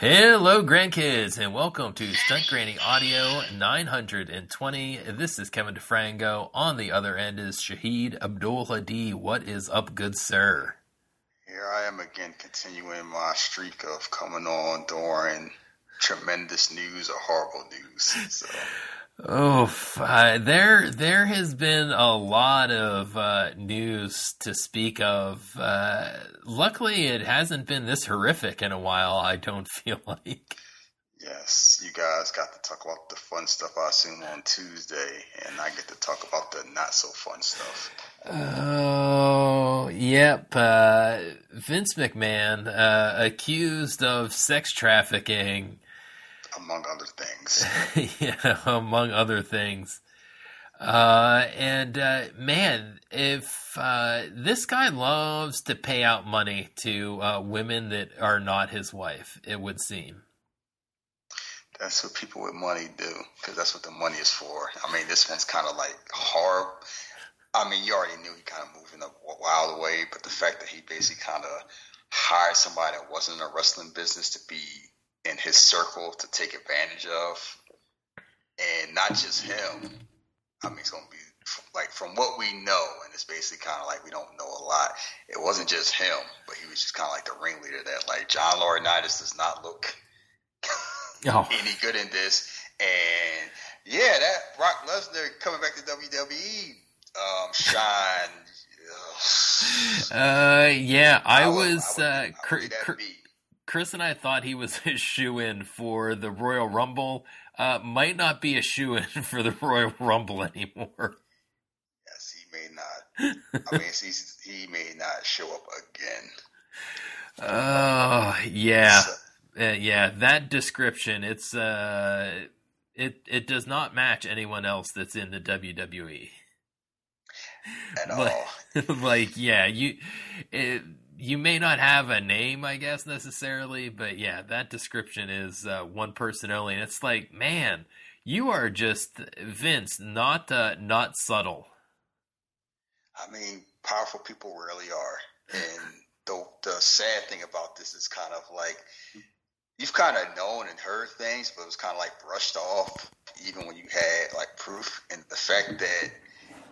Hello, grandkids, and welcome to Stunt Granny Audio 920. This is Kevin DeFrango. On the other end is Shahid Abdul Hadi. What is up, good sir? Here I am again, continuing my streak of coming on during tremendous news or horrible news. So. Oh, uh, there there has been a lot of uh, news to speak of. Uh, luckily, it hasn't been this horrific in a while. I don't feel like. Yes, you guys got to talk about the fun stuff I assume on Tuesday, and I get to talk about the not so fun stuff. Oh, yep. Uh, Vince McMahon uh, accused of sex trafficking among other things. yeah, among other things. Uh, and uh, man, if uh, this guy loves to pay out money to uh, women that are not his wife, it would seem. That's what people with money do, because that's what the money is for. I mean, this one's kind of like hard. I mean, you already knew he kind of moved in a wild away, but the fact that he basically kind of hired somebody that wasn't in a wrestling business to be in his circle to take advantage of, and not just him. I mean, it's gonna be like from what we know, and it's basically kind of like we don't know a lot. It wasn't just him, but he was just kind of like the ringleader. That like John Laurinaitis does not look oh. any good in this, and yeah, that Brock Lesnar coming back to WWE um, shine. Uh, yeah, I, I was. uh, cr- cr- Chris and I thought he was a shoe in for the Royal Rumble. Uh, might not be a shoe in for the Royal Rumble anymore. Yes, he may not. I mean, he may not show up again. Oh yeah, so, uh, yeah. That description, it's uh, it it does not match anyone else that's in the WWE. At all. like, yeah, you. It, you may not have a name, I guess necessarily, but yeah, that description is uh, one person only, and it's like, man, you are just Vince, not uh, not subtle. I mean, powerful people really are, and the the sad thing about this is kind of like you've kind of known and heard things, but it was kind of like brushed off, even when you had like proof, and the fact that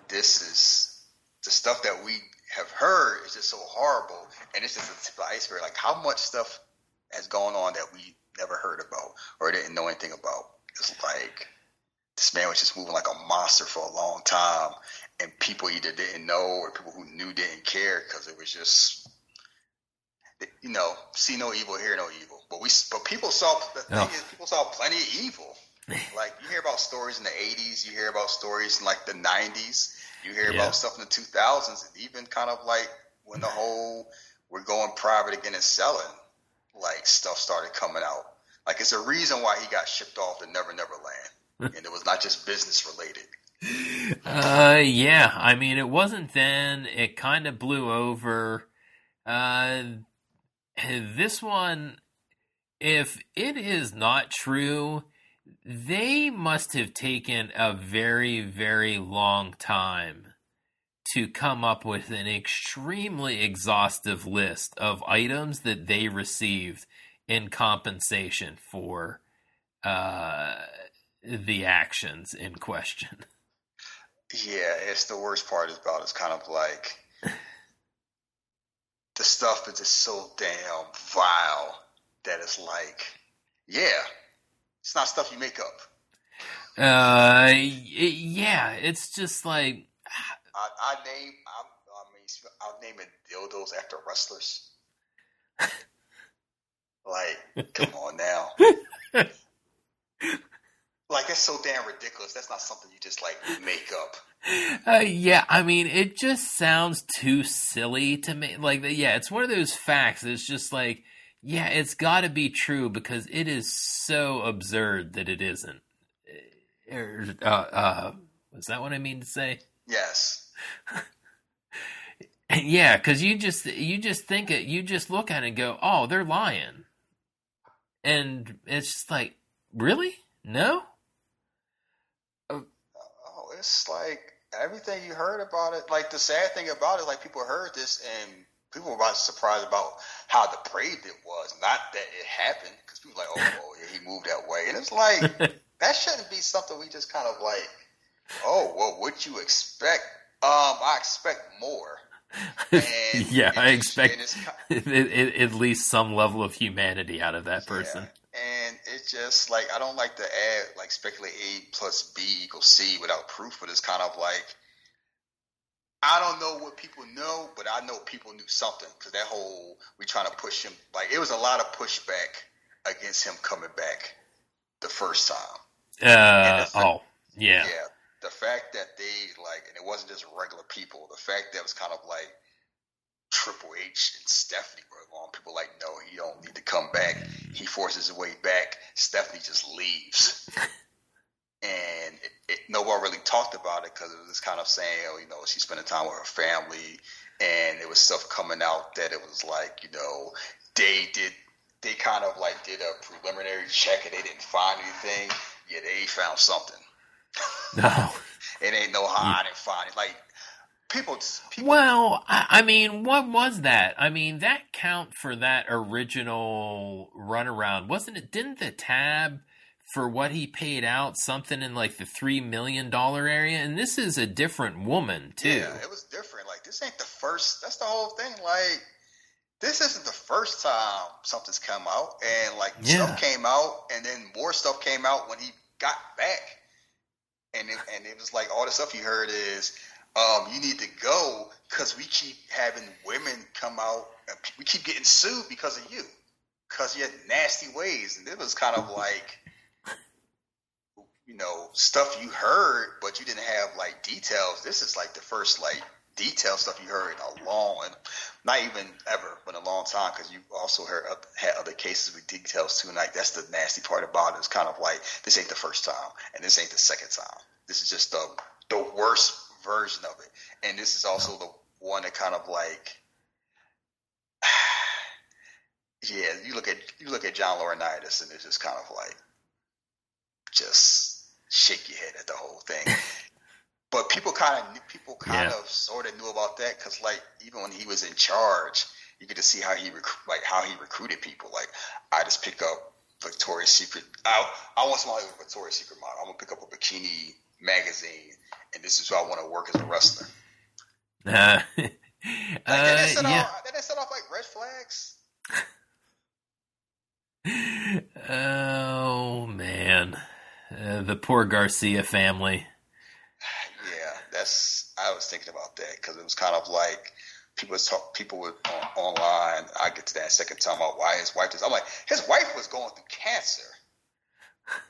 this is the stuff that we have heard is just so horrible, and it's just the tip of the iceberg. Like how much stuff has gone on that we never heard about or didn't know anything about. It's like this man was just moving like a monster for a long time, and people either didn't know or people who knew didn't care because it was just, you know, see no evil, hear no evil. But we, but people saw the thing is, people saw plenty of evil. like you hear about stories in the '80s, you hear about stories in like the '90s you hear yeah. about stuff in the 2000s, and even kind of like when the whole we're going private again and selling, like stuff started coming out. Like it's a reason why he got shipped off to Never Never Land, and it was not just business related. Uh, yeah. I mean, it wasn't then. It kind of blew over. Uh, this one, if it is not true, they must have taken a very, very long time to come up with an extremely exhaustive list of items that they received in compensation for uh, the actions in question. Yeah, it's the worst part about it's kind of like the stuff is just so damn vile that it's like, yeah, it's not stuff you make up. Uh, yeah, it's just like I, I name I, I mean I'll name it dildos after wrestlers. like, come on now. like it's so damn ridiculous. That's not something you just like make up. Uh, yeah, I mean, it just sounds too silly to me. Like, yeah, it's one of those facts. It's just like yeah, it's got to be true because it is so absurd that it isn't. Er, uh, uh, is that what I mean to say? Yes. yeah, because you just you just think it, you just look at it and go, "Oh, they're lying," and it's just like, really? No. Oh, it's like everything you heard about it. Like the sad thing about it, like people heard this and people were about surprised about how depraved it was. Not that it happened, because people like, oh, oh, yeah, he moved that way, and it's like that shouldn't be something we just kind of like, oh, well, what you expect? Um, I expect more. And yeah, I expect kind of, at least some level of humanity out of that person. Yeah. And it's just like I don't like to add like speculate A plus B equals C without proof, but it's kind of like I don't know what people know, but I know people knew something because that whole we trying to push him like it was a lot of pushback against him coming back the first time. Uh, oh, yeah. Yeah. The fact that they like, and it wasn't just regular people. The fact that it was kind of like Triple H and Stephanie were along. People like, no, he don't need to come back. He forces his way back. Stephanie just leaves. and it, it, no one really talked about it because it was kind of saying, oh, you know, she's spending time with her family, and there was stuff coming out that it was like, you know, they did, they kind of like did a preliminary check and they didn't find anything. Yeah, they found something. No, it ain't no how I didn't find it. Like people, people. Well, I, I, mean, what was that? I mean, that count for that original runaround wasn't it? Didn't the tab for what he paid out something in like the three million dollar area? And this is a different woman too. Yeah, it was different. Like this ain't the first. That's the whole thing. Like this isn't the first time something's come out, and like yeah. stuff came out, and then more stuff came out when he got back, and it, and it was like all the stuff you heard is, um, you need to go because we keep having women come out, and we keep getting sued because of you, because you had nasty ways, and it was kind of like. You know, stuff you heard, but you didn't have like details. This is like the first like detailed stuff you heard in a long, not even ever, but a long time, because you also heard had other cases with details too. And like that's the nasty part about it. It's kind of like this ain't the first time, and this ain't the second time. This is just the the worst version of it, and this is also the one that kind of like. Yeah, you look at you look at John Laurinaitis, and it's just kind of like, just shake your head at the whole thing. but people kind of people kind yeah. of sort of knew about that because like even when he was in charge, you get to see how he rec- like how he recruited people. Like I just pick up Victoria's Secret. I I want somebody with Victoria's Secret model. I'm gonna pick up a bikini magazine, and this is who I want to work as a wrestler. Uh, like, set yeah. off, set off like red flags? oh man, uh, the poor Garcia family Yeah, that's I was thinking about that because it was kind of like people was talk, people were on, online. I get to that second time about why his wife is. I'm like, his wife was going through cancer.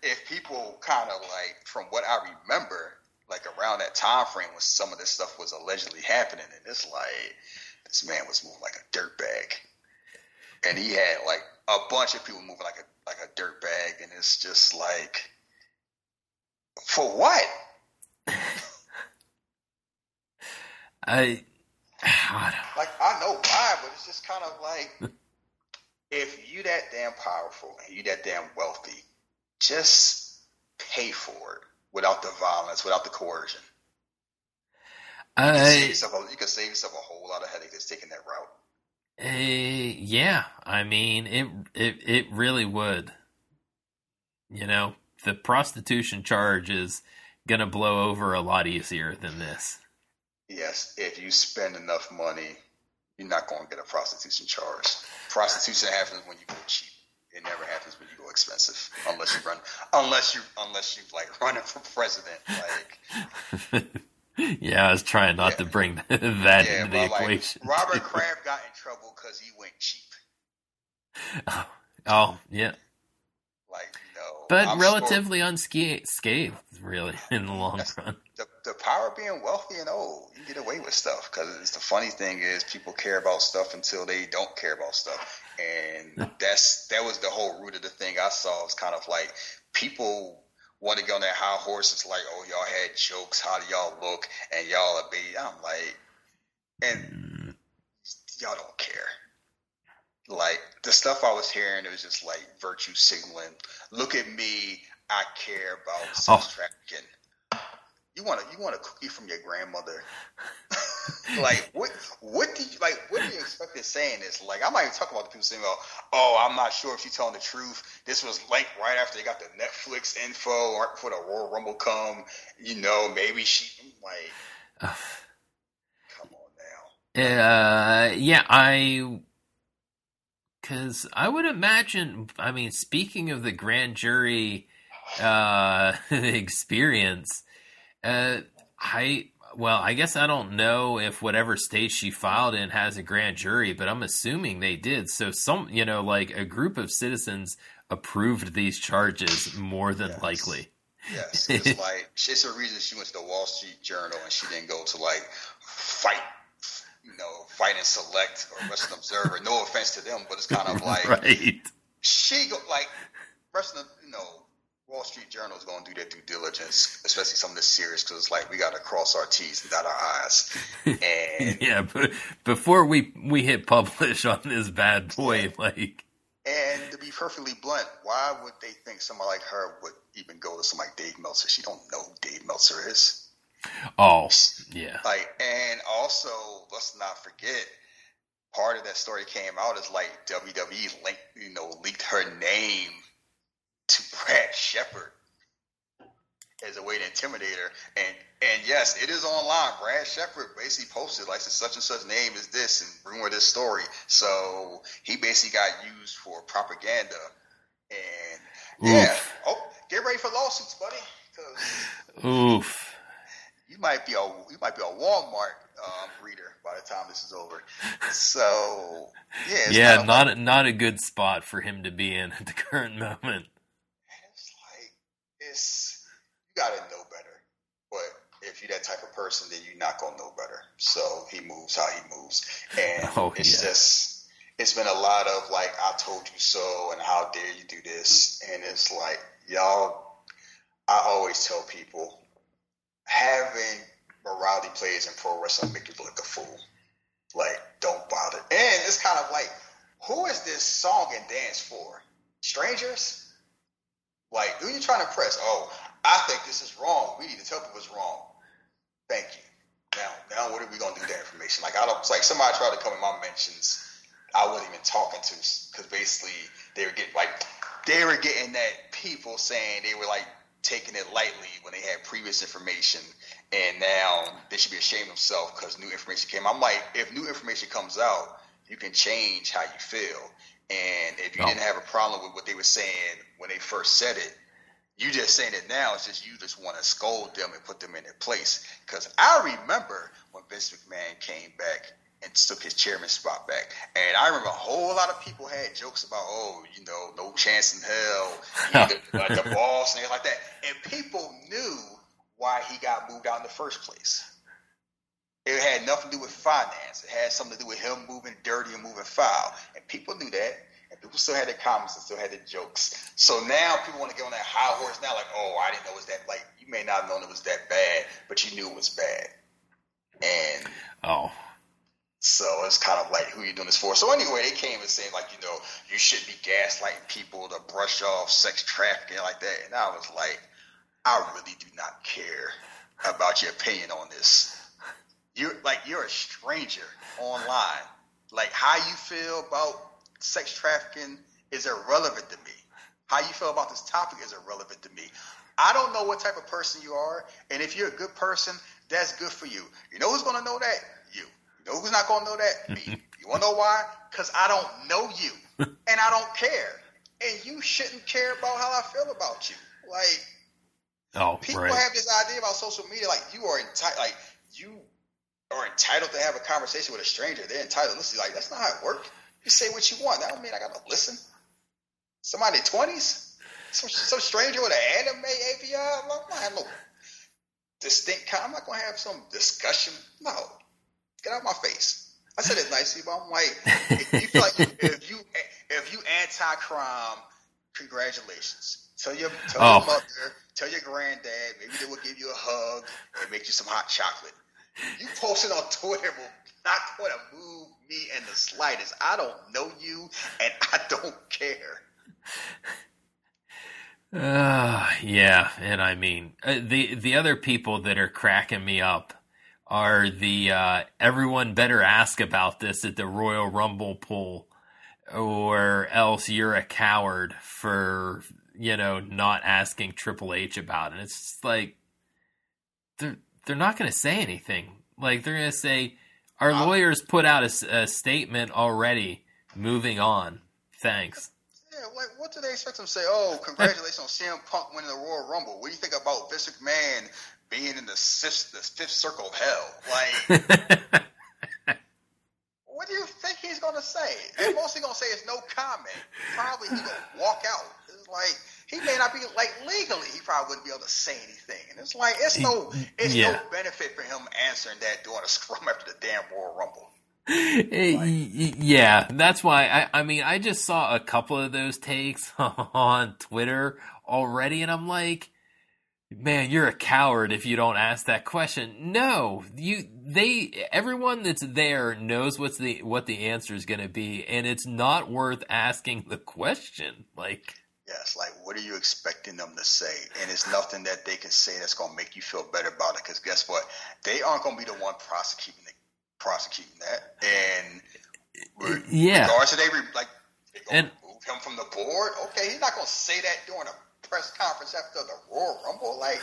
If people kind of like, from what I remember, like around that time frame when some of this stuff was allegedly happening, and it's like this man was moving like a dirt bag, and he had like a bunch of people moving like a like a dirt bag, and it's just like, for what? I, I like I know why, but it's just kind of like if you that damn powerful and you that damn wealthy, just pay for it without the violence, without the coercion. You can, yourself a, you can save yourself a whole lot of headache just taking that route. Uh, yeah, I mean it. It it really would. You know, the prostitution charge is gonna blow over a lot easier than this. Yes, if you spend enough money, you're not going to get a prostitution charge. Prostitution happens when you go cheap. It never happens when you go expensive, unless you run, unless you, unless you like running for president. Like, yeah, I was trying not yeah. to bring that yeah, into the like, equation. Robert Kraft got in trouble because he went cheap. Oh, oh yeah. But I'm relatively unscathed, really, in the long run the, the power of being wealthy and old. You get away with stuff because the funny thing is people care about stuff until they don't care about stuff, and that's that was the whole root of the thing I saw. It's kind of like people want to go on that high horse. It's like, oh, y'all had jokes. How do y'all look? And y'all are be. I'm like, and mm. y'all don't care. Like the stuff I was hearing, it was just like virtue signaling. Look at me. I care about sex oh. trafficking you want a you want a cookie from your grandmother. like what what did you like what do you expect in saying this? Like I'm not even talking about the people saying, "Oh, oh I'm not sure if she's telling the truth." This was like right after they got the Netflix info, right before the Royal Rumble come. You know, maybe she like. come on now. Uh, yeah, I. Because I would imagine. I mean, speaking of the grand jury uh, experience, uh, I well, I guess I don't know if whatever state she filed in has a grand jury, but I'm assuming they did. So some, you know, like a group of citizens approved these charges more than Yes. likely. Yes, it's like it's a reason she went to the Wall Street Journal and she didn't go to like fight, you know, Fightful Select or Wrestling Observer. No offense to them, but it's kind of like right. she go like Wrestling, you know, Wall Street Journal is going to do their due diligence, especially some of this series because it's like we got to cross our T's and dot our I's. And Yeah, but before we we hit publish on this bad boy, like and to be perfectly blunt, why would they think somebody like her would even go to somebody like Dave Meltzer? She don't know who Dave Meltzer is. Oh yeah, Like, and also let's not forget, part of that story came out is like WWE linked, you know, leaked her name to Brad Shepard as a way to intimidate her. And and yes, it is online. Brad Shepard basically posted like such and such name is this and rumor this story. So he basically got used for propaganda. And yeah, oh, get ready for lawsuits, buddy, oof. You might be a you might be a Walmart um, reader by the time this is over. So yeah, it's Yeah, not like, a, not a good spot for him to be in at the current moment. it's like it's you got to know better. But if you're that type of person, then you're not gonna know better. So he moves how he moves, and Oh, it's yeah. just it's been a lot of like I told you so, and how dare you do this, and it's like y'all. I always tell people having morality plays in pro wrestling make you look a fool. Like, don't bother. And it's kind of like, who is this song and dance for? Strangers? Like, who are you trying to impress? Oh, I think this is wrong. We need to tell people it's wrong. Thank you. Now, now what are we gonna do with that information? Like, I don't. Like somebody tried to come in my mentions. I wasn't even talking to because basically they were getting like they were getting that people saying they were like taking it lightly when they had previous information, and now they should be ashamed of themselves because new information came. I'm like, if new information comes out, you can change how you feel, and if you Oh. didn't have a problem with what they were saying when they first said it, you just saying it now. It's just you just want to scold them and put them in their place. Because I remember when Vince McMahon came back and took his chairman spot back, and I remember a whole lot of people had jokes about, oh, you know, no chance in hell, the, like the boss and things like that, and people knew why he got moved out in the first place. It had nothing to do with finance. It had something to do with him moving dirty and moving foul, and people knew that. And people still had their comments and still had their jokes. So now people want to get on that high horse now, like, oh, I didn't know it was that. Like, you may not have known it was that bad, but you knew it was bad. And Oh, so it's kind of like who you doing this for. So anyway, they came and saying like, you know, you shouldn't be gaslighting people to brush off sex trafficking like that. And I was like, I really do not care about your opinion on this. You're like you're a stranger online. Like how you feel about sex trafficking is irrelevant to me. How you feel about this topic is irrelevant to me. I don't know what type of person you are, and if you're a good person, that's good for you. You know who's gonna know that? Not gonna know that? Me. You wanna know why? Because I don't know you, and I don't care, and you shouldn't care about how I feel about you. Like oh, people right. have this idea about social media, like you are entitled, like you are entitled to have a conversation with a stranger. They're entitled to listen. Like that's not how it works. You say what you want. That don't mean I got to listen. Somebody twenties, some some stranger with an anime API. I'm not have no distinct. I'm not gonna have some discussion. No, get out of my face. I said it nicely, but I'm like, if you like if you if you anti-crime, congratulations. Tell your tell Oh. your mother, tell your granddad. Maybe they will give you a hug and make you some hot chocolate. You posted on Twitter will not going to move me in the slightest. I don't know you, and I don't care. Uh, yeah, and I mean uh, the the other people that are cracking me up are the uh, everyone better ask about this at the Royal Rumble pool, or else you're a coward for you know not asking Triple H about it. It's like they're they're not going to say anything. Like they're going to say our lawyers put out a, a statement already. Moving on. Thanks. Yeah, like what do they expect them to say? Oh, congratulations on CM Punk winning the Royal Rumble. What do you think about Vince McMahon being in the fifth, the fifth circle of hell? Like, what do you think he's gonna say? And mostly gonna say is no comment. Probably he's gonna walk out. It's like he may not be like legally. He probably wouldn't be able to say anything. And it's like it's no, it's yeah. no benefit for him answering that during a scrum after the damn Royal Rumble. Eh, yeah, that's why I, I mean I just saw a couple of those takes on Twitter already, and I'm like, man, you're a coward if you don't ask that question. No, you they everyone that's there knows what's the what the answer is going to be, and it's not worth asking the question. Like, yes, like what are you expecting them to say? And it's nothing that they can say that's going to make you feel better about it. Because guess what? They aren't going to be the one prosecuting the prosecuting that. And yeah, regardless of they like they and, remove him from the board. Okay, he's not going to say that during a press conference after the Royal Rumble. Like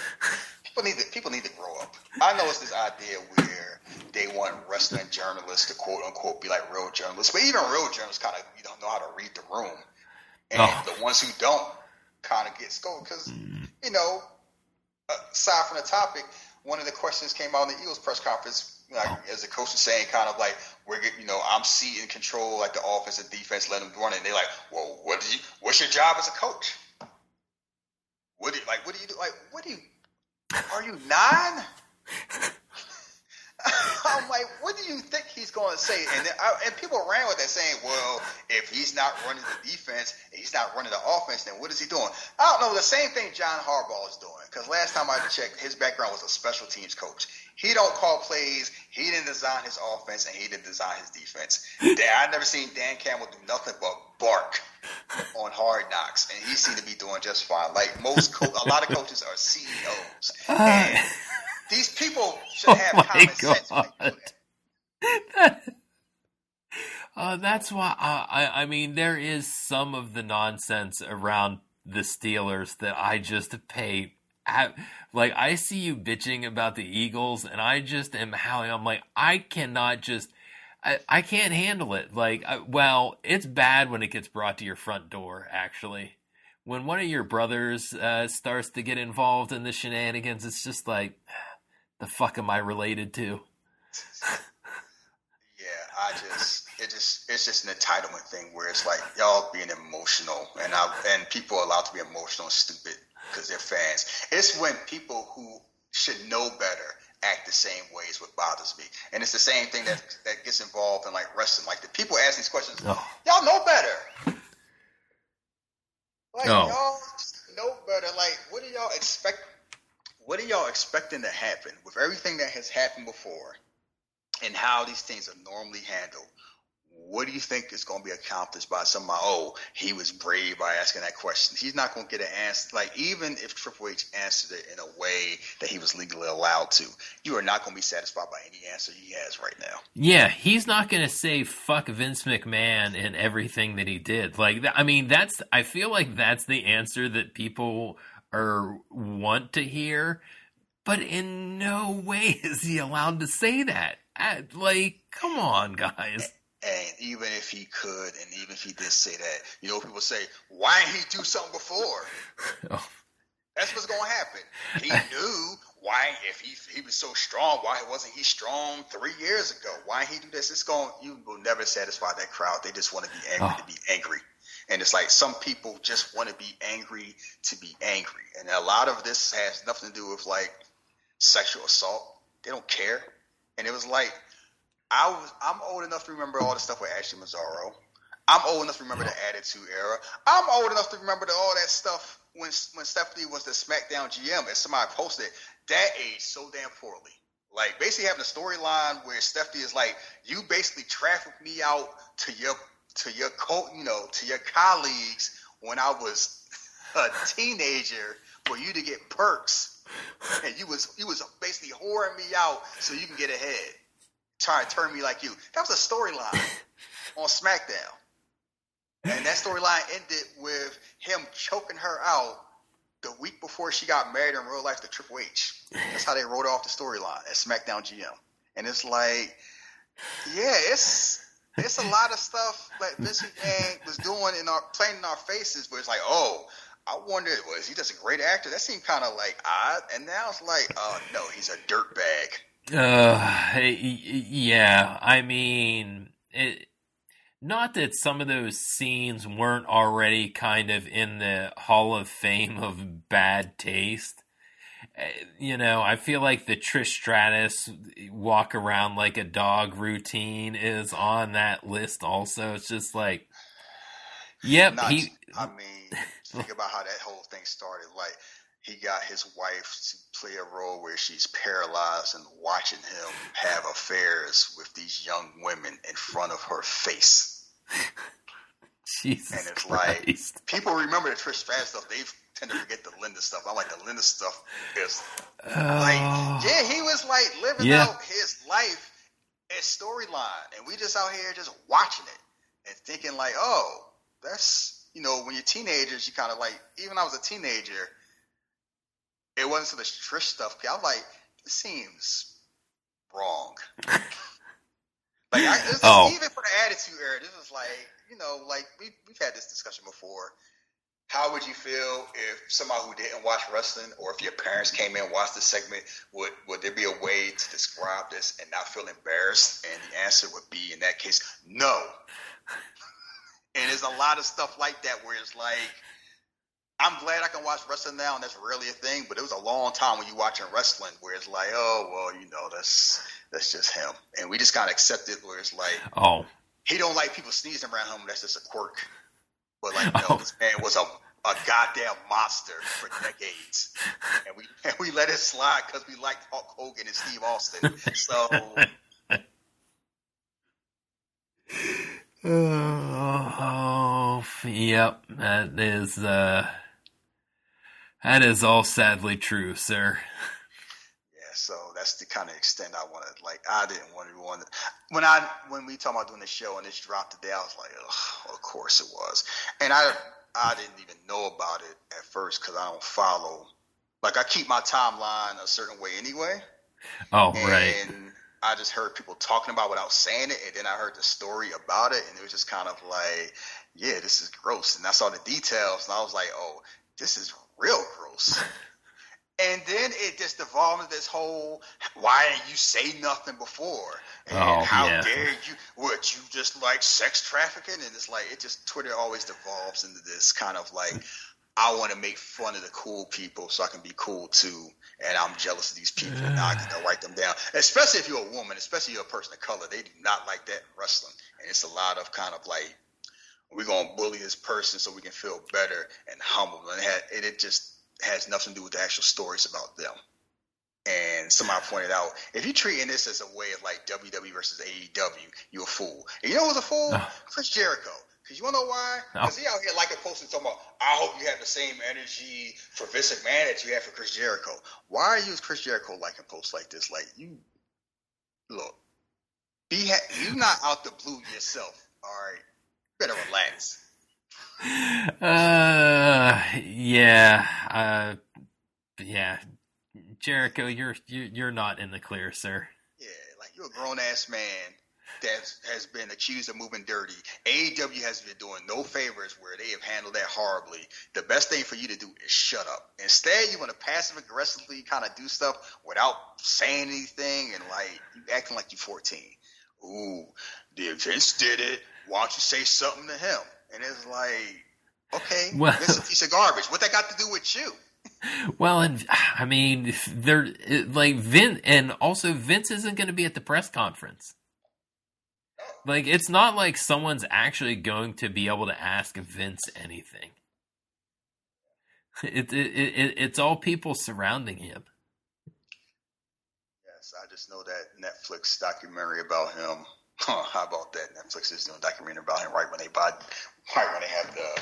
people need to people need to grow up. I know it's this idea where they want wrestling journalists to quote unquote be like real journalists, but even real journalists kind of you don't know how to read the room, and oh. the ones who don't kind of get scolded because mm. you know aside from the topic, one of the questions came out in the Eagles press conference like as the coach is saying, kind of like we're you know I'm seating control like the offense and defense, let them run it. And they're like, well, what do you? What's your job as a coach? What do you like? What do you do? Like, what do you? Are you nine? I'm like, what do you think he's going to say? And I, and people ran with that saying, well, if he's not running the defense, and he's not running the offense, then what is he doing? I don't know. The same thing John Harbaugh is doing. Because last time I checked, his background was a special teams coach. He don't call plays. He didn't design his offense, and he didn't design his defense. Dan, I've never seen Dan Campbell do nothing but bark on Hard Knocks, and he seemed to be doing just fine. Like most, co- a lot of coaches are CEOs, uh, and these people should oh have common God. sense. uh, that's why uh, I, I mean there is some of the nonsense around the Steelers that I just pay like I see you bitching about the Eagles, and I just am howling. I'm like, I cannot just, I, I can't handle it. Like, I, well, it's bad when it gets brought to your front door. Actually, when one of your brothers uh, starts to get involved in the shenanigans, it's just like, the fuck am I related to? yeah, I just it just it's just an entitlement thing where it's like y'all being emotional and I and people are allowed to be emotional and stupid because they're fans. It's when people who should know better act the same way ways what bothers me. And it's the same thing that that gets involved in like wrestling. Like the people ask these questions, oh. y'all know better. Like oh. y'all know better. Like what do y'all expect? What are y'all expecting to happen with everything that has happened before, and how these things are normally handled? what do you think is going to be accomplished by somebody? Oh, he was brave by asking that question. He's not going to get an answer. Like even if Triple H answered it in a way that he was legally allowed to, you are not going to be satisfied by any answer he has right now. Yeah, he's not going to say fuck Vince McMahon and everything that he did. Like I mean, that's I feel like that's the answer that people are want to hear, but in no way is he allowed to say that. Like, come on, guys. And even if he could, and even if he did say that, you know, people say, why didn't he do something before? Oh. That's what's going to happen. He knew why, if he he was so strong, why wasn't he strong three years ago? Why he do this? It's going. You will never satisfy that crowd. They just want to be angry oh. to be angry. And it's like some people just want to be angry to be angry. And a lot of this has nothing to do with like sexual assault. They don't care. And it was like I was I'm old enough to remember all the stuff with Ashley Massaro. I'm old enough to remember the Attitude Era. I'm old enough to remember the, all that stuff when when Stephanie was the SmackDown GM and somebody posted that aged so damn poorly. Like basically having a storyline where Stephanie is like, you basically trafficked me out to your to your co you know to your colleagues when I was a teenager for you to get perks, and you was you was basically whoring me out so you can get ahead, trying to turn me like you. That was a storyline on SmackDown, and that storyline ended with him choking her out the week before she got married in real life to Triple H. That's how they wrote off the storyline at SmackDown GM, and it's like, yeah, it's it's a lot of stuff that Vince McMahon was doing in our playing in our faces, where it's like, oh, I wonder, was he just a great actor? That seemed kind of like odd, and now it's like, oh no, he's a dirtbag. Uh, yeah. I mean, it, not that some of those scenes weren't already kind of in the Hall of Fame of bad taste. You know, I feel like the Trish Stratus walk around like a dog routine is on that list. Also, it's just like, yep, Not, he. I mean, think about how that whole thing started. Like he got his wife to play a role where she's paralyzed and watching him have affairs with these young women in front of her face. Jesus and it's Christ. like people remember the Trish Stratus stuff. They tend to forget the Linda stuff. I like the Linda stuff is like Oh. yeah, he was like living Yeah. out his life as storyline, and we just out here just watching it and thinking like, oh, that's you know, when you're teenagers, you kind of like. Even I was a teenager, it wasn't so the Trish stuff. I'm like, this seems wrong. like, I, this is- Oh. even for the Attitude Era, this is like, you know, like we we've had this discussion before. How would you feel if somebody who didn't watch wrestling, or if your parents came in and watched the segment, would would there be a way to describe this and not feel embarrassed? And the answer would be, in that case, no. And there's a lot of stuff like that where it's like, I'm glad I can watch wrestling now, and that's rarely a thing. But it was a long time when you watching wrestling where it's like, oh well, you know, that's that's just him, and we just kind of accept it. Where it's like Oh. he don't like people sneezing around him. That's just a quirk. But like, no, Oh. this man was a a goddamn monster for decades, and we and we let it slide because we liked Hulk Hogan and Steve Austin. So Oh, yep, that is uh that is all sadly true, sir. so that's the kind of extent I wanted. Like, I didn't want to want when I when we talking about doing the show and this dropped today, I was like, Ugh, of course it was, and I I didn't even know about it at first because I don't follow. Like, I keep my timeline a certain way anyway. Oh, right. and. I just heard people talking about it without saying it, and then I heard the story about it, and it was just kind of like, yeah, this is gross. And I saw the details, and I was like, oh, this is real gross. and then it just evolved into this whole, why didn't you say nothing before? And Oh, how yeah. dare you? What you just like sex trafficking? And it's like it just Twitter always devolves into this kind of like. I want to make fun of the cool people so I can be cool too. And I'm jealous of these people. Now I to write them down. Especially if you're a woman, especially if you're a person of color. They do not like that in wrestling. And it's a lot of kind of like, we're going to bully this person so we can feel better and humble. And it, had, and it just has nothing to do with the actual stories about them. And somebody pointed out, if you're treating this as a way of like WWE versus AEW, you're a fool. And you know who's a fool? Oh. Chris Jericho. Because you want to know why? Because he out here like a posting talking about, I hope you have the same energy for Vince McMahon that you have for Chris Jericho. Why are you Chris Jericho liking posts like this? Like, you, look, be ha- you not out the blue yourself, all right? You better relax. Uh, yeah, uh, yeah, Jericho, you're you're not in the clear, sir. Yeah, like you're a grown ass man that has been accused of moving dirty. AEW has been doing no favors where they have handled that horribly. The best thing for you to do is shut up. Instead, you want to passive aggressively kind of do stuff without saying anything and like acting like you're 14. Ooh, the Vince did it. Why don't you say something to him? And it's like, okay, Well- Vince a piece of garbage. What that got to do with you? Well, and I mean, they're like Vince, and also Vince isn't going to be at the press conference. Like, it's not like someone's actually going to be able to ask Vince anything. It, it, it it's all people surrounding him. Yes, I just know that Netflix documentary about him. Huh, how about that? Netflix is doing a documentary about him right when they buy, right when they have the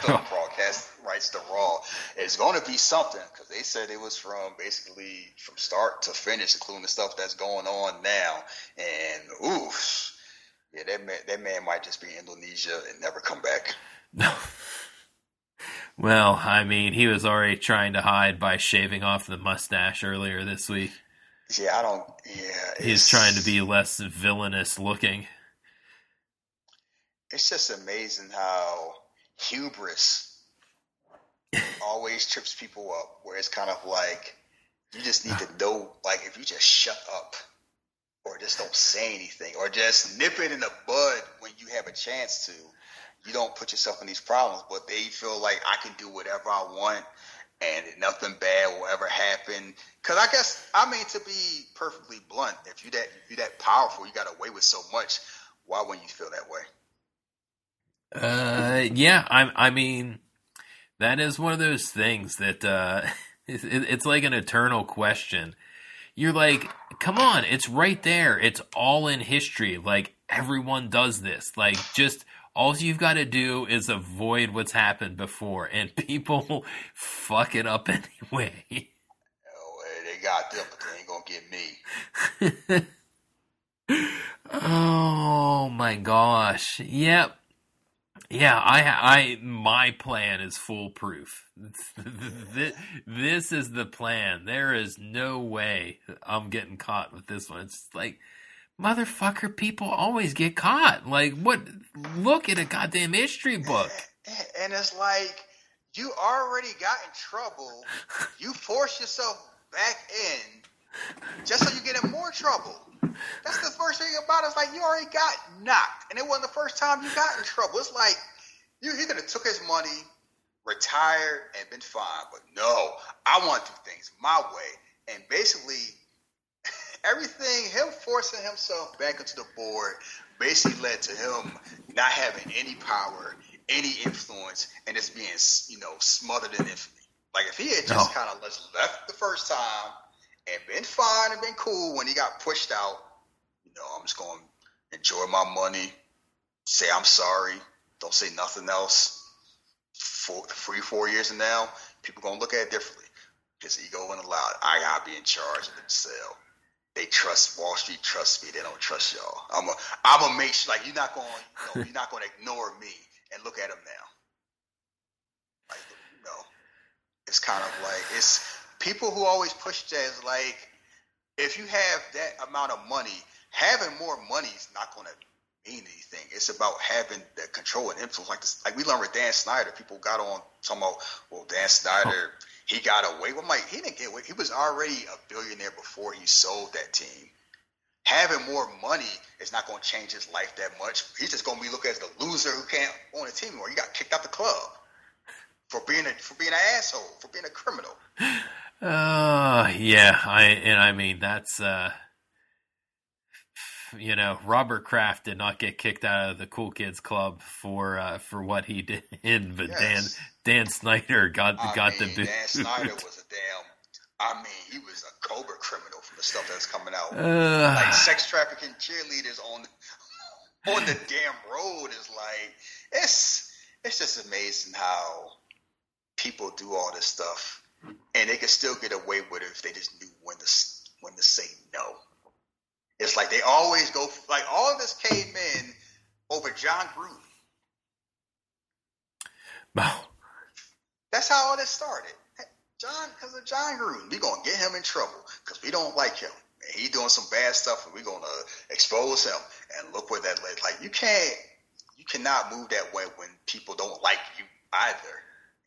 film broadcast rights to Raw. It's going to be something because they said it was from basically from start to finish, including the stuff that's going on now. And oof, yeah, that man, that man might just be in Indonesia and never come back. No. Well, I mean, he was already trying to hide by shaving off the mustache earlier this week. Yeah, I don't. Yeah, he's trying to be less villainous looking. It's just amazing how hubris always trips people up. Where it's kind of like you just need to know, like if you just shut up, or just don't say anything, or just nip it in the bud when you have a chance to you don't put yourself in these problems. But they feel like I can do whatever I want and nothing bad will ever happen. Because I guess I mean to be perfectly blunt, if you that you that powerful, you got away with so much. Why wouldn't you feel that way? Uh, yeah. I I mean, that is one of those things that uh, it's, it's like an eternal question. You're like, come on, it's right there. It's all in history. Like everyone does this. Like just all you've got to do is avoid what's happened before, and people fuck it up anyway. Oh, they got them, but they ain't gonna get me. oh my gosh! Yep. Yeah, I, I, my plan is foolproof. this, this is the plan. There is no way I'm getting caught with this one. It's like motherfucker, people always get caught. Like, what? Look at a goddamn history book. And it's like, you already got in trouble. You force yourself back in just so you get in more trouble. That's the first thing about it. It's like, you already got knocked. And it wasn't the first time you got in trouble. It's like, you, he could have took his money, retired, and been fine. But no, I want to do things my way. And basically, everything, him forcing himself back into the board, basically led to him not having any power, any influence, and just being, you know, smothered in infamy. Like if he had just kind of just left the first time and been fine and been cool when he got pushed out, you know, I'm just going to enjoy my money, say I'm sorry, don't say nothing else. For three, four years from now, people gonna look at it differently. His ego went allowed. I gotta be in charge of the sale they trust Wall Street trust me. They don't trust y'all. I'm a I'm a make sure like you're not going you know, you're not going to ignore me and look at them now. Like you know, it's kind of like it's people who always push that is like if you have that amount of money, having more money is not going to mean anything. It's about having the control and influence. Like this, like we learned with Dan Snyder. People got on talking about well, Dan Snyder oh. He got away with like he didn't get away. He was already a billionaire before he sold that team. Having more money is not going to change his life that much. He's just going to be looked as the loser who can't own a team anymore. He got kicked out the club for being a for being an asshole, for being a criminal. Uh, yeah, I and I mean that's uh you know, Robert Kraft did not get kicked out of the Cool Kids Club for uh, for what he did, but yes. Dan Dan Snyder got I got mean, the boot. Dan Snyder was a damn. I mean, he was a cobra criminal from the stuff that's coming out. Uh, like sex trafficking cheerleaders on on the damn road is like it's it's just amazing how people do all this stuff and they can still get away with it if they just knew when to when to say no. It's like they always go like all of this came in over Jon Gruden. Wow. That's how all this started. John, because of Jon Gruden, we're gonna get him in trouble because we don't like him. And he doing some bad stuff, and we're gonna expose him. And look where that led. Like you can't, you cannot move that way when people don't like you either.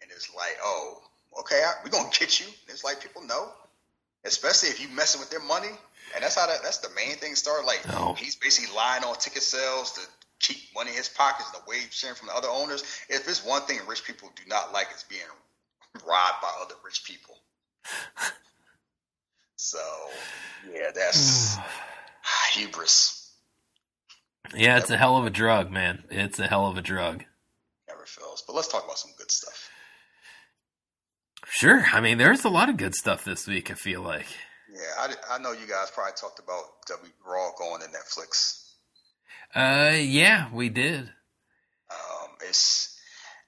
And it's like, oh, okay, we're gonna get you. And it's like people know, especially if you messing with their money. And that's how that, that's the main thing started. Like no. he's basically lying on ticket sales to keep money in his pockets, the wage sharing from the other owners. If it's one thing rich people do not like, it's being robbed by other rich people. so yeah, that's hubris. Yeah, it's Never, a hell of a drug, man. It's a hell of a drug. Never fails. But let's talk about some good stuff. Sure. I mean, there's a lot of good stuff this week. I feel like. Yeah, I, I know you guys probably talked about W Raw going to Netflix. Uh, yeah, we did. Um, it's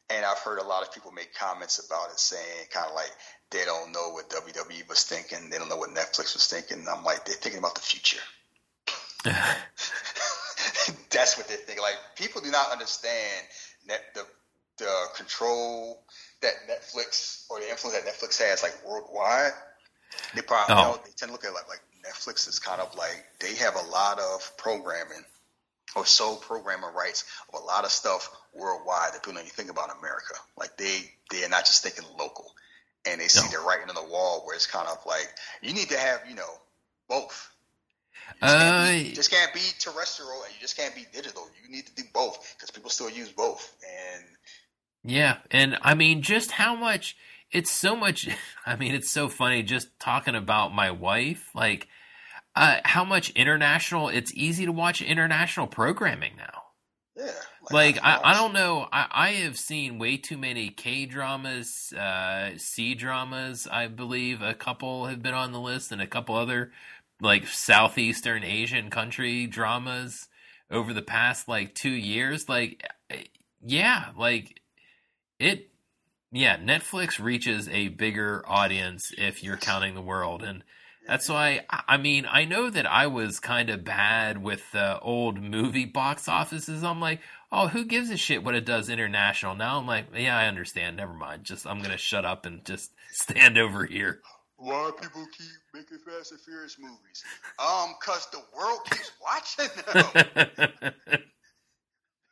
And I've heard a lot of people make comments about it, saying kind of like they don't know what WWE was thinking, they don't know what Netflix was thinking. I'm like, they're thinking about the future. That's what they're thinking. Like people do not understand net, the the control that Netflix or the influence that Netflix has like worldwide. They probably oh. you know, they tend to look at it like, like Netflix is kind of like they have a lot of programming or sole programming rights of a lot of stuff worldwide that people don't even think about in America. Like they they are not just thinking local, and they see no. the writing on the wall where it's kind of like you need to have you know both. You just, uh, be, you just can't be terrestrial and you just can't be digital. You need to do both because people still use both. And yeah, and I mean, just how much it's so much. I mean, it's so funny just talking about my wife, like uh, how much international. It's easy to watch international programming now. Yeah. Like, like I, I, don't know. I, I have seen way too many K dramas, uh, C dramas. I believe a couple have been on the list, and a couple other like southeastern Asian country dramas over the past like two years. Like, eh, yeah, like it yeah, Netflix reaches a bigger audience if you're counting the world, and that's why I mean I know that I was kind of bad with uh, old movie box offices. I'm like, oh, who gives a shit what it does international? Now I'm like, yeah, I understand. Never mind. Just I'm gonna shut up and just stand over here. Why people keep making Fast and Furious movies? Um, cause the world keeps watching them.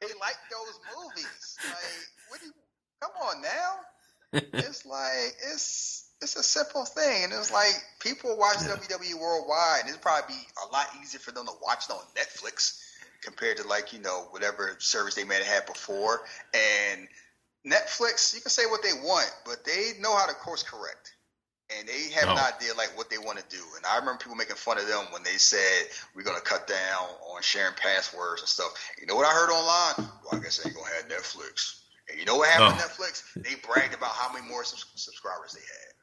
they like those movies. Like, what do you? Come on now it's like it's it's a simple thing, and it's like people watch yeah. WWE worldwide. It'd probably be a lot easier for them to watch it on Netflix compared to like you know whatever service they may have had before. And Netflix, you can say what they want, but they know how to course correct. And they have oh. an idea like what they want to do. And I remember people making fun of them when they said we're going to cut down on sharing passwords and stuff. You know what I heard online? Well, I guess they ain't going to have Netflix. And you know what happened oh. Netflix? They bragged about how many more subscribers they had.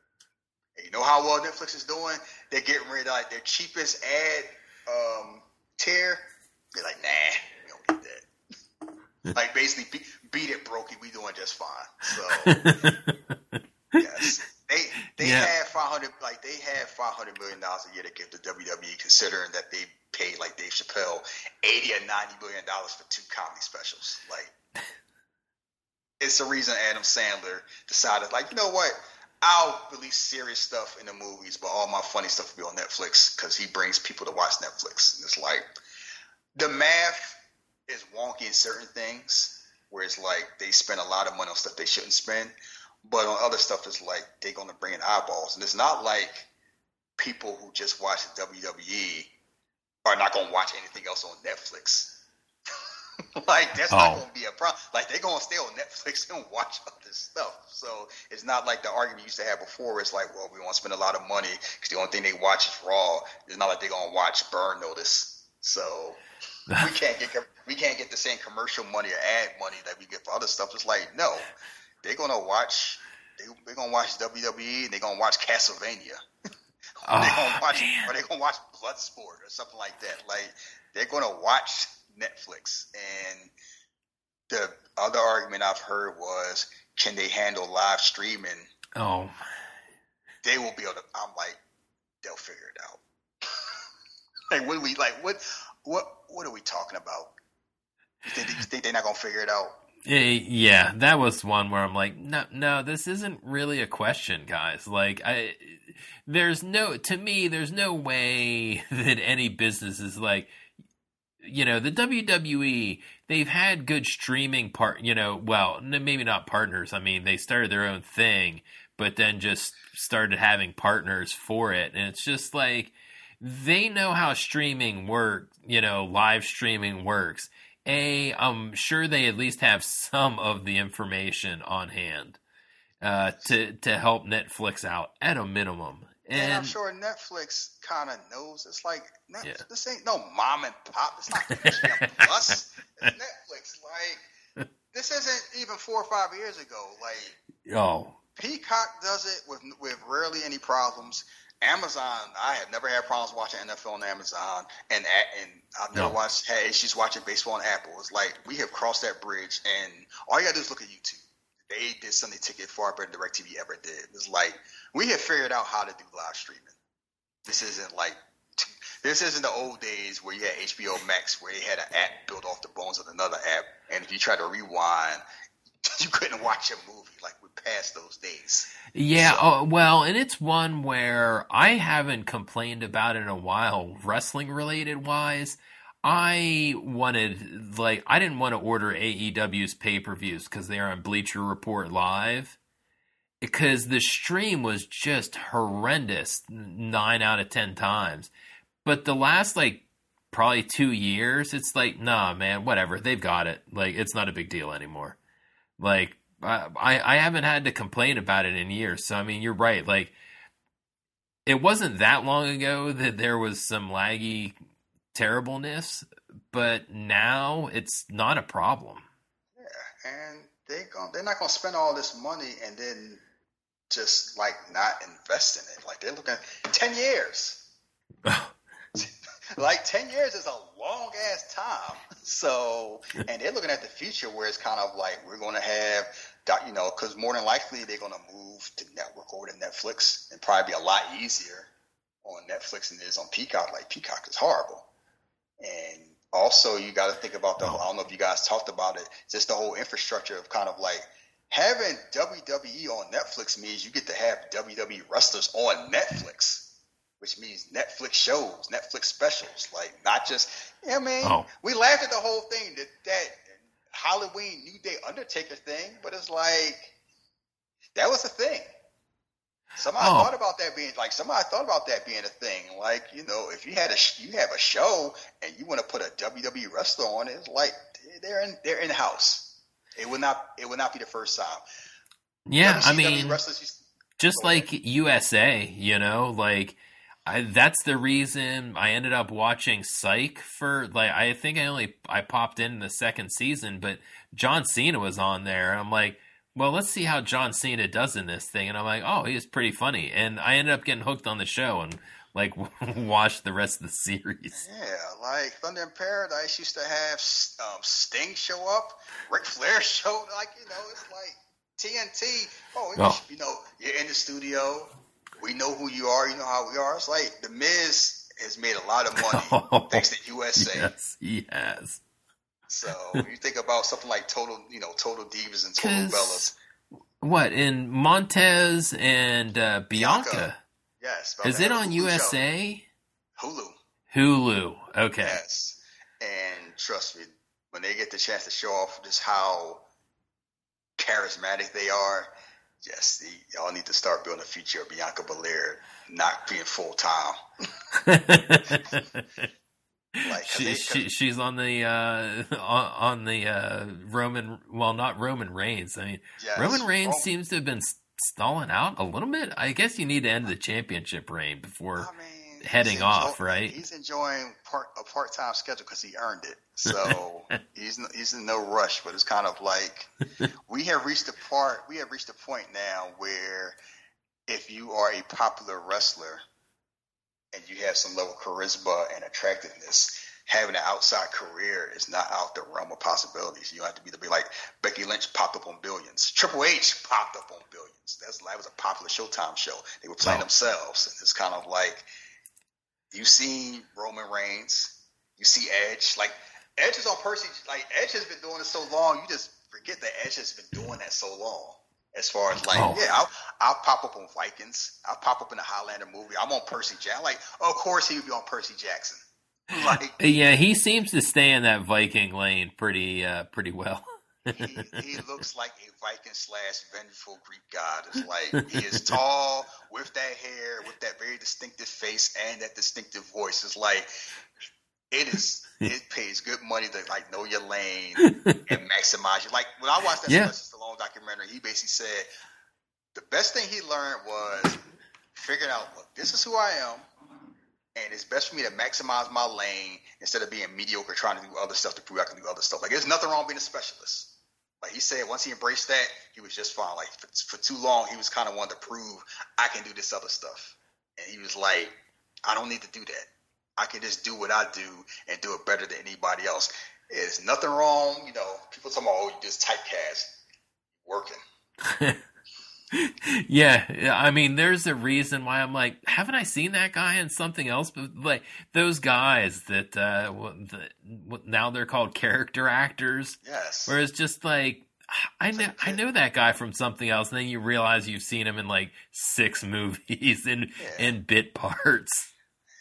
And you know how well Netflix is doing? They're getting rid of like their cheapest ad um, tier. They're like, nah, we don't get that. like basically, beat, beat it, Brokey. We doing just fine. So yes, they they yeah. had five hundred like they had five hundred million dollars a year to give to WWE, considering that they paid like Dave Chappelle eighty or ninety million dollars for two comedy specials. Like it's the reason Adam Sandler decided, like, you know what? I'll release serious stuff in the movies, but all my funny stuff will be on Netflix because he brings people to watch Netflix. And it's like the math is wonky in certain things, where it's like they spend a lot of money on stuff they shouldn't spend, but on other stuff, it's like they're going to bring in eyeballs. And it's not like people who just watch WWE are not going to watch anything else on Netflix like that's oh. not going to be a problem. Like they're going to stay on Netflix and watch all this stuff. So it's not like the argument you used to have before. It's like, well, we want to spend a lot of money because the only thing they watch is Raw. It's not like they're going to watch Burn Notice. So we can't get we can't get the same commercial money or ad money that we get for other stuff. It's like no, they're going to watch. They, they're going to watch WWE and they're going to watch Castlevania. oh, they're going to watch, man. or they're going to watch Bloodsport or something like that. Like they're going to watch Netflix. And the other argument I've heard was, can they handle live streaming? Oh, they will be able to. I'm like, they'll figure it out. like, what are we like? What, what, what are we talking about? You think, you think they're not gonna figure it out? Yeah, that was one where I'm like, no, no, this isn't really a question, guys. Like, I, there's no, to me, there's no way that any business is like, you know, the WWE, they've had good streaming part, you know, well, maybe not partners. I mean, they started their own thing, but then just started having partners for it. And it's just like they know how streaming works, you know, live streaming works. A, I'm sure they at least have some of the information on hand uh, to to help Netflix out at a minimum. And, and I'm sure Netflix kind of knows. It's like Netflix, yeah. this ain't no mom and pop. It's not Plus. It's Netflix. Like this isn't even four or five years ago. Like oh, Peacock does it with with rarely any problems. Amazon, I have never had problems watching NFL on Amazon, and and I've never no. watched had issues watching baseball on Apple. It's like we have crossed that bridge, and all you gotta do is look at YouTube. They did to get far better than DirecTV ever did. It was like we had figured out how to do live streaming. This isn't like this isn't the old days where you had HBO Max where you had an app built off the bones of another app, and if you try to rewind, you couldn't watch a movie. Like we passed those days. Yeah, so. oh, well, and it's one where I haven't complained about in a while, wrestling related wise. I wanted like I didn't want to order AEW's pay per views because they're on Bleacher Report live because the stream was just horrendous nine out of ten times. But the last like probably two years, it's like nah, man, whatever. They've got it. Like it's not a big deal anymore. Like I I haven't had to complain about it in years. So I mean, you're right. Like it wasn't that long ago that there was some laggy terribleness, but now it's not a problem. Yeah, and they going they're not gonna spend all this money and then just like not invest in it. Like they're looking ten years. like ten years is a long ass time. So, and they're looking at the future where it's kind of like we're going to have, you know, because more than likely they're going to move to network over to Netflix and probably be a lot easier on Netflix than it is on Peacock. Like Peacock is horrible. And also, you got to think about the. Oh. Whole, I don't know if you guys talked about it. Just the whole infrastructure of kind of like having WWE on Netflix means you get to have WWE wrestlers on Netflix, which means Netflix shows, Netflix specials. Like not just. I mean, oh. we laughed at the whole thing that that Halloween New Day Undertaker thing, but it's like that was a thing. Somebody oh. thought about that being like somebody thought about that being a thing. Like you know, if you had a you have a show and you want to put a WWE wrestler on it, it's like they're in they're in house. It would not it would not be the first time. Yeah, I mean, just like USA, you know, like. I, that's the reason I ended up watching Psych for like I think I only I popped in the second season, but John Cena was on there. I'm like, well, let's see how John Cena does in this thing. And I'm like, oh, he's pretty funny. And I ended up getting hooked on the show and like watched the rest of the series. Yeah, like Thunder in Paradise used to have um, Sting show up, Ric Flair showed like you know it's like TNT. Oh, oh. you know you're in the studio. We know who you are. You know how we are. It's like the Miz has made a lot of money oh, thanks to USA. Yes, he has. So you think about something like Total, you know, Total Divas and Total Bellas. What in Montez and uh, Bianca? Bianca? Yes. Is it on USA? Hulu. Hulu. Okay. Yes. And trust me, when they get the chance to show off just how charismatic they are, yes, y'all need to start building a future of Bianca Belair not being full time. Like, she, she, she's on the uh, on, on the uh, Roman. Well, not Roman Reigns. I mean, yes, Roman Reigns Roman. seems to have been stalling out a little bit. I guess you need to end the championship reign before I mean, heading off, right? He's enjoying part, a part time schedule because he earned it. So he's he's in no rush. But it's kind of like we have reached a part. We have reached a point now where if you are a popular wrestler and you have some level of charisma and attractiveness, having an outside career is not out the realm of possibilities. You have to be to be like Becky Lynch popped up on Billions. Triple H popped up on Billions. That's that was a popular Showtime show. They were playing themselves, and it's kind of like you see Roman Reigns, you see Edge. Like Edge is on Percy. Like Edge has been doing it so long, you just forget that Edge has been doing that so long. As far as like, oh. yeah, I'll, I'll pop up on Vikings. I'll pop up in a Highlander movie. I'm on Percy Jackson. Like, of course he would be on Percy Jackson. Like, yeah, he seems to stay in that Viking lane pretty, uh, pretty well. he, he, looks like a Viking slash vengeful Greek god. It's like he is tall with that hair, with that very distinctive face and that distinctive voice. It's like it is it pays good money to like know your lane and maximize you. Like when I watched that yeah. Stallone documentary, he basically said the best thing he learned was figuring out, look, this is who I am, and it's best for me to maximize my lane instead of being mediocre trying to do other stuff to prove I can do other stuff. Like there's nothing wrong being a specialist. Like he said, once he embraced that, he was just fine. Like for, for too long, he was kind of wanting to prove I can do this other stuff, and he was like, I don't need to do that. I can just do what I do and do it better than anybody else. It's nothing wrong, you know. People talk about, oh, you just typecast, working. yeah, I mean, there's a reason why I'm like, haven't I seen that guy in something else? But like those guys that, uh, that now they're called character actors. Yes. Whereas just like, I know, I know that guy from something else, and then you realize you've seen him in like six movies in yeah. in bit parts.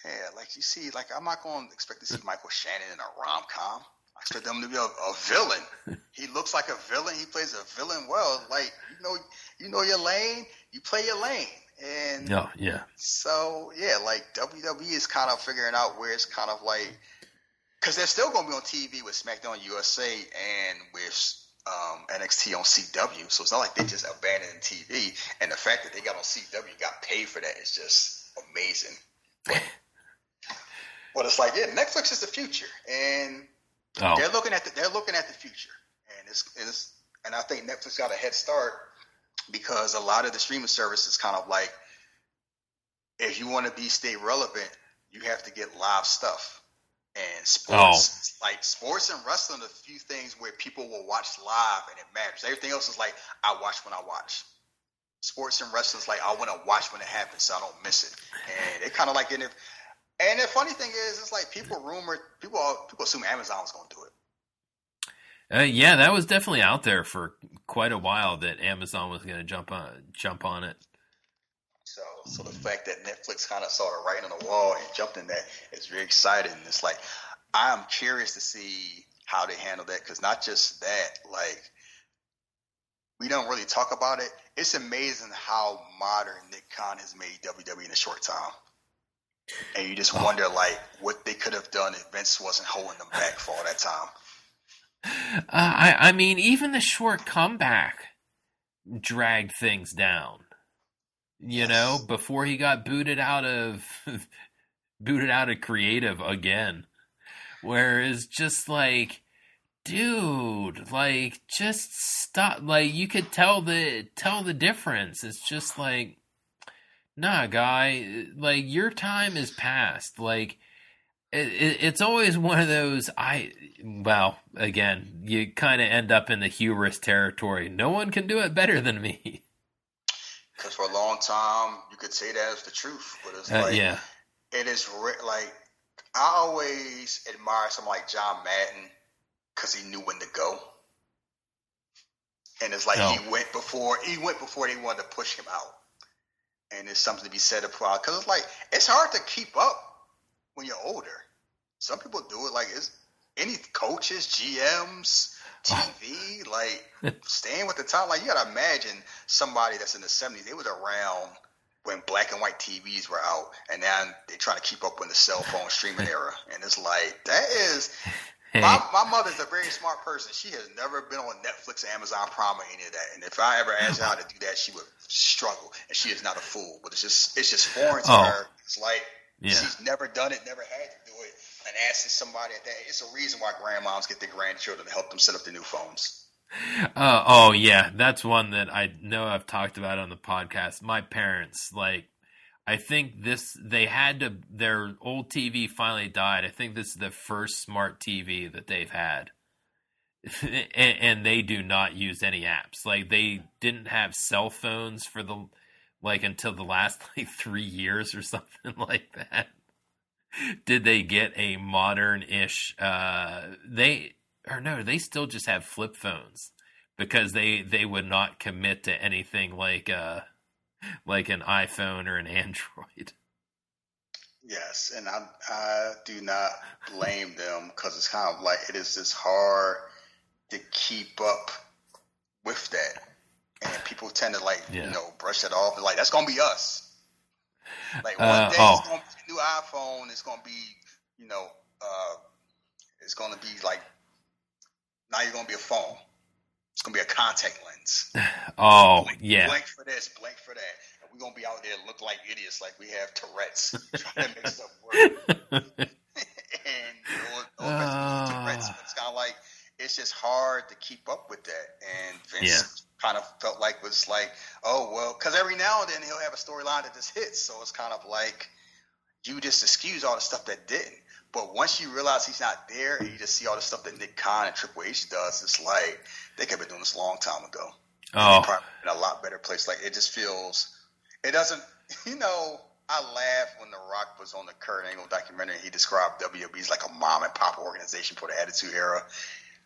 Yeah, like you see, like I'm not going to expect to see Michael Shannon in a rom com. I expect him to be a, a, villain. He looks like a villain. He plays a villain well. Like you know, you know your lane. You play your lane. And oh, yeah. So yeah, like WWE is kind of figuring out where it's kind of like because they're still going to be on TV with SmackDown USA and with um, NXT on CW. So it's not like they just abandoned TV. And the fact that they got on CW, got paid for that is just amazing. But, but it's like, yeah, Netflix is the future, and oh. they're looking at the they're looking at the future, and it's, it's and I think Netflix got a head start because a lot of the streaming services kind of like, if you want to be stay relevant, you have to get live stuff. And sports, oh. like sports and wrestling, a few things where people will watch live and it matters. Everything else is like I watch when I watch. Sports and wrestling is like I want to watch when it happens, so I don't miss it. And it kind of like, and if, and the funny thing is, it's like people rumor, people people assume Amazon was going to do it. Uh, yeah, that was definitely out there for quite a while that Amazon was going to jump on jump on it. So, so the fact that Netflix kind of saw the writing on the wall and jumped in that is very exciting. It's like I'm curious to see how they handle that because not just that, like we don't really talk about it. It's amazing how modern Nick Khan has made WWE in a short time. And you just oh. wonder, like, what they could have done if Vince wasn't holding them back for all that time. Uh, I, I mean, even the short comeback dragged things down you know, before he got booted out of booted out of creative again. Whereas just like dude, like just stop like you could tell the tell the difference. It's just like nah, guy, like your time is past. Like it, it, it's always one of those I well, again, you kind of end up in the hubris territory. No one can do it better than me. Because for a long time, you could say that as the truth, but it's uh, like, yeah. it is re- like, I always admire someone like John Madden because he knew when to go. And it's like no. he went before he went before they wanted to push him out. And there's something to be said about because it's like it's hard to keep up when you're older. Some people do it like it's any coaches, GMs, TV, like staying with the time. Like you gotta imagine somebody that's in the seventies. They was around when black and white TVs were out, and now they're trying to keep up with the cell phone streaming era. And it's like that is. My, my mother's a very smart person. She has never been on Netflix, Amazon Prime, or any of that. And if I ever asked her how to do that, she would struggle. And she is not a fool, but it's just it's just foreign to oh. her. It's like yeah. she's never done it, never had to do it and asking somebody at that. It's a reason why grandmoms get their grandchildren to help them set up the new phones. Uh, oh yeah, that's one that I know I've talked about on the podcast. My parents, like, I think this they had to their old TV finally died. I think this is the first smart TV that they've had. and, and they do not use any apps. Like they didn't have cell phones for the like until the last like 3 years or something like that did they get a modern-ish? Uh, they or no, they still just have flip phones because they they would not commit to anything like uh like an iPhone or an Android. Yes, and I I do not blame them because it's kind of like it is just hard to keep up with that, and people tend to like yeah. you know brush it off and like that's gonna be us. Like one uh, day oh. it's gonna be a new iPhone. It's gonna be, you know, uh, it's gonna be like now you're gonna be a phone. It's gonna be a contact Oh blink, yeah. Blank for this, blank for that. And we're gonna be out there look like idiots, like we have Tourette's, trying to make stuff work. and you know, uh, Tourette's, it's kind of like it's just hard to keep up with that. And Vince yeah kind of felt like was like, oh well, because every now and then he'll have a storyline that just hits, so it's kind of like you just excuse all the stuff that didn't. But once you realize he's not there, and you just see all the stuff that Nick Khan and Triple H does, it's like they could have been doing this a long time ago. Oh, probably in a lot better place. Like it just feels, it doesn't. You know, I laughed when The Rock was on the Kurt Angle documentary. He described WWE as like a mom and pop organization for the Attitude Era.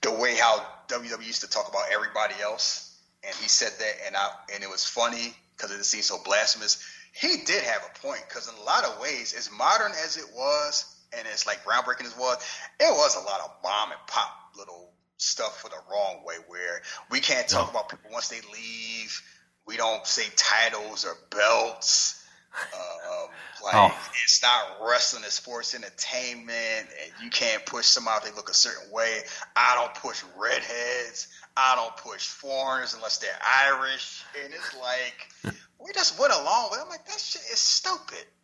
The way how WWE used to talk about everybody else, and he said that, and I and it was funny because it seemed so blasphemous. He did have a point because in a lot of ways, as modern as it was, and it's like groundbreaking as was, it was a lot of mom and pop little stuff for the wrong way where we can't talk about people once they leave we don't say titles or belts. Um, like oh. it's not wrestling, it's sports entertainment, and you can't push somebody if they look a certain way. I don't push redheads. I don't push foreigners unless they're Irish. And it's like we just went along with. It. I'm like that shit is stupid.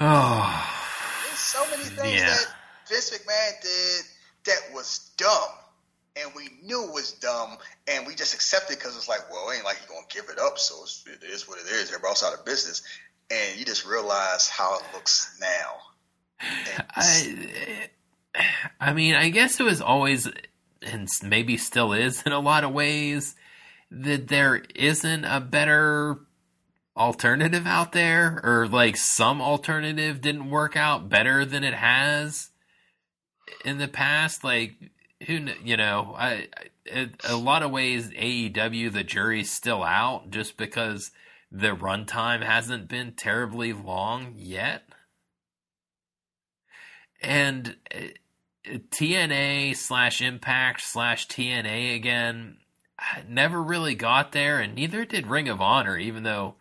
Oh, so many things yeah. that Vince McMahon did that was dumb and we knew it was dumb, and we just accepted because it's like, well, it ain't like you're gonna give it up, so it is what it is. Everybody's out of business, and you just realize how it looks now. I, I mean, I guess it was always, and maybe still is in a lot of ways, that there isn't a better alternative out there, or like some alternative didn't work out better than it has in the past. Like who you know, a lot of ways AEW the jury's still out just because the runtime hasn't been terribly long yet. And uh, TNA slash Impact slash TNA again never really got there, and neither did Ring of Honor, even though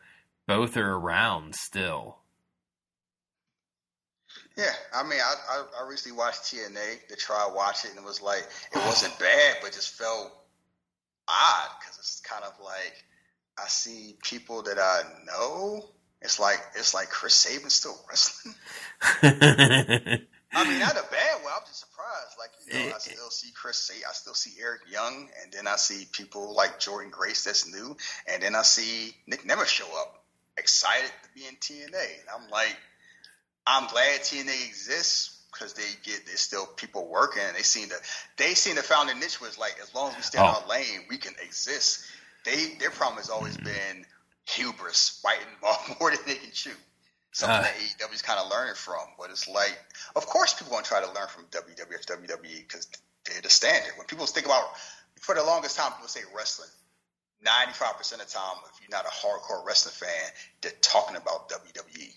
both are around still. Yeah, I mean, I, I, I recently watched TNA to try watch it, and it was like it wasn't bad, but just felt odd because it's kind of like I see people that I know. It's like it's like Chris Sabin still wrestling. I mean, not a bad way. I'm just surprised. Like you know, I eh, eh. still see Chris Sabin, I still see Eric Young, and then I see people like Jordynne Grace that's new, and then I see Nick Nemeth show up, excited to be in TNA, and I'm like I'm glad TNA exists because they get there's still people working. And They seem to they seem to found a niche was like as long as we stay oh. in our lane, we can exist. They their problem has always mm-hmm. been hubris, fighting off more than they can chew. Something uh, that AEW's kind of learning from. But it's like, of course, people going to try to learn from WWF, WWE because they're the standard. When people think about, for the longest time, people say wrestling. 95% of the time, if you're not a hardcore wrestling fan, they're talking about WWE.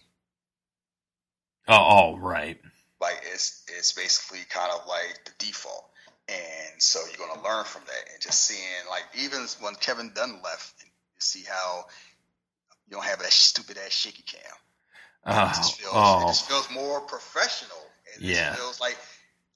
Oh, oh, right. Like it's it's basically kind of like the default, and so you're gonna learn from that. And just seeing like even when Kevin Dunn left, you see how you don't have that stupid ass shaky cam. Oh, it uh, just feels oh. it just feels more professional. Yeah, It yeah, feels like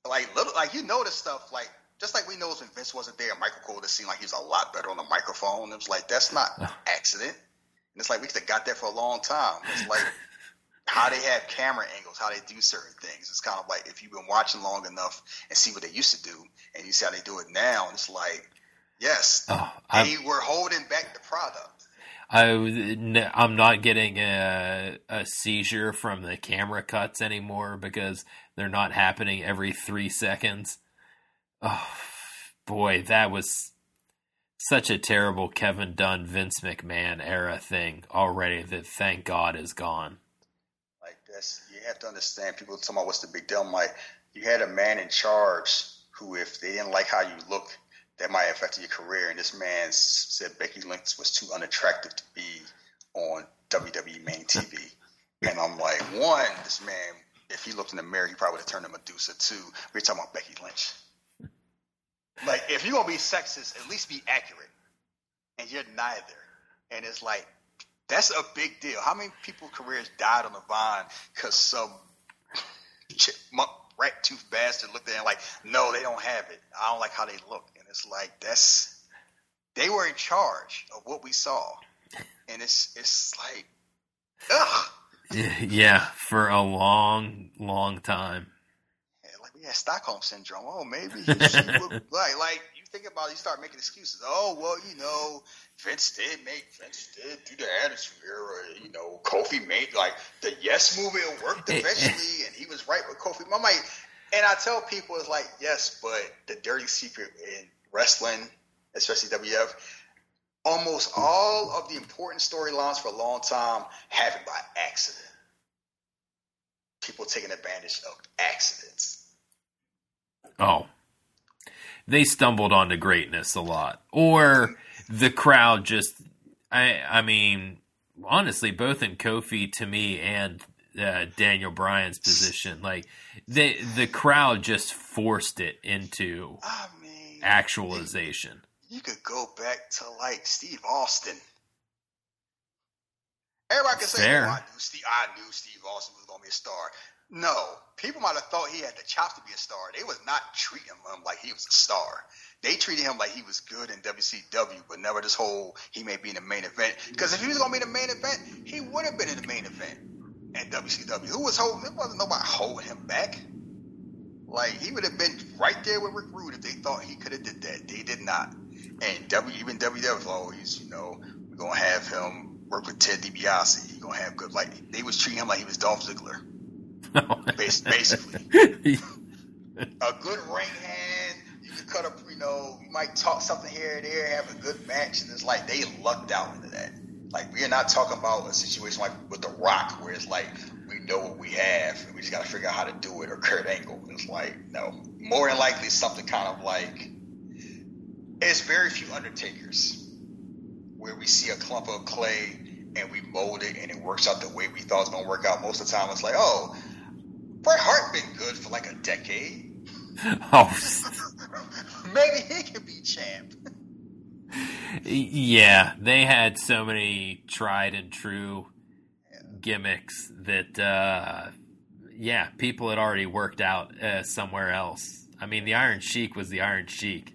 like little like you know this stuff like just like we know when Vince wasn't there, Michael Cole just seemed like he was a lot better on the microphone. It was like that's not an accident. And it's like we could have got that for a long time. It's like how they have camera angles, how they do certain things. It's kind of like if you've been watching long enough and see what they used to do, and you see how they do it now, it's like, yes, oh, they were holding back the product. I, I'm not getting a, a seizure from the camera cuts anymore because they're not happening every three seconds. Oh, boy, that was such a terrible Kevin Dunn, Vince McMahon era thing already that thank God is gone Like that's you have to understand. People talking about what's the big deal. I'm like, you had a man in charge who, if they didn't like how you look, that might affect your career. And this man said Becky Lynch was too unattractive to be on WWE main TV. and I'm like, one, this man, if he looked in the mirror, he probably would have turned to Medusa. too. we're talking about Becky Lynch. Like, if you're gonna be sexist, at least be accurate. And you're neither. And it's like, that's a big deal. How many people's careers died on the vine because some chipmunk rat tooth bastard looked at it like, no, they don't have it. I don't like how they look. And it's like that's they were in charge of what we saw, and it's it's like, ugh. Yeah, for a long, long time. Yeah, Stockholm syndrome. Oh, maybe would, like like you think about it, you start making excuses. Oh, well, you know, Vince did make Vince did do the Attitude Era. You know, Kofi made like the Yes movie. Worked eventually, and he was right with Kofi. I'm like, and I tell people it's like yes, but the dirty secret in wrestling especially WF, almost all of the important storylines for a long time happened by accident. People taking advantage of accidents. Oh, they stumbled onto greatness a lot, or the crowd just. I I mean, honestly, both in Kofi to me and uh, Daniel Bryan's position, like the the crowd just forced it into I mean, actualization. you could go back to like Steve Austin. Everybody can say, Fair. "Oh, I knew Steve. I knew Steve Austin was going to be a star." No, people might have thought he had the chops to be a star. They was not treating him like he was a star. They treated him like he was good in WCW, but never this whole he may be in the main event. Because if he was to be in the main event, he would have been in the main event in WCW. Who was holding? There wasn't nobody holding him back. Like he would have been right there with Rick Rude if they thought he could have did that. They did not. And W even WWF was always, you know, we're gonna have him work with Ted DiBiase. He's gonna have good like they was treating him like he was Dolph Ziggler. Bas- basically. A good ring hand, you could cut up, you know, you might talk something here and there, have a good match, and it's like they lucked out into that. Like we are not talking about a situation like with The Rock where it's like we know what we have and we just gotta figure out how to do it or Kurt Angle. It's like, no. More than likely something kind of like it's very few undertakers where we see a clump of clay and we mold it and it works out the way we thought it was gonna work out. Most of the time it's like, oh, Bret Hart been good for like a decade. oh, Maybe he can be champ. yeah, they had so many tried and true gimmicks that, uh, yeah, people had already worked out uh, somewhere else. I mean, the Iron Sheik was the Iron Sheik.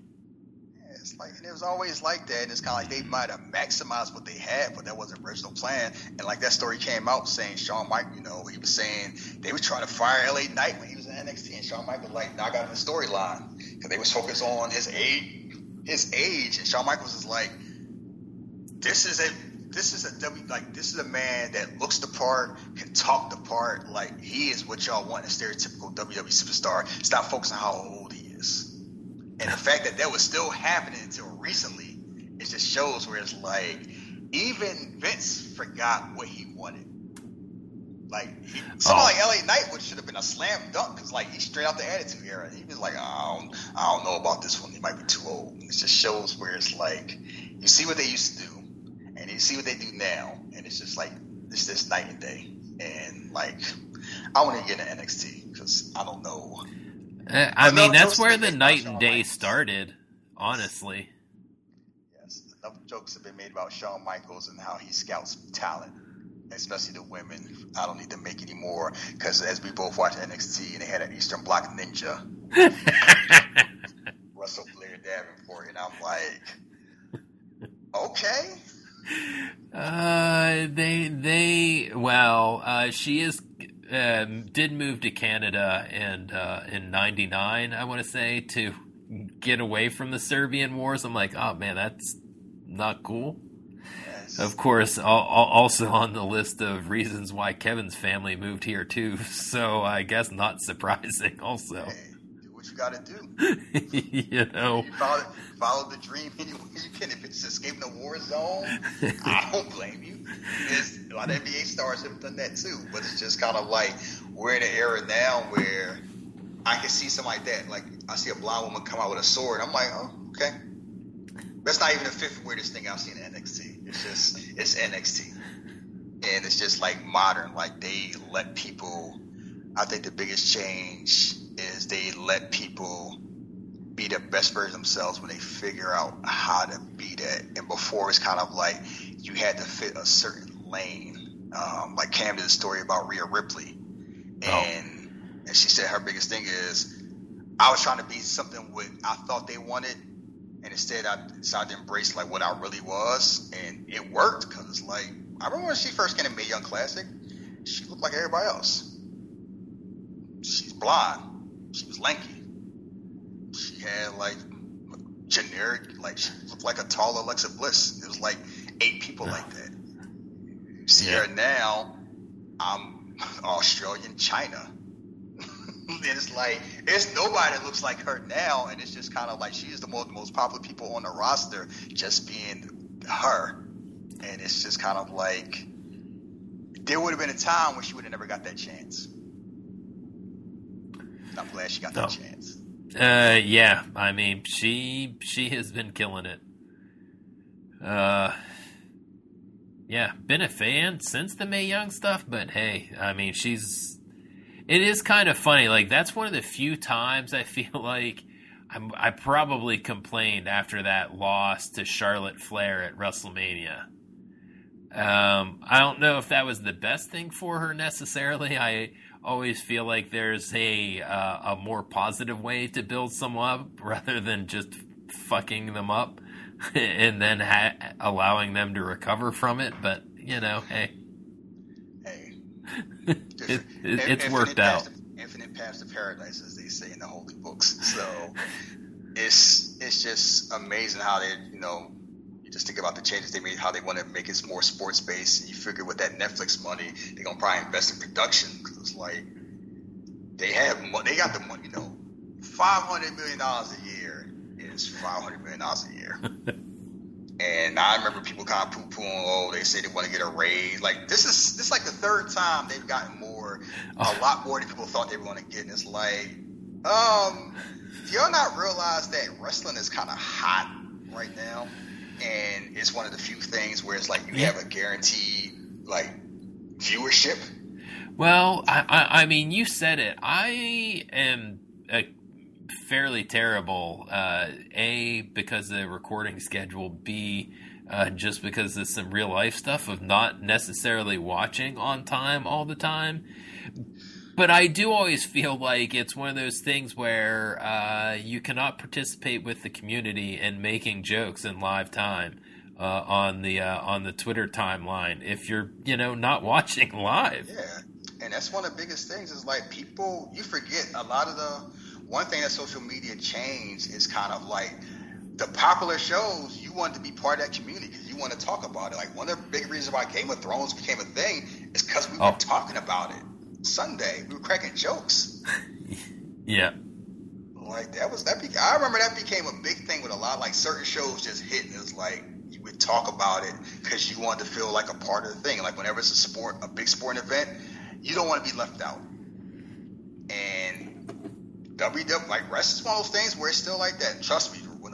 It's like and it was always like that. And it's kind of like they might have maximized what they had, but that wasn't original plan. And like that story came out saying Shawn Mike, you know, he was saying they were trying to fire LA Knight when he was in NXT, and Shawn Michaels like knock out the storyline because they was focused on his age, his age, and Shawn Michaels is like, this is a this is a W like this is a man that looks the part, can talk the part, like he is what y'all want a stereotypical WWE superstar. Stop focusing on how old he is. And the fact that that was still happening until recently, it just shows where it's like even Vince forgot what he wanted. Like he, someone Oh. like LA Knight would should have been a slam dunk because like he's straight out the Attitude Era. He was like, I don't, I don't know about this one. He might be too old. It just shows where it's like you see what they used to do, and you see what they do now, and it's just like it's just night and day. And like I want to get into NXT because I don't know. Uh, I mean, that's where the night and day like- started, honestly. Yes, enough jokes have been made about Shawn Michaels and how he scouts talent, especially the women. I don't need to make any more because as we both watch NXT and they had an Eastern Bloc ninja, Russell Blair Davenport, and I'm like, okay. Uh, they they well, uh, she is um, did move to Canada and uh, in '99, I want to say, to get away from the Serbian wars. I'm like, oh man, that's not cool. Yes. Of course, al- al- also on the list of reasons why Kevin's family moved here too. So I guess not surprising. Also, what you got to do. you know, You follow, follow the dream any way you can. If it's escaping the war zone, I don't blame you. It's, a lot of NBA stars have done that too. But it's just kind of like we're in an era now where I can see something like that. Like I see a blonde woman come out with a sword. I'm like, oh, okay. That's not even the fifth weirdest thing I've seen in NXT. It's just it's NXT, and it's just like modern. Like they let people. I think the biggest change is they let people be the best version of themselves when they figure out how to be that. And before it's kind of like you had to fit a certain lane. Um, like Cam did a story about Rhea Ripley, and and she said her biggest thing is I was trying to be something what I thought they wanted, and instead I decided to embrace like what I really was, and it worked because it's like I remember when she first came to Mae Young Classic, she looked like everybody else. She's blonde. She was lanky. She had like generic, like she looked like a tall Alexa Bliss. It was like eight people like that. See Yeah. her now, I'm Australian Chyna. it's like it's nobody that looks like her now, and it's just kind of like she is the most most popular people on the roster, just being her, and it's just kind of like there would have been a time when she would have never got that chance. I'm glad she got that chance. Uh, yeah. I mean, she she has been killing it. Uh, yeah, been a fan since the Mae Young stuff, but hey, I mean, she's. It is kind of funny. Like that's one of the few times I feel like I'm, I probably complained after that loss to Charlotte Flair at WrestleMania. Um, I don't know if that was the best thing for her necessarily. I always feel like there's a uh, a more positive way to build someone up rather than just fucking them up and then ha- allowing them to recover from it. But you know, hey, hey, it, it, it's worked out. To, infinite paths to paradise, as they say in the holy books. So it's it's just amazing how they you know you just think about the changes they made, how they want to make it more sports based. And you figure with that Netflix money, they're gonna probably invest in production it's like they have they got the money. You know, five hundred million dollars a year is five hundred million dollars a year. and I remember people kind of poo pooing. Oh, they say they want to get a raise. Like this is this is like the third time they've gotten more, oh. a lot more than people thought they were going to get. And it's like, um, do y'all not realize that wrestling is kind of hot right now? and it's one of the few things where it's like you have a guaranteed like viewership. Well, I, I, I mean, you said it. I am a fairly terrible. Uh, a because the recording schedule. B uh, just because of some real life stuff of not necessarily watching on time all the time but I do always feel like it's one of those things where uh, you cannot participate with the community in making jokes in live time uh, on the uh, on the Twitter timeline if you're you know not watching live. Yeah, and that's one of the biggest things is like people you forget a lot of the one thing that social media changed is kind of like the popular shows you want to be part of that community because you want to talk about it. Like one of the big reasons why Game of Thrones became a thing is because we were oh. talking about it. Sunday. We were cracking jokes. yeah. Like that was that. Be, I remember that became a big thing with a lot. Like certain shows just hitting and it was like you would talk about it because you wanted to feel like a part of the thing. Like whenever it's a sport, a big sporting event, you don't want to be left out. And WW like rest is one of those things where it's still like that. Trust me, when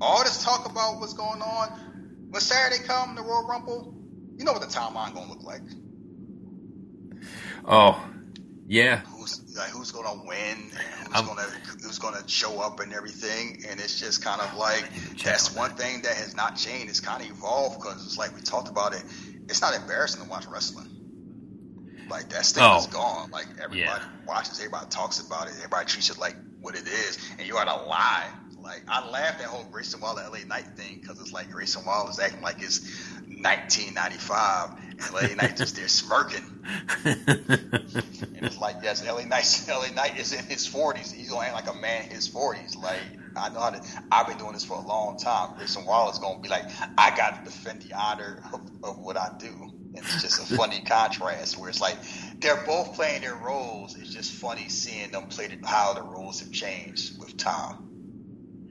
all this talk about what's going on, when Saturday come the Royal Rumble, you know what the timeline gonna look like. Oh, yeah. Who's like who's gonna win? Who's gonna who's gonna show up and everything? And it's just kind of like that's one thing that has not changed. It's kind of evolved because it's like we talked about it. It's not embarrassing to watch wrestling. Like that stuff oh. is gone. Like everybody yeah. watches, everybody talks about it, everybody treats it like what it is, and you gotta lie. Like I laughed at whole Grayson Waller LA Knight thing because it's like Grayson Waller is acting like it's 1995 and LA Knight just there smirking. and it's like, yes, LA Knight, LA Knight is in his 40s. He's going to act like a man in his 40s. Like, I know how to, I've been doing this for a long time. Grayson Waller is going to be like, I got to defend the honor of, of what I do. And it's just a funny contrast where it's like they're both playing their roles. It's just funny seeing them play the, how the roles have changed with time.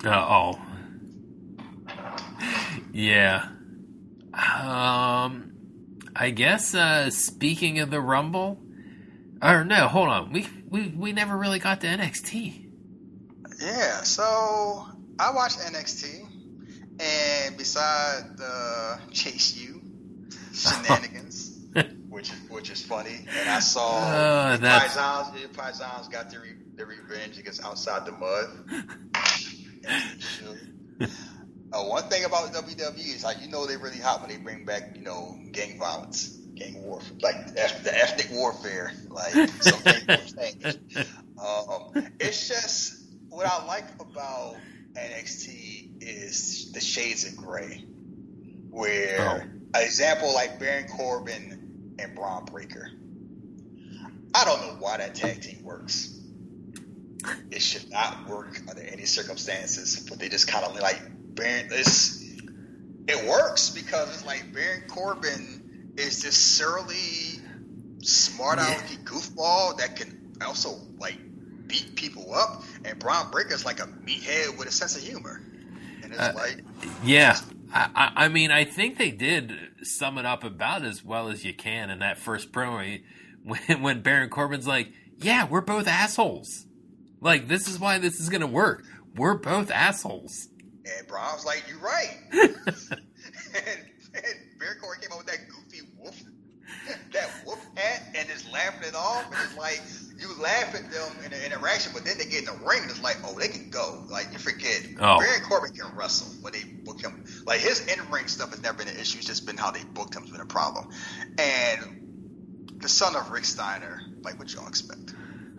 Uh oh. Yeah. Um, I guess uh, speaking of the Rumble, or no, hold on, we we we never really got to NXT. Yeah, so I watched NXT, and beside the Chase U shenanigans, which is which is funny, and I saw uh, the Paisans, the Paisans got their, their revenge against Outside the Mud. Uh, one thing about WWE is like you know they're really hot when they bring back you know gang violence, gang war, like the ethnic warfare, like some things. Um, it's just what I like about NXT is the shades of gray, where oh. An example like Baron Corbin and Bron Breakker. I don't know why that tag team works. It should not work under any circumstances, but they just kind of like Baron, it's, it works because it's like Baron Corbin is this surly, smart alecky goofball that can also like beat people up, and Bron Breakker's like a meathead with a sense of humor. And it's uh, like, yeah, I, I mean, I think they did sum it up about as well as you can in that first promo when when Baron Corbin's like, "Yeah, we're both assholes. Like this is why this is gonna work. We're both assholes." And Bron's like, "You're right." and, and Baron Corbin came up with that goofy wolf, that wolf hat, and is laughing it off, and it's like you laugh at them in an interaction, but then they get in the ring and it's like, oh, they can go. Like you forget, oh. Baron Corbin can wrestle when they book him. Like his in ring stuff has never been an issue. It's just been how they booked him has been a problem. And the son of Rick Steiner, like what y'all expect?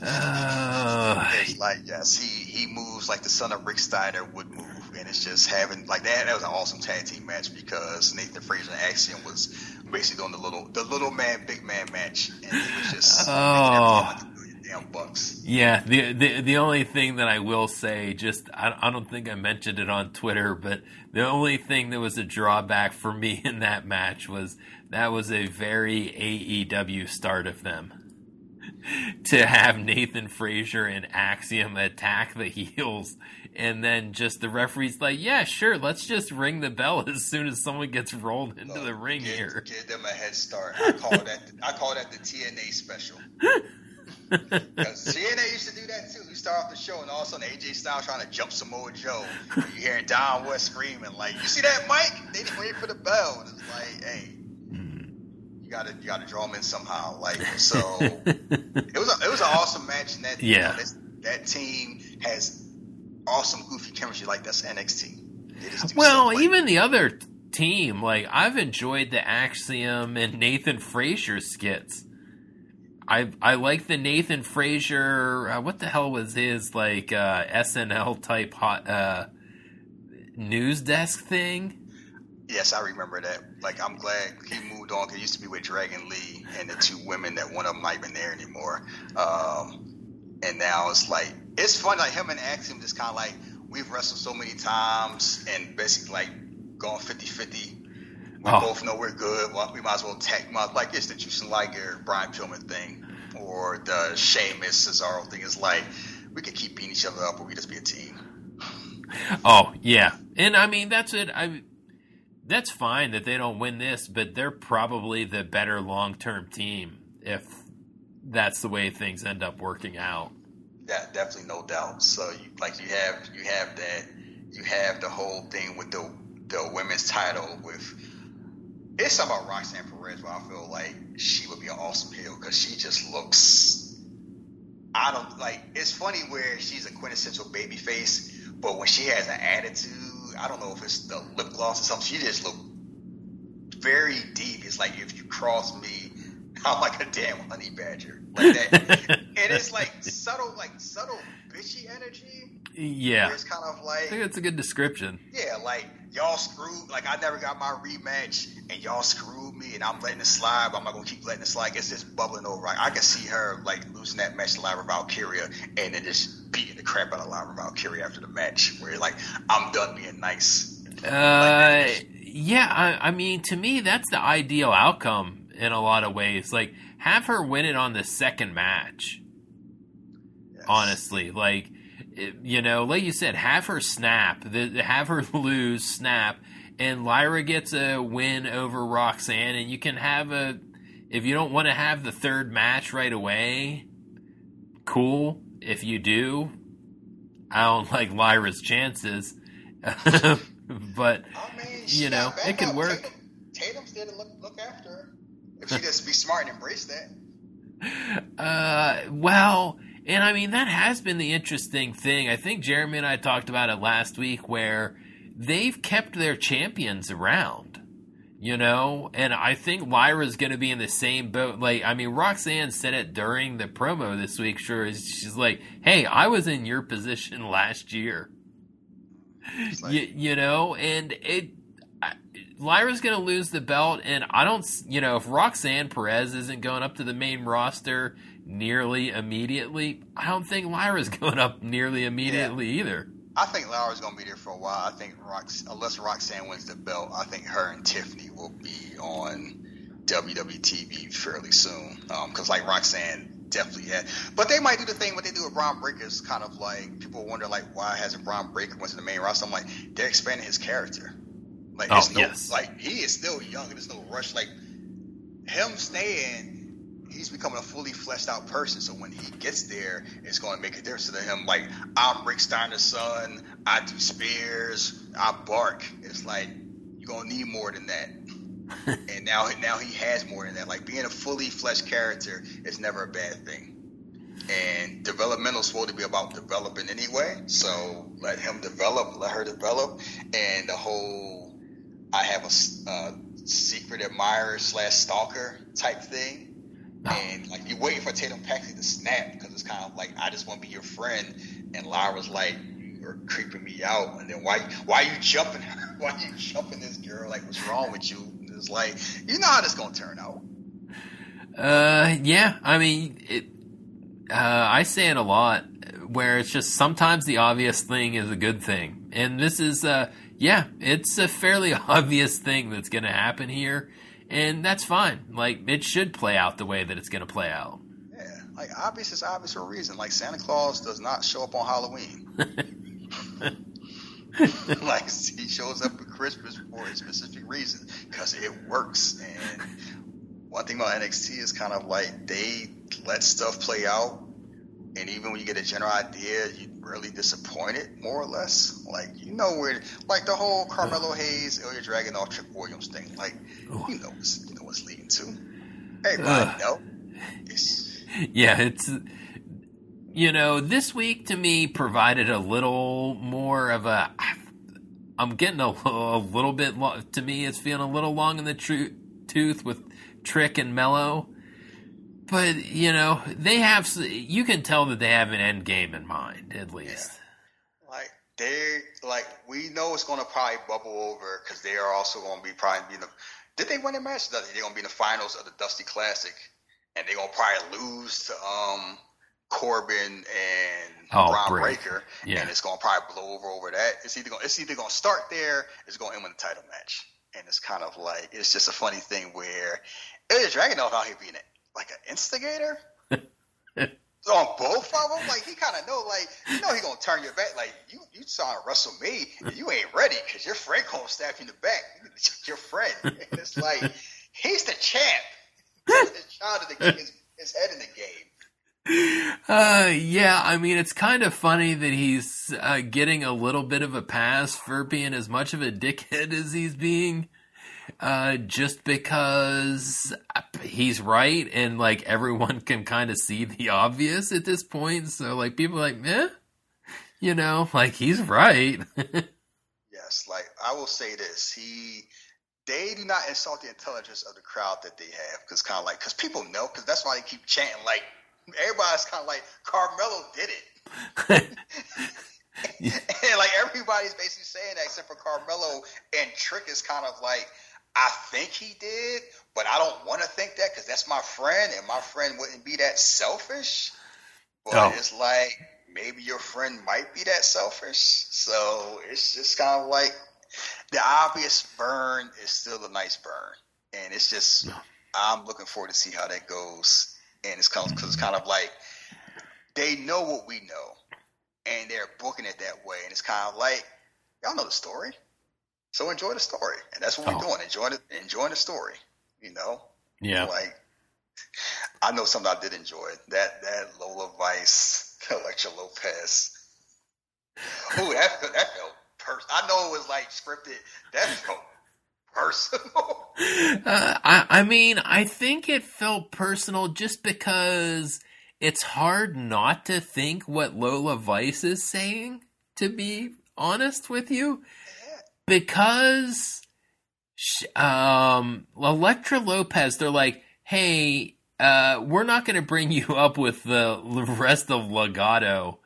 uh, it's like yes, he he moves like the son of Rick Steiner would move, and it's just having like that. That was an awesome tag team match because Nathan Frazer and Axiom was basically doing the little the little man big man match, and it was just oh. Damn bucks. Yeah, the, the the only thing that I will say, just I, I don't think I mentioned it on Twitter, but the only thing that was a drawback for me in that match was that was a very AEW start of them to have Nathan Frazer and Axiom attack the heels and then just the referee's like, yeah, sure, let's just ring the bell as soon as someone gets rolled into Look, the ring give, here. Give them a head start. I call that I call that the TNA special. TNA used to do that too. We start off the show and all of a sudden AJ Styles trying to jump Samoa Joe. You hearing Don West screaming like, "You see that, Mike? They didn't wait for the bell." And it's like, hey, mm-hmm. you gotta you gotta draw them in somehow. Like so, it was a, it was an awesome match. And that yeah, you know, that team has awesome goofy chemistry like that's NXT. Well, even the other team, like I've enjoyed the Axiom and Nathan Frazer skits. I I like the Nathan Frazer. Uh, what the hell was his like uh, SNL type hot uh, news desk thing? Yes, I remember that. Like, I'm glad he moved on because he used to be with Dragon Lee and the two women that one of them not even there anymore. Um, and now it's like it's funny like him and Axiom just kind of like we've wrestled so many times and basically like gone 50-50 we oh. both know we're good we might as well tag like it's the Jushin Liger Brian Pillman thing or the Sheamus Cesaro thing is like we could keep beating each other up or we just be a team oh yeah and I mean that's it I that's fine that they don't win this but they're probably the better long-term team if that's the way things end up working out. Yeah, definitely, no doubt. So, you, like you have you have that you have the whole thing with the the women's title with it's something about Roxanne Perez where I feel like she would be an awesome heel because she just looks. I don't like. It's funny where she's a quintessential baby face, but when she has an attitude, I don't know if it's the lip gloss or something. She just looks very deep. It's like if you cross me I'm like a damn honey badger. Like that. and it's like subtle, like subtle bitchy energy. Yeah. It's kind of like. I think that's a good description. Yeah, like y'all screwed. Like I never got my rematch, and y'all screwed me, and I'm letting it slide. But I'm not gonna keep letting it slide. It's just bubbling over. Like, I can see her like losing that match to Lyra Valkyria, and then just beating the crap out of Lyra Valkyria after the match, where like I'm done being nice. Uh, like, yeah. I, I mean, to me, that's the ideal outcome in a lot of ways. Like have her win it on the second match. Yes. Honestly, like you know, like you said, have her snap, have her lose, snap, and Lyra gets a win over Roxanne, and you can have a. If you don't want to have the third match right away, cool. If you do, I don't like Lyra's chances, but I mean, you know, it could work. Tatum, Tatum's there to look, look after her. If she just be smart and embrace that. Uh, well, and I mean that has been the interesting thing. I think Jeremy and I talked about it last week, where they've kept their champions around. You know, and I think Lyra's going to be in the same boat. Like, I mean, Roxanne said it during the promo this week. Sure, she's like, "Hey, I was in your position last year." Like, you, you know, and it Lyra's going to lose the belt, and I don't, you know, if Roxanne Perez isn't going up to the main roster nearly immediately, I don't think Lyra's going up nearly immediately yeah. either. I think Lyra's going to be there for a while. I think Rox, unless Roxanne wins the belt, I think her and Tiffany will be on WWE TV fairly soon. Because um, like Roxanne definitely had. But they might do the thing what they do with Bron Breakker is kind of like people wonder like why hasn't Bron Breakker went to the main roster? I'm like they're expanding his character. Like oh, no, yes. like he is still young. And there's no rush. Like him staying he's becoming a fully fleshed out person. So when he gets there, it's going to make a difference to him. Like I'm Rick Steiner's son. I do spears. I bark. It's like you're gonna need more than that. and now, now he has more than that. Like being a fully fleshed character is never a bad thing. And developmental is supposed to be about developing anyway. So let him develop, let her develop, and the whole I have a uh, secret admirer slash stalker type thing and like you're waiting for Tatum Paxley to snap because it's kind of like I just want to be your friend, and Lyra's like you're creeping me out, and then why why are you jumping? why are you jumping this girl? Like what's wrong with you? And it's like you know how this gonna turn out. Uh, yeah. I mean, it. Uh, I say it a lot, where it's just sometimes the obvious thing is a good thing, and this is uh, yeah, it's a fairly obvious thing that's going to happen here and that's fine. Like it should play out the way that it's going to play out. Yeah, like obvious is obvious for a reason. Like Santa Claus does not show up on Halloween. like he shows up at Christmas for a specific reason because it works. And one thing about NXT is kind of like they let stuff play out, and even when you get a general idea, you really disappointed, more or less. Like you know where, like the whole Carmelo Hayes, Ilja Dragunov, Trick Williams thing. Like you know, what's, you know what's leading to. Everybody uh, know. It's, yeah, it's you know this week to me provided a little more of a. I'm getting a, a little bit to me. It's feeling a little long in the tr- tooth with Trick and Melo but you know they have you can tell that they have an end game in mind at least yeah. like they like we know it's going to probably bubble over because they are also going to be probably be in the did they win the match they're going to be in the finals of the dusty classic and they're going to probably lose to um corbin and oh, Bron Breakker, yeah. and it's going to probably blow over over that. It's either going it's either going to start there, it's going to end with a title match, and it's kind of like it's just a funny thing where Ilja Dragunov out here being an like an instigator on both of them. Like he kind of know, like you know, he gonna turn your back. Like you, you trying to wrestle me, you ain't ready because your friend gonna you in the back. Your friend, and it's like he's the champ. He's the child of the king. His, his head in the game. Uh, yeah, I mean, it's kind of funny that he's uh, getting a little bit of a pass for being as much of a dickhead as he's being uh, just because he's right and like everyone can kind of see the obvious at this point. So like people like, eh, you know, like he's right. yes, like I will say this, he they do not insult the intelligence of the crowd that they have because kind of like because people know because that's why they keep chanting like everybody's kind of like Carmelo did it. and like everybody's basically saying that except for Carmelo and Trick is kind of like I think he did, but I don't want to think that because that's my friend, and my friend wouldn't be that selfish. But oh. it's like maybe your friend might be that selfish. So it's just kind of like the obvious burn is still a nice burn, and it's just I'm looking forward to see how that goes. And it's kind because it's kind of like they know what we know, and they're booking it that way, and it's kind of like y'all know the story. So enjoy the story, and that's what oh. we're doing. Enjoying it, enjoying the story. You know, yeah. Like I know something I did enjoy that that Lola Vice, Elektra Lopez. Oh, that that felt personal. I know it was like scripted. That felt personal. Uh, I I mean, I think it felt personal just because it's hard not to think what Lola Vice is saying. To be honest with you, because um, Elektra Lopez, they're like, hey, uh, we're not going to bring you up with the rest of Legado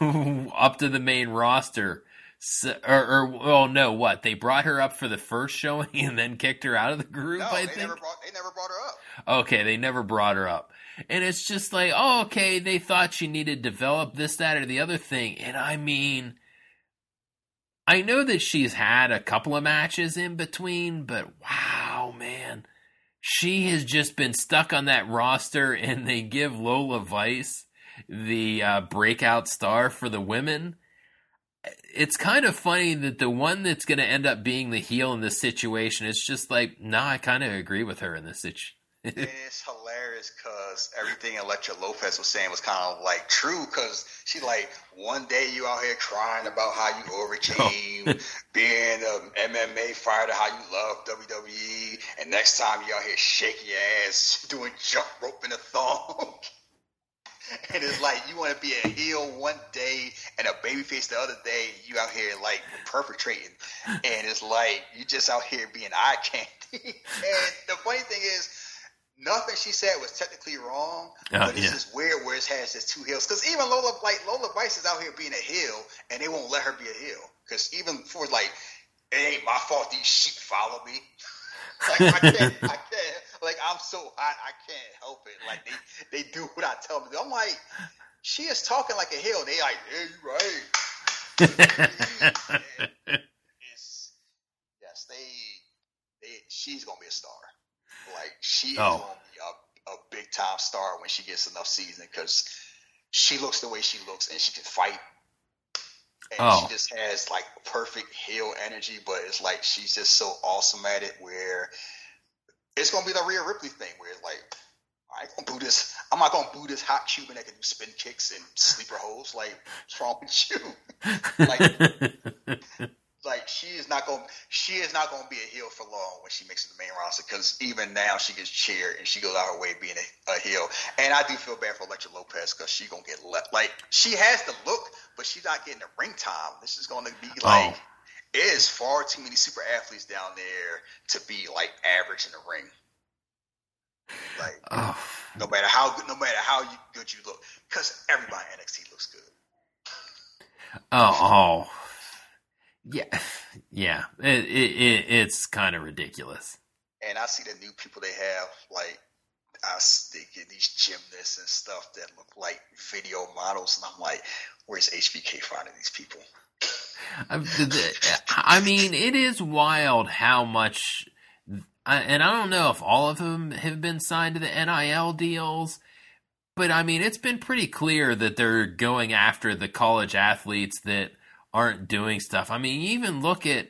up to the main roster. So, or, or, oh no, what? They brought her up for the first showing and then kicked her out of the group. No, I they think never brought, they never brought her up. Okay, they never brought her up, and it's just like, oh, okay, they thought she needed to develop this, that, or the other thing, and I mean, I know that she's had a couple of matches in between, but wow, man. she has just been stuck on that roster, and they give Lola Vice the uh, breakout star for the women. It's kind of funny that the one that's going to end up being the heel in this situation is just like, nah, I kind of agree with her in this situation. it's hilarious because everything Elektra Lopez was saying was kind of like true because she like one day you out here crying about how you overcame oh. being an MMA fighter, how you love WWE, and next time you out here shaking your ass doing jump rope in a thong. and it's like you want to be a heel one day and a babyface the other day. You out here like perpetrating, and it's like you just out here being eye candy. and the funny thing is, nothing she said was technically wrong, uh, but it's yeah. just weird where it has this two heels. Because even Lola, like Lola Vice, is out here being a heel, and they won't let her be a heel. Because even for like, it ain't my fault these sheep follow me. like I can't, I can't. Like I'm so hot, I can't help it. Like they, they do what I tell them. I'm like, she is talking like a heel. They like, yeah, you right. it's, yes, they, they, she's gonna be a star. Like she is oh. gonna be a, a big time star when she gets enough season because she looks the way she looks and she can fight and oh. she just has like perfect heel energy, but it's like she's just so awesome at it where it's gonna be the Rhea Ripley thing where it's like I ain't gonna boo this. I'm not gonna boo this hot Cuban that can do spin kicks and sleeper holes. Like, what's wrong with you? like, like she is not going she is not going to be a heel for long when she makes it the main roster because even now she gets cheered and she goes out her way being a, a heel. And I do feel bad for Elektra Lopez because she gonna get left. Like she has the look, but she's not getting the ring time. This is going to be oh. like. Oh. It is far too many super athletes down there to be like average in the ring. Like, oh. no matter how good, no matter how good you look, because everybody in NXT looks good. Oh, oh, yeah, yeah, it, it, it it's kind of ridiculous. And I see the new people they have, like I they get these gymnasts and stuff that look like video models, and I'm like, where's HBK finding these people? I mean, it is wild how much, and I don't know if all of them have been signed to the NIL deals, but I mean, it's been pretty clear that they're going after the college athletes that aren't doing stuff. I mean, you even look at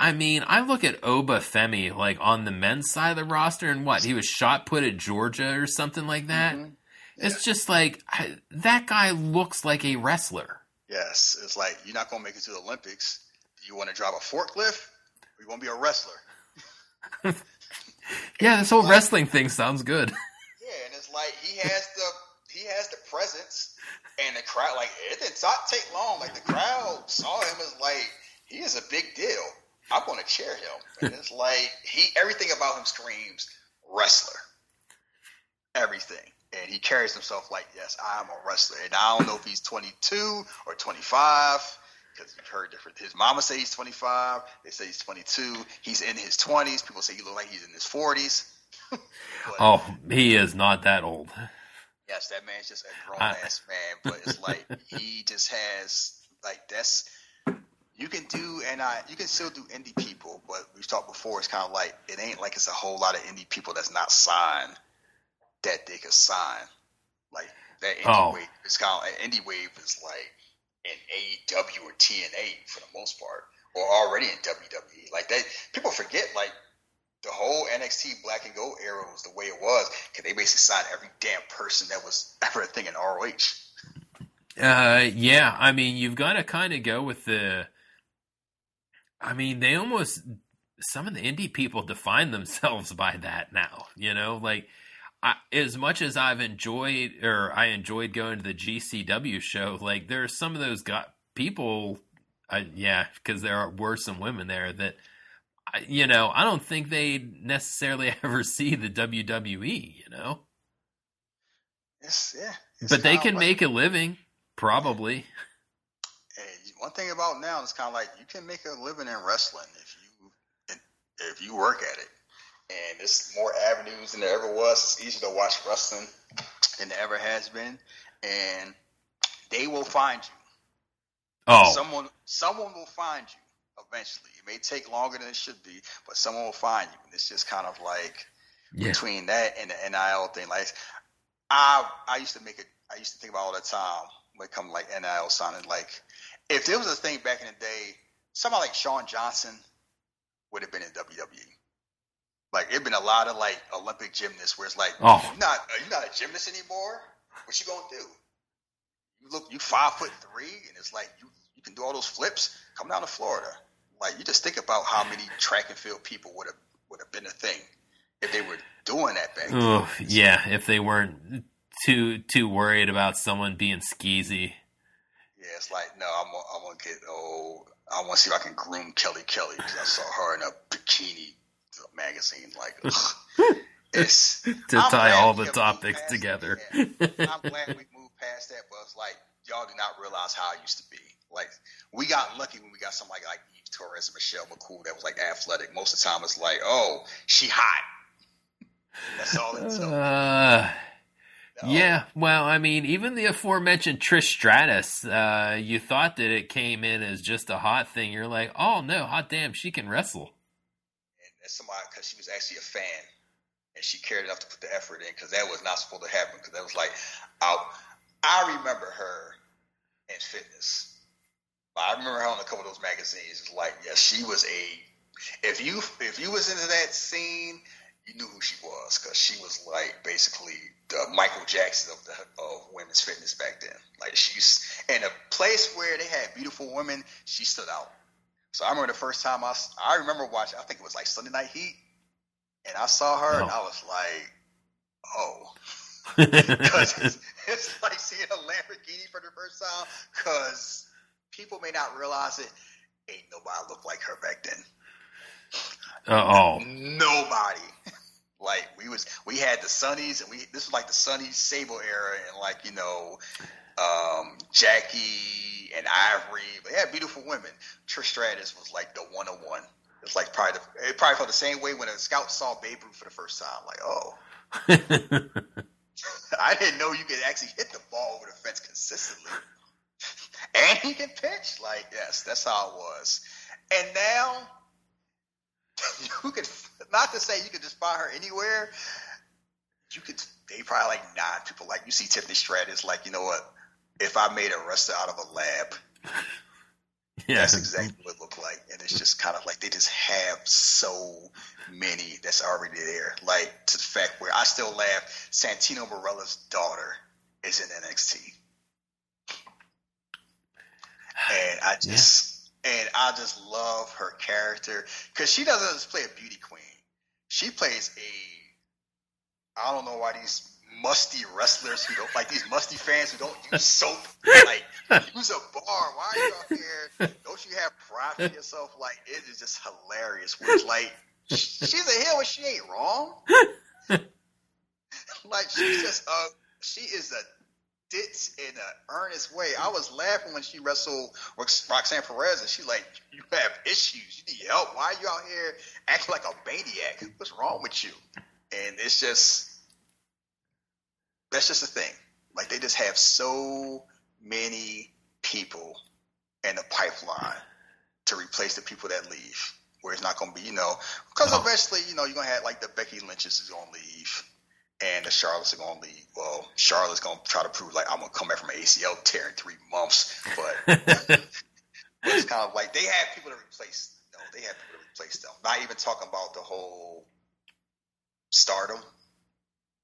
I mean, I look at Oba Femi like on the men's side of the roster and what he was shot put at Georgia or something like that. Mm-hmm. Yeah. It's just like I, that guy looks like a wrestler. Yes, it's like you're not gonna make it to the Olympics. Do you want to drive a forklift, or you want to be a wrestler? yeah, this whole like, wrestling thing sounds good. Yeah, and it's like he has the he has the presence and the crowd, like, it did not take long. Like, the crowd saw him as, like, he is a big deal. I'm going to cheer him. And it's like, he, everything about him screams wrestler. Everything. And he carries himself like, yes, I'm a wrestler. And I don't know if he's 22 or 25 because you've heard different. His mama say he's 25. They say he's 22. He's in his 20s. People say he look like he's in his 40s. oh, he is not that old yes, that man's just a grown ass man, but it's like he just has like that's you can do and I you can still do indie people, but we've talked before. It's kind of like it ain't like it's a whole lot of indie people that's not signed that they could sign. Like that indie oh. wave, it's kind of indie wave is like an AEW or TNA for the most part, or already in WWE. Like that, people forget like the whole NXT Black and Gold era was the way it was because they basically signed every damn person that was ever a thing in ROH. Uh, yeah. I mean, you've got to kind of go with the. I mean, they almost some of the indie people define themselves by that now. You know, like I, as much as I've enjoyed or I enjoyed going to the GCW show, like there are some of those got people. Uh, yeah, because there were some women there that you know, I don't think they necessarily ever see the WWE, you know. Yes, yeah. But they can like, make a living, probably. One thing about now is kind of like you can make a living in wrestling if you if you work at it, and there's more avenues than there ever was. It's easier to watch wrestling than there ever has been, and they will find you. Oh, someone someone will find you eventually. It may take longer than it should be, but someone will find you. And it's just kind of like Yeah. between that and the NIL thing. Like I I used to make it I used to think about all the time when it come to like NIL signing. Like if there was a thing back in the day, somebody like Shawn Johnson would have been in WWE. Like it'd been a lot of like Olympic gymnasts where it's like Oh. you're not are you not a gymnast anymore? What you gonna do? You look you five foot three and it's like you you can do all those flips. Come down to Florida. Like you just think about how many track and field people would have would have been a thing if they were doing that back then. Oh, yeah, if they weren't too too worried about someone being skeezy. Yeah, it's like no, I'm gonna, I'm gonna get oh, I want to see if I can groom Kelly Kelly because I saw her in a bikini magazine. Like, ugh. it's To I'm tie all the topics together. yeah. I'm glad we moved past that, but it's like y'all do not realize how I used to be. Like we got lucky when we got somebody like Torres and Michelle McCool that was like athletic. Most of the time, it's like, oh, she hot. That's all it took. Uh, No. yeah, well, I mean, even the aforementioned Trish Stratus, uh, you thought that it came in as just a hot thing. You're like, oh no, hot damn, she can wrestle. and that's somebody because she was actually a fan and she cared enough to put the effort in because that was not supposed to happen because that was like I I remember her in fitness. I remember her on a couple of those magazines. It's like yeah, she was a if you if you was into that scene, you knew who she was because she was like basically the Michael Jackson of the of women's fitness back then. Like she's in a place where they had beautiful women, she stood out. So I remember the first time I I remember watching, I think it was like Sunday Night Heat, and I saw her and Oh. I was like, oh. Because it's, it's like seeing a Lamborghini for the first time because people may not realize it. Ain't nobody looked like her back then. Uh, oh, Nobody. Like we was, we had the Sunnies, and we this was like the Sunny Sable era, and like you know, um, Jackie and Ivory. They had beautiful women. Trish Stratus was like the one on one. It's like probably the, it probably felt the same way when a scout saw Babe Ruth for the first time. Like, oh, I didn't know you could actually hit the ball over the fence consistently. and he can pitch. Like, yes, that's how it was. And now you could not to say you could just find her anywhere. You could they probably like nine people. Like you see Tiffany Stratus, like, you know what? If I made a wrestler out of a lab, yeah. that's exactly what it looked like. And it's just kind of like they just have so many that's already there. Like to the fact where I still laugh, Santino Marella's daughter is in NXT. And I just and I just love her character because she doesn't just play a beauty queen. She plays a I don't know why these musty wrestlers who don't like these musty fans who don't use soap like use a bar. Why are you out here? Don't you have pride for yourself? Like it is just hilarious. Which like she's a heel and she ain't wrong. like she's just uh she is a ditz in an earnest way. I was laughing when she wrestled Roxanne Perez and she like, You have issues, you need help. Why are you out here acting like a maniac? What's wrong with you? And it's just that's just a thing. Like they just have so many people in the pipeline to replace the people that leave. Where it's not going to be, you know, because Oh. eventually, you know, you're going to have like the Becky Lynch's is going to leave, and the Charlotte's are going to leave. Well, Charlotte's going to try to prove like I'm going to come back from an ACL tear in three months, but, but it's kind of like they have people to replace. No, they have people to replace them. Not even talking about the whole stardom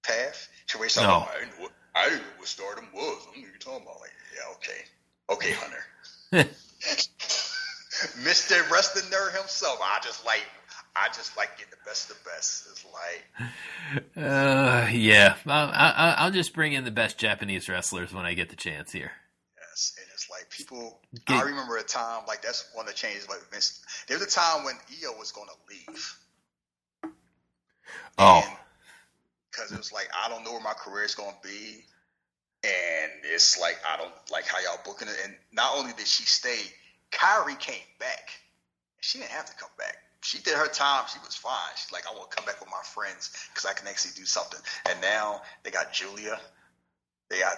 path. So we're talking No. about, I didn't, know what, I didn't know what stardom was. I don't know what you're talking about. Like, yeah, okay. Okay, Hunter. Mr. Wrestling Nerd himself. I just like I just like getting the best of the best. It's like Uh, yeah, I'll, I, I'll just bring in the best Japanese wrestlers when I get the chance here. yes, and it's like people. Get- I remember a time like that's one of the changes. Like Vince, there was a time when Io was going to leave. Oh, because it was like I don't know where my career is going to be, and it's like I don't like how y'all booking it. And not only did she stay, Kairi came back. She didn't have to come back. She did her time. She was fine. She's like, I want to come back with my friends because I can actually do something. And now they got Giulia. They got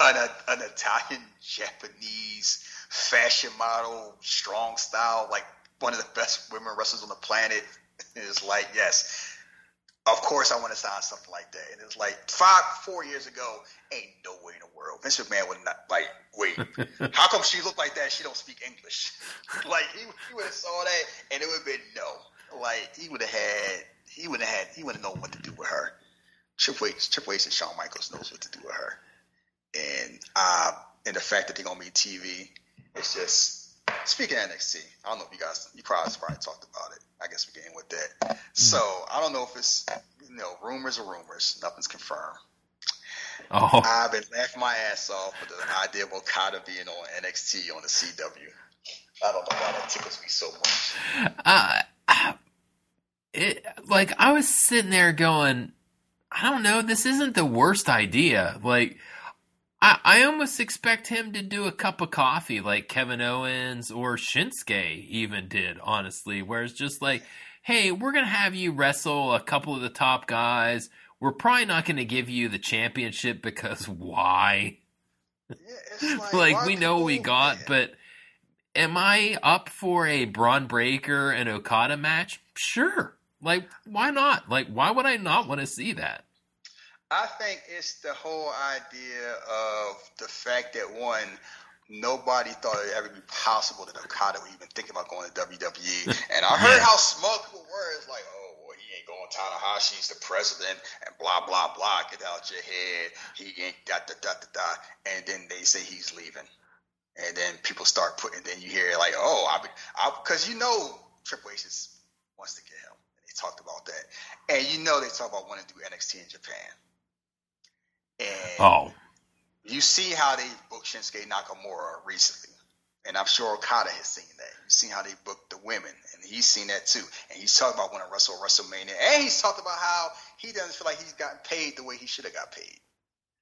an, an Italian Japanese fashion model, strong style, like one of the best women wrestlers on the planet. It's like, yes, of course I want to sign something like that. And it's like five, four years ago, ain't no way in the world. Vince McMahon would not like, wait, how come she look like that? She don't speak English. like he, he would have saw that and it would have been no. Like he would have had, he would have had, he would have known what to do with her. Triple H, Triple H and Shawn Michaels knows what to do with her. And uh, and the fact that they're gonna be TV, it's just speaking of NXT, I don't know if you guys, you probably, probably talked about it. I guess we're getting with that. Mm. So I don't know if it's, you know, rumors or rumors. Nothing's confirmed. Oh. I've been laughing my ass off with the idea of Okada being on NXT on the CW. I don't know why that tickles me so much. Uh, it, like I was sitting there going, I don't know, this isn't the worst idea. Like I, I almost expect him to do a cup of coffee like Kevin Owens or Shinsuke even did, honestly, where it's just like, hey, we're going to have you wrestle a couple of the top guys. We're probably not going to give you the championship because why? Yeah, like, like we know we got, man? but am I up for a Bron Breakker and Okada match? Sure. Like, why not? Like, why would I not want to see that? I think it's the whole idea of the fact that one, nobody thought it would ever be possible that Okada would even think about going to WWE. and I heard how smug people were. It's like, oh, well, he ain't going. Tanahashi's the president, and blah blah blah. Get out your head. He ain't da da da da da. And then they say he's leaving, and then people start putting. Then you hear like, oh, I, because you know Triple H is, wants to get him. And they talked about that, and you know they talk about wanting to do NXT in Japan. And oh. You see how they booked Shinsuke Nakamura recently. And I'm sure Okada has seen that. You see how they booked the women, and he's seen that too. And he's talking about when to wrestle WrestleMania, and he's talked about how he doesn't feel like he's gotten paid the way he should have got paid.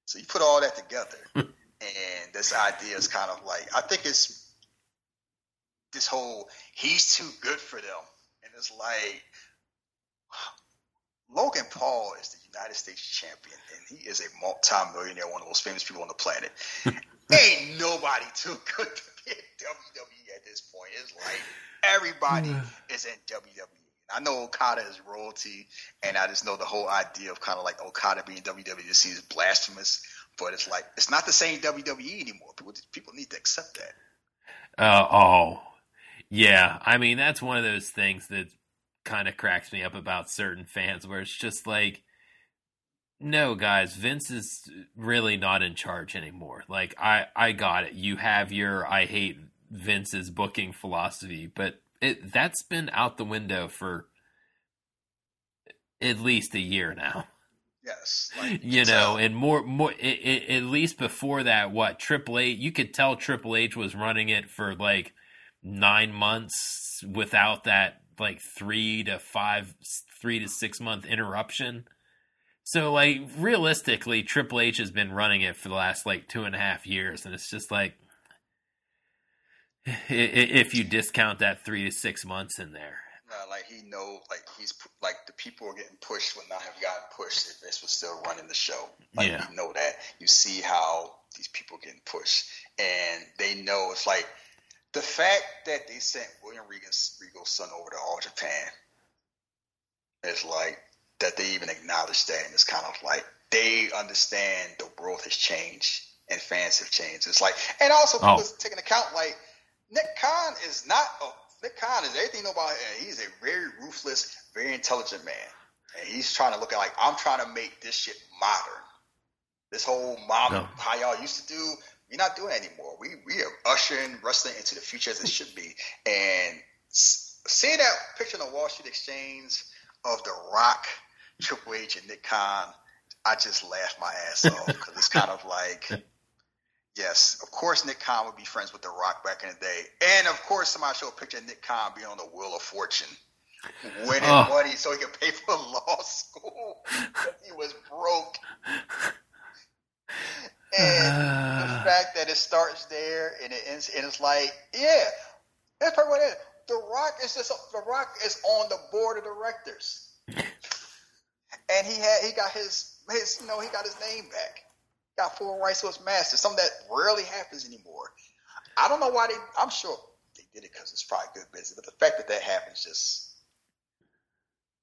So you put all that together, hmm. and this idea is kind of like I think it's this whole he's too good for them, and it's like Logan Paul is the United States champion, and he is a multi-millionaire, one of the most famous people on the planet. Ain't nobody too good to be in WWE at this point. It's like everybody is in WWE. I know Okada is royalty, and I just know the whole idea of kind of like Okada being WWE just seems blasphemous. But it's like it's not the same WWE anymore. People people need to accept that. Uh, oh, yeah. I mean, that's one of those things that kind of cracks me up about certain fans where it's just like no guys vince is really not in charge anymore. Like i i got it. You have your i hate vince's booking philosophy but it that's been out the window for at least a year now. Yes like, you know and more more it, it, at least before that what triple h you could tell triple h was running it for like nine months without that like three to five, three to six month interruption. So like realistically, Triple H has been running it for the last like two and a half years, and it's just like if you discount that three to six months in there. Uh, like he know, like he's like the people are getting pushed when not have gotten pushed if this was still running the show. Like yeah. you know that you see how these people getting pushed, and they know it's like the fact that they sent William Regan's Regal's son over to All Japan is like that they even acknowledge that, and it's kind of like they understand the world has changed and fans have changed. It's like, and also oh. people taking account like Nick Khan is not a, Nick Khan is everything you know about him. He's a very ruthless, very intelligent man, and he's trying to look at like I'm trying to make this shit modern. This whole mob, no. how y'all used to do, we're not doing it anymore. We we are ushering wrestling into the future as it should be. And seeing that picture on the Wall Street Exchange of The Rock, Triple H, and Nick Khan, I just laughed my ass off because it's kind of like, yes, of course Nick Khan would be friends with The Rock back in the day, and of course somebody showed a picture of Nick Khan being on the Wheel of Fortune. Winning oh. money so he could pay for law school. he was broke. And uh, the fact that it starts there and it ends, and it's like, yeah, that's probably what it is. The Rock is just The Rock is on the board of directors, and he had he got his his you know he got his name back, got full rights to his master, something that rarely happens anymore. I don't know why they. I'm sure they did it because it's probably good business. But the fact that that happens just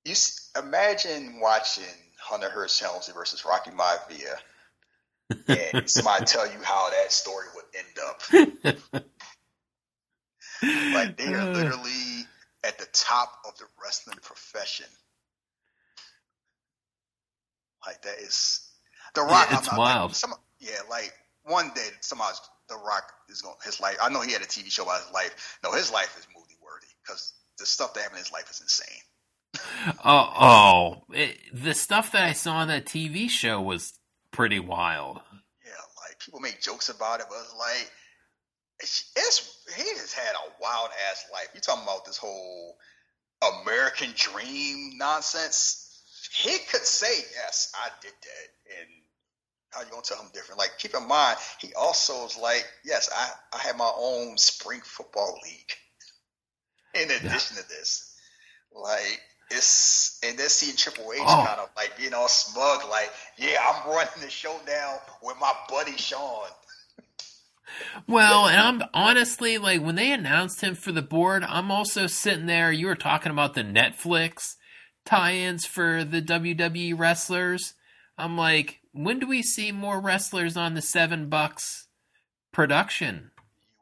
you imagine watching Hunter Hearst Helmsley versus Rocky Maivia, and somebody tell you how that story would end up. like they are uh. literally at the top of the wrestling profession. Like that is the Rock. Yeah, it's wild. Like, some, yeah, like one day somebody's the Rock is going his life. I know he had a TV show about his life. No, his life is movie worthy because the stuff that happened in his life is insane. Oh, oh it, the stuff that I saw on that TV show was pretty wild. Yeah, like people make jokes about it, but it's like it's, it's he has had a wild ass life. You talking about this whole American dream nonsense? He could say, "Yes, I did that," and how you gonna tell him different? Like, keep in mind, he also is like, "Yes, I I have my own spring football league." In addition yeah. to this, like it's and then seeing Triple H oh. kind of like being all smug, like, yeah, I'm running the show now with my buddy Shawn. Well, and I'm honestly like when they announced him for the board, I'm also sitting there. You were talking about the Netflix tie-ins for the WWE wrestlers. I'm like, when do we see more wrestlers on the Seven Bucks production?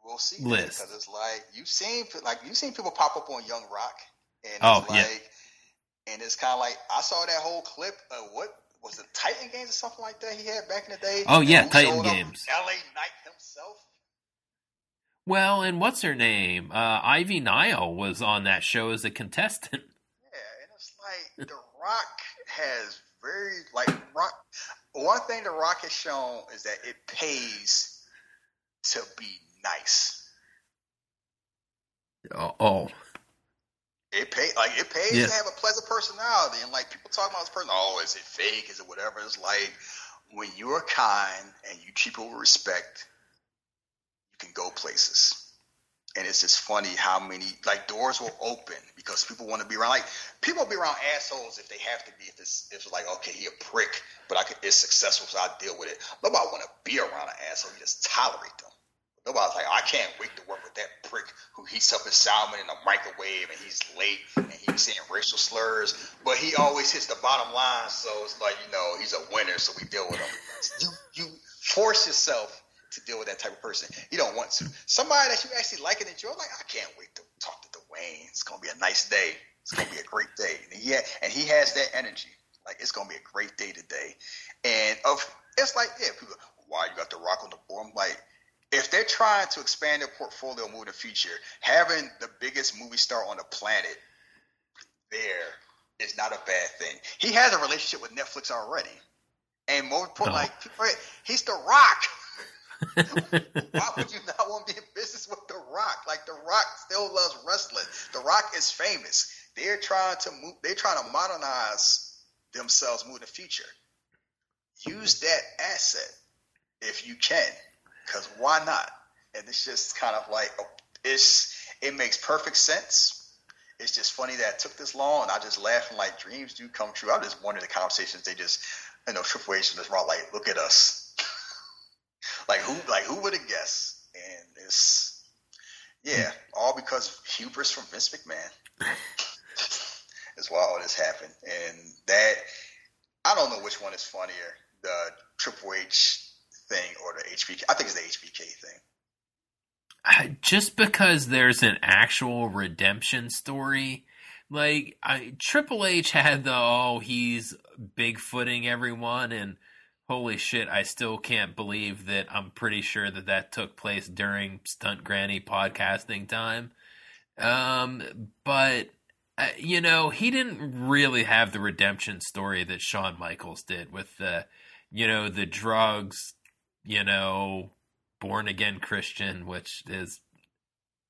You will see list because it's like you've seen like you've seen people pop up on Young Rock, and oh, it's like, yeah. And it's kind of like I saw that whole clip of what was the Titan games or something like that he had back in the day. Oh yeah, Titan games. L.A. Knight himself. Well, and what's her name? Uh, Ivy Nile was on that show as a contestant. Yeah, and it's like The Rock has very like Rock. One thing The Rock has shown is that it pays to be nice. Oh, oh. It pay like it pays yeah. to have a pleasant personality, and like people talk about this person. Oh, is it fake? Is it whatever? It's like when you are kind and you treat people with respect, you can go places. And it's just funny how many like doors will open because people want to be around. Like people will be around assholes if they have to be. If it's if it's like okay, he a prick, but I could, it's successful, so I deal with it. Nobody want to be around an asshole. You just tolerate them. Nobody's like, I can't wait to work with that prick who heats up his salmon in the microwave and he's late and he's saying racial slurs, but he always hits the bottom line. So it's like, you know, he's a winner, so we deal with him. You, you force yourself to deal with that type of person. You don't want to. Somebody that you actually like and enjoy, like, I can't wait to talk to Dwayne. It's going to be a nice day. It's going to be a great day. And he, and he has that energy. Like, it's going to be a great day today. And of it's like, yeah, people, why you got the rock on the board? I'm like, if they're trying to expand their portfolio move in the future, having the biggest movie star on the planet there is not a bad thing. He has a relationship with Netflix already. And more important, oh. like he's the rock. Why would you not want to be in business with The Rock? Like The Rock still loves wrestling. The Rock is famous. They're trying to move. They're trying to modernize themselves, move in the future. Use that asset if you can, because why not? And it's just kind of like it's. It makes perfect sense. It's just funny that it took this long, and I just laughing like dreams do come true. I'm just wonder the conversations they just, you know, Triple H just wrong. Like, look at us like who like who would have guessed? And it's yeah, all because of hubris from Vince McMahon. is why all this happened. And that I don't know which one is funnier, the Triple H thing or the HBK. I think it's the HBK thing. Uh, just because there's an actual redemption story, like I, Triple H had the oh he's bigfooting everyone and holy shit, I still can't believe that I'm pretty sure that that took place during Stunt Granny podcasting time. Um, but, uh, you know, he didn't really have the redemption story that Shawn Michaels did with the, you know, the drugs, you know, born again Christian, which is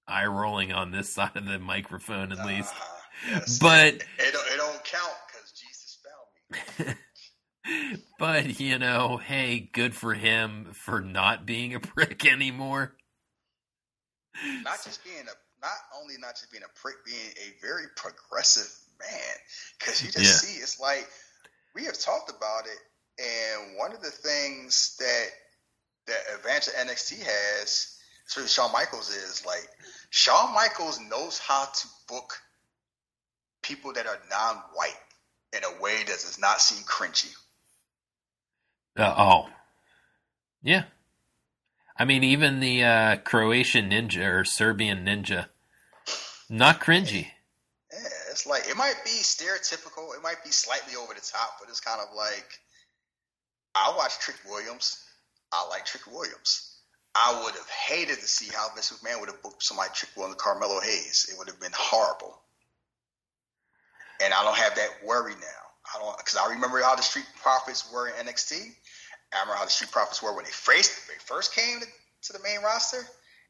eye rolling on this side of the microphone at uh, least. Yes. But it, it, don't, it don't count because Jesus found me. but you know, hey, good for him for not being a prick anymore. Not just being a, not only not just being a prick, being a very progressive man. Because you just yeah. see, it's like we have talked about it, and one of the things that that advantage NXT has especially Shawn Michaels, is like Shawn Michaels knows how to book people that are non-white in a way that does not seem cringy. Uh, oh, yeah. I mean, even the uh, Croatian ninja or Serbian ninja, not cringy. Yeah, it's like it might be stereotypical, it might be slightly over the top, but it's kind of like I watch Trick Williams. I like Trick Williams. I would have hated to see how Vince McMahon would have booked somebody Trick Williams, to Carmelo Hayes. It would have been horrible. And I don't have that worry now. I don't because I remember how the Street Profits were in NXT. I remember how the Street Profits were when they first they first came to, the main roster,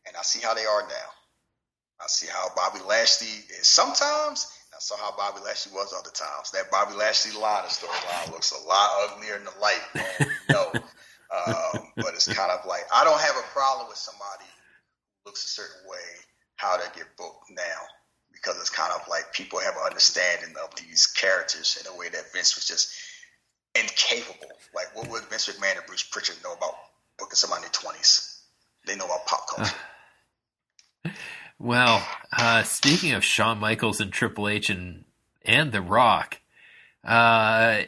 and I see how they are now. I see how Bobby Lashley is sometimes. I saw how Bobby Lashley was other times. That Bobby Lashley line of storyline looks a lot uglier in the light, man. No, um, but it's kind of like I don't have a problem with somebody who looks a certain way how they get booked now because it's kind of like people have an understanding of these characters in a way that Vince was just incapable. Like, what would Vince McMahon and Bruce Pritchard know about booking somebody in their twenties? They know about pop culture. Well, uh, speaking of Shawn Michaels and Triple H and and The Rock, uh,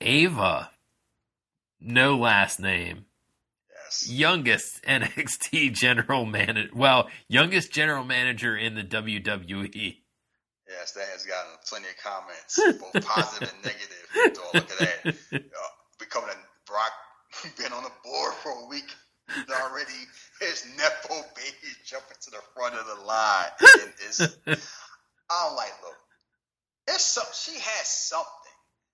Ava, no last name, yes. youngest NXT general manager. Well, youngest general manager in the WWE. Yes, that has gotten plenty of comments, both positive and negative. So look at that. Uh, becoming a Brock, been on the board for a week already. His Nepo baby jumping to the front of the line. And it's, I'm like, look, there's some, she has something.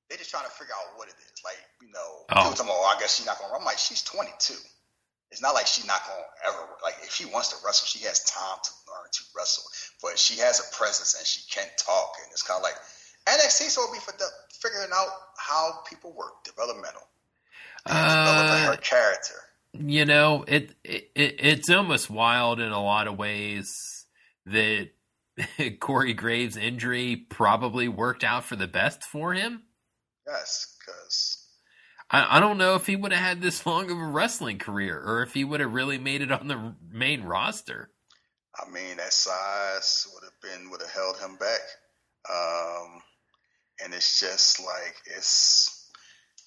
They're just trying to figure out what it is. Like, you know, Oh. people oh, I guess she's not going to run. I'm like, she's 22. It's not like she's not going to ever, like, if she wants to wrestle, she has time to learn to wrestle. But she has a presence and she can talk. And it's kind of like, NXT so it'll be for the, figuring out how people work, developmental. And developing Uh, her character. you know, it, it it's almost wild in a lot of ways that Corey Graves' injury probably worked out for the best for him. Yes, because I, I don't know if he would have had this long of a wrestling career or if he would have really made it on the main roster. I mean that size would have been would have held him back. Um, and it's just like it's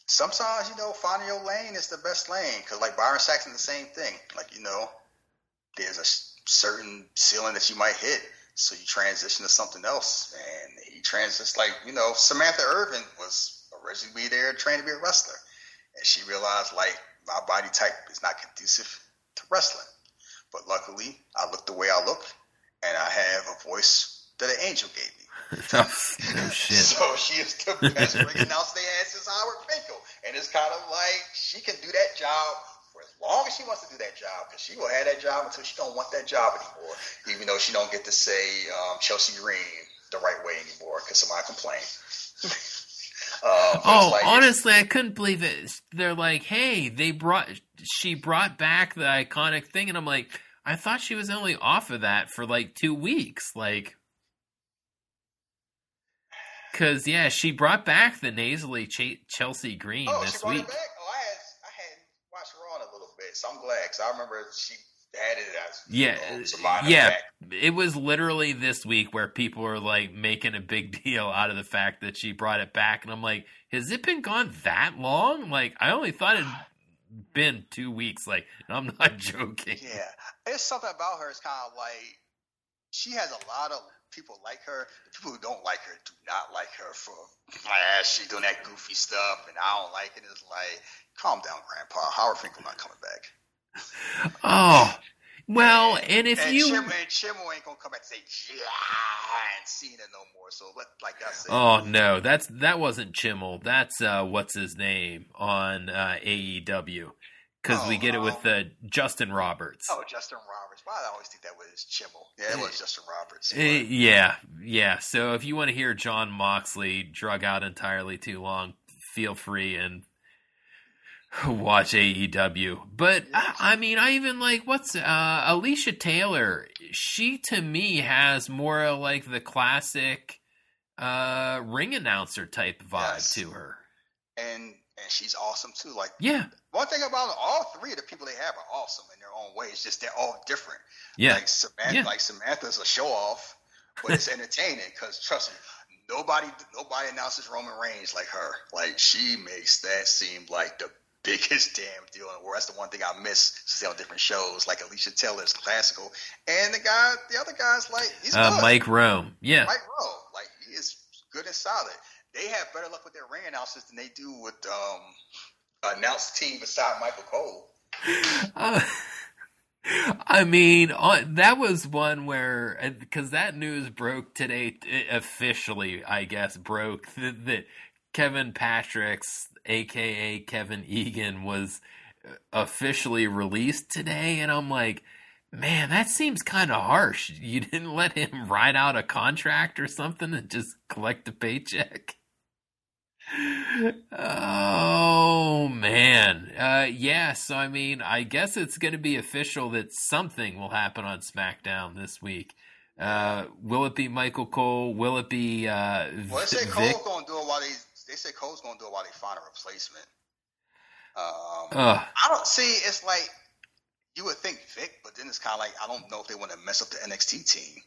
sometimes you know finding your lane is the best lane because like Byron Saxton the same thing. Like you know, there's a certain ceiling that you might hit, so you transition to something else, and he transitions like you know Samantha Irvin was originally there trained to be a wrestler, and she realized like my body type is not conducive to wrestling. But luckily, I look the way I look, and I have a voice that an angel gave me. oh, no shit. So she is the best ring announcer they had since Howard Finkel. And it's kind of like she can do that job for as long as she wants to do that job, because she will have that job until she don't want that job anymore. Even though she don't get to say um, Chelsea Green the right way anymore, because somebody complained. Oh, like- honestly, I couldn't believe it. They're like, "Hey, they brought she brought back the iconic thing," and I'm like, "I thought she was only off of that for like two weeks." Like, because yeah, she brought back the nasally Ch- Chelsea Green Oh, this she brought week. it back. Oh, I had I had watched Raw in a little bit, so I'm glad because I remember she had it as Yeah, yeah. It was literally this week where people were like making a big deal out of the fact that she brought it back, and I'm like, has it been gone that long? Like, I only thought it'd been two weeks. Like, I'm not joking. Yeah, it's something about her. It's kind of like she has a lot of people like her. The people who don't like her do not like her for like as she doing that goofy stuff, and I don't like it. It's like, calm down, Grandpa. Howard Finkel not coming back. Oh, well, and if and you, Chim, and Chimel ain't gonna come back and say yeah and Cena no more. So let, like I said, oh no, that's that wasn't Chimel. That's uh, what's his name on uh, AEW because we Oh, get it with uh, Justin Roberts. oh Justin Roberts. Why I always think that was Chimel. Yeah, it was Justin Roberts. Eh, yeah, yeah. So if you want to hear Jon Moxley drug out entirely too long, feel free and watch AEW. But I, I mean, I even like what's uh, Alicia Taylor. She to me has more like the classic uh, ring announcer type vibe Yes. to her. and and she's awesome too. Like yeah, one thing about all three of the people they have are awesome in their own way. It's just they're all different. Yeah, like Samantha, yeah. like Samantha's a show off, but it's entertaining because trust me, nobody nobody announces Roman Reigns like her. Like she makes that seem like the biggest damn deal in the world. That's the one thing I miss see on different shows, like Alicia Taylor's classical, and the guy, the other guy's like he's uh, Mike Rome, yeah, Mike Rome, like he is good and solid. They have better luck with their ring announcers than they do with um announced team beside Michael Cole. Uh, I mean, uh, that was one where because that news broke today officially, I guess broke that Kevin Patrick's aka Kevin Egan, was officially released today, and I'm like, man, that seems kind of harsh. You didn't let him write out a contract or something and just collect a paycheck. Oh man, uh, yeah. So I mean, I guess it's going to be official that something will happen on SmackDown this week. Uh, will it be Michael Cole? Will it be? Uh, well, they say Cole's going to do it while they they say Cole's going to do it while they find a replacement. Um, uh, I don't see. It's like you would think Vic, but then it's kind of like I don't know if they want to mess up the NXT team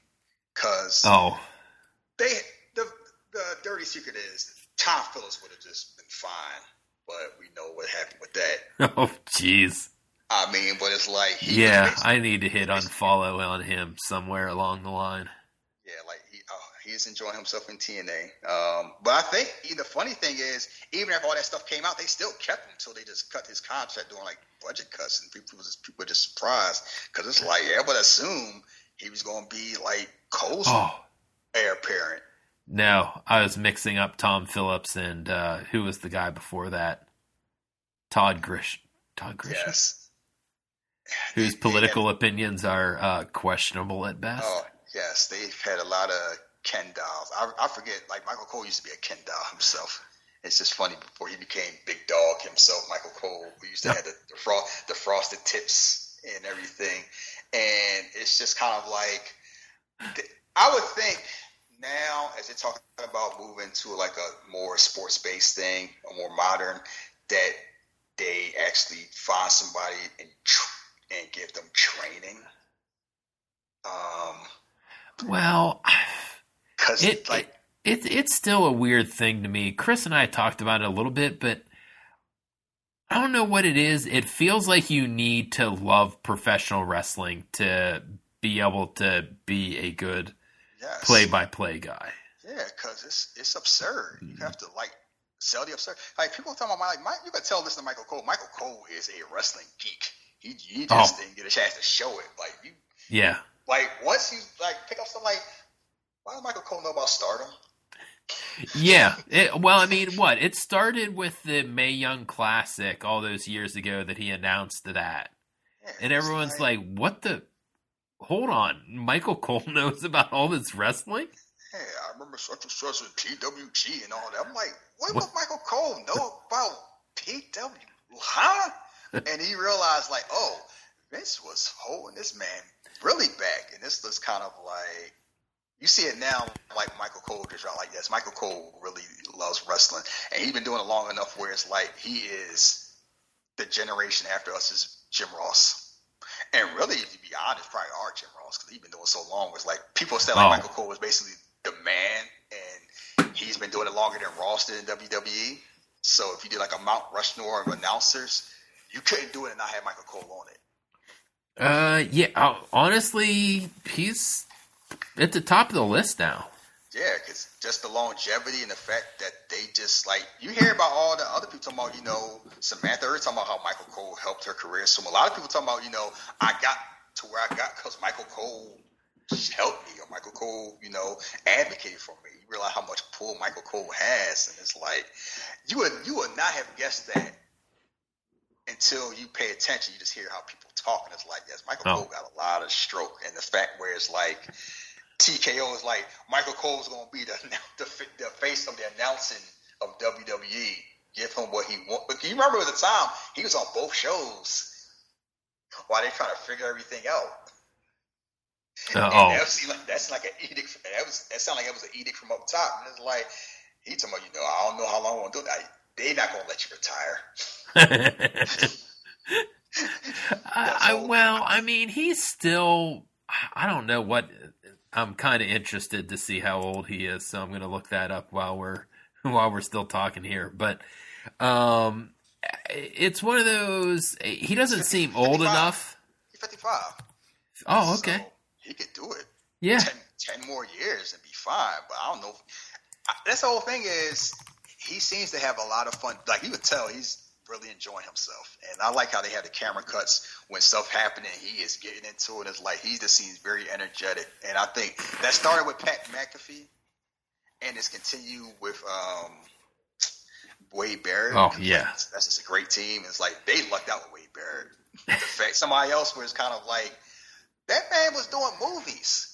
because oh, they the the dirty secret is Tom Phillips would have just been fine, but we know what happened with that. Oh, jeez. I mean, but it's like yeah, I need to hit unfollow on him somewhere along the line. Yeah, he's enjoying himself in TNA. Um, but I think the funny thing is, even after all that stuff came out, they still kept him until they just cut his contract doing like budget cuts, and people were just, people were just surprised because it's like everybody assumed he was going to be like Cole's oh. heir apparent. No, I was mixing up Tom Phillips and uh, who was the guy before that? Todd Grish. Todd Grish. Yes. Whose political have, opinions are uh, questionable at best. Oh, yes, they've had a lot of Ken dolls. I, I forget, like Michael Cole used to be a Ken doll himself. It's just funny before he became Big Dog himself, Michael Cole, who used to yep. have the the, fro- the frosted tips and everything, and it's just kind of like I would think now as they're talking about moving to like a more sports based thing, a more modern, that they actually find somebody and and give them training. Um, well. Because it, like it, it, it's still a weird thing to me. Chris and I talked about it a little bit, but I don't know what it is. It feels like you need to love professional wrestling to be able to be a good yes. play-by-play guy. Yeah, because it's it's absurd. You mm-hmm. have to like sell the absurd. Like people talking about like Mike, you could tell this to Michael Cole. Michael Cole is a wrestling geek. He, he just oh. didn't get a chance to show it. Like you, yeah. Like once you like pick up something like why does Michael Cole know about Stardom? yeah. It, well, I mean, what? It started with the Mae Young Classic all those years ago that he announced that. Yeah, and everyone's like, like, what the? Hold on. Michael Cole knows about all this wrestling? Yeah, I remember such and such with PWG and all that. I'm like, what, what? would Michael Cole know about PW? Huh? and he realized, like, oh, Vince was holding this man really back. And this was kind of like, you see it now, like Michael Cole just like yes, Michael Cole really loves wrestling, and he's been doing it long enough where it's like he is the generation after us is Jim Ross, and really, if you be honest, probably are Jim Ross because he's been doing so long. It's like people said like oh. Michael Cole was basically the man, and he's been doing it longer than Ross did in WWE. So if you did like a Mount Rushmore of announcers, you couldn't do it and not have Michael Cole on it. Uh, yeah. Honestly, he's at the top of the list now. Yeah, because just the longevity and the fact that they just like you hear about all the other people talking about, you know, Samantha Earth talking about how Michael Cole helped her career. So a lot of people talking about, you know, I got to where I got because Michael Cole helped me or Michael Cole, you know, advocated for me. You realize how much pull Michael Cole has, and it's like you would you would not have guessed that until you pay attention. You just hear how people talk, and it's like, yes, Michael oh. Cole got a lot of stroke, and the fact where it's like TKO is like Michael Cole's going to be the, the, the face of the announcing of WWE. Give him what he wants. But you remember at the time he was on both shows while they trying to figure everything out. Oh, that like, that's like an edict. That was that sounded like it was an edict from up top. And it's like he talking about, you know, I don't know how long I want to do that. They they're not gonna let you retire. I, I, well, I mean, he's still. I don't know what. I'm kind of interested to see how old he is, so I'm going to look that up while we're while we're still talking here. But um, it's one of those. He doesn't seem old enough. He's 55. Oh, okay. So he could do it. Yeah. 10, 10, more years and be fine. But I don't know. If, that's the whole thing is he seems to have a lot of fun. Like you could tell, he's really enjoying himself. And I like how they have the camera cuts when stuff happening. He is getting into it. It's like he just seems very energetic. And I think that started with Pat McAfee, and it's continued with um, Wade Barrett. Oh yeah, that's, that's just a great team. It's like they lucked out with Wade Barrett. the fact somebody else was kind of like that man was doing movies.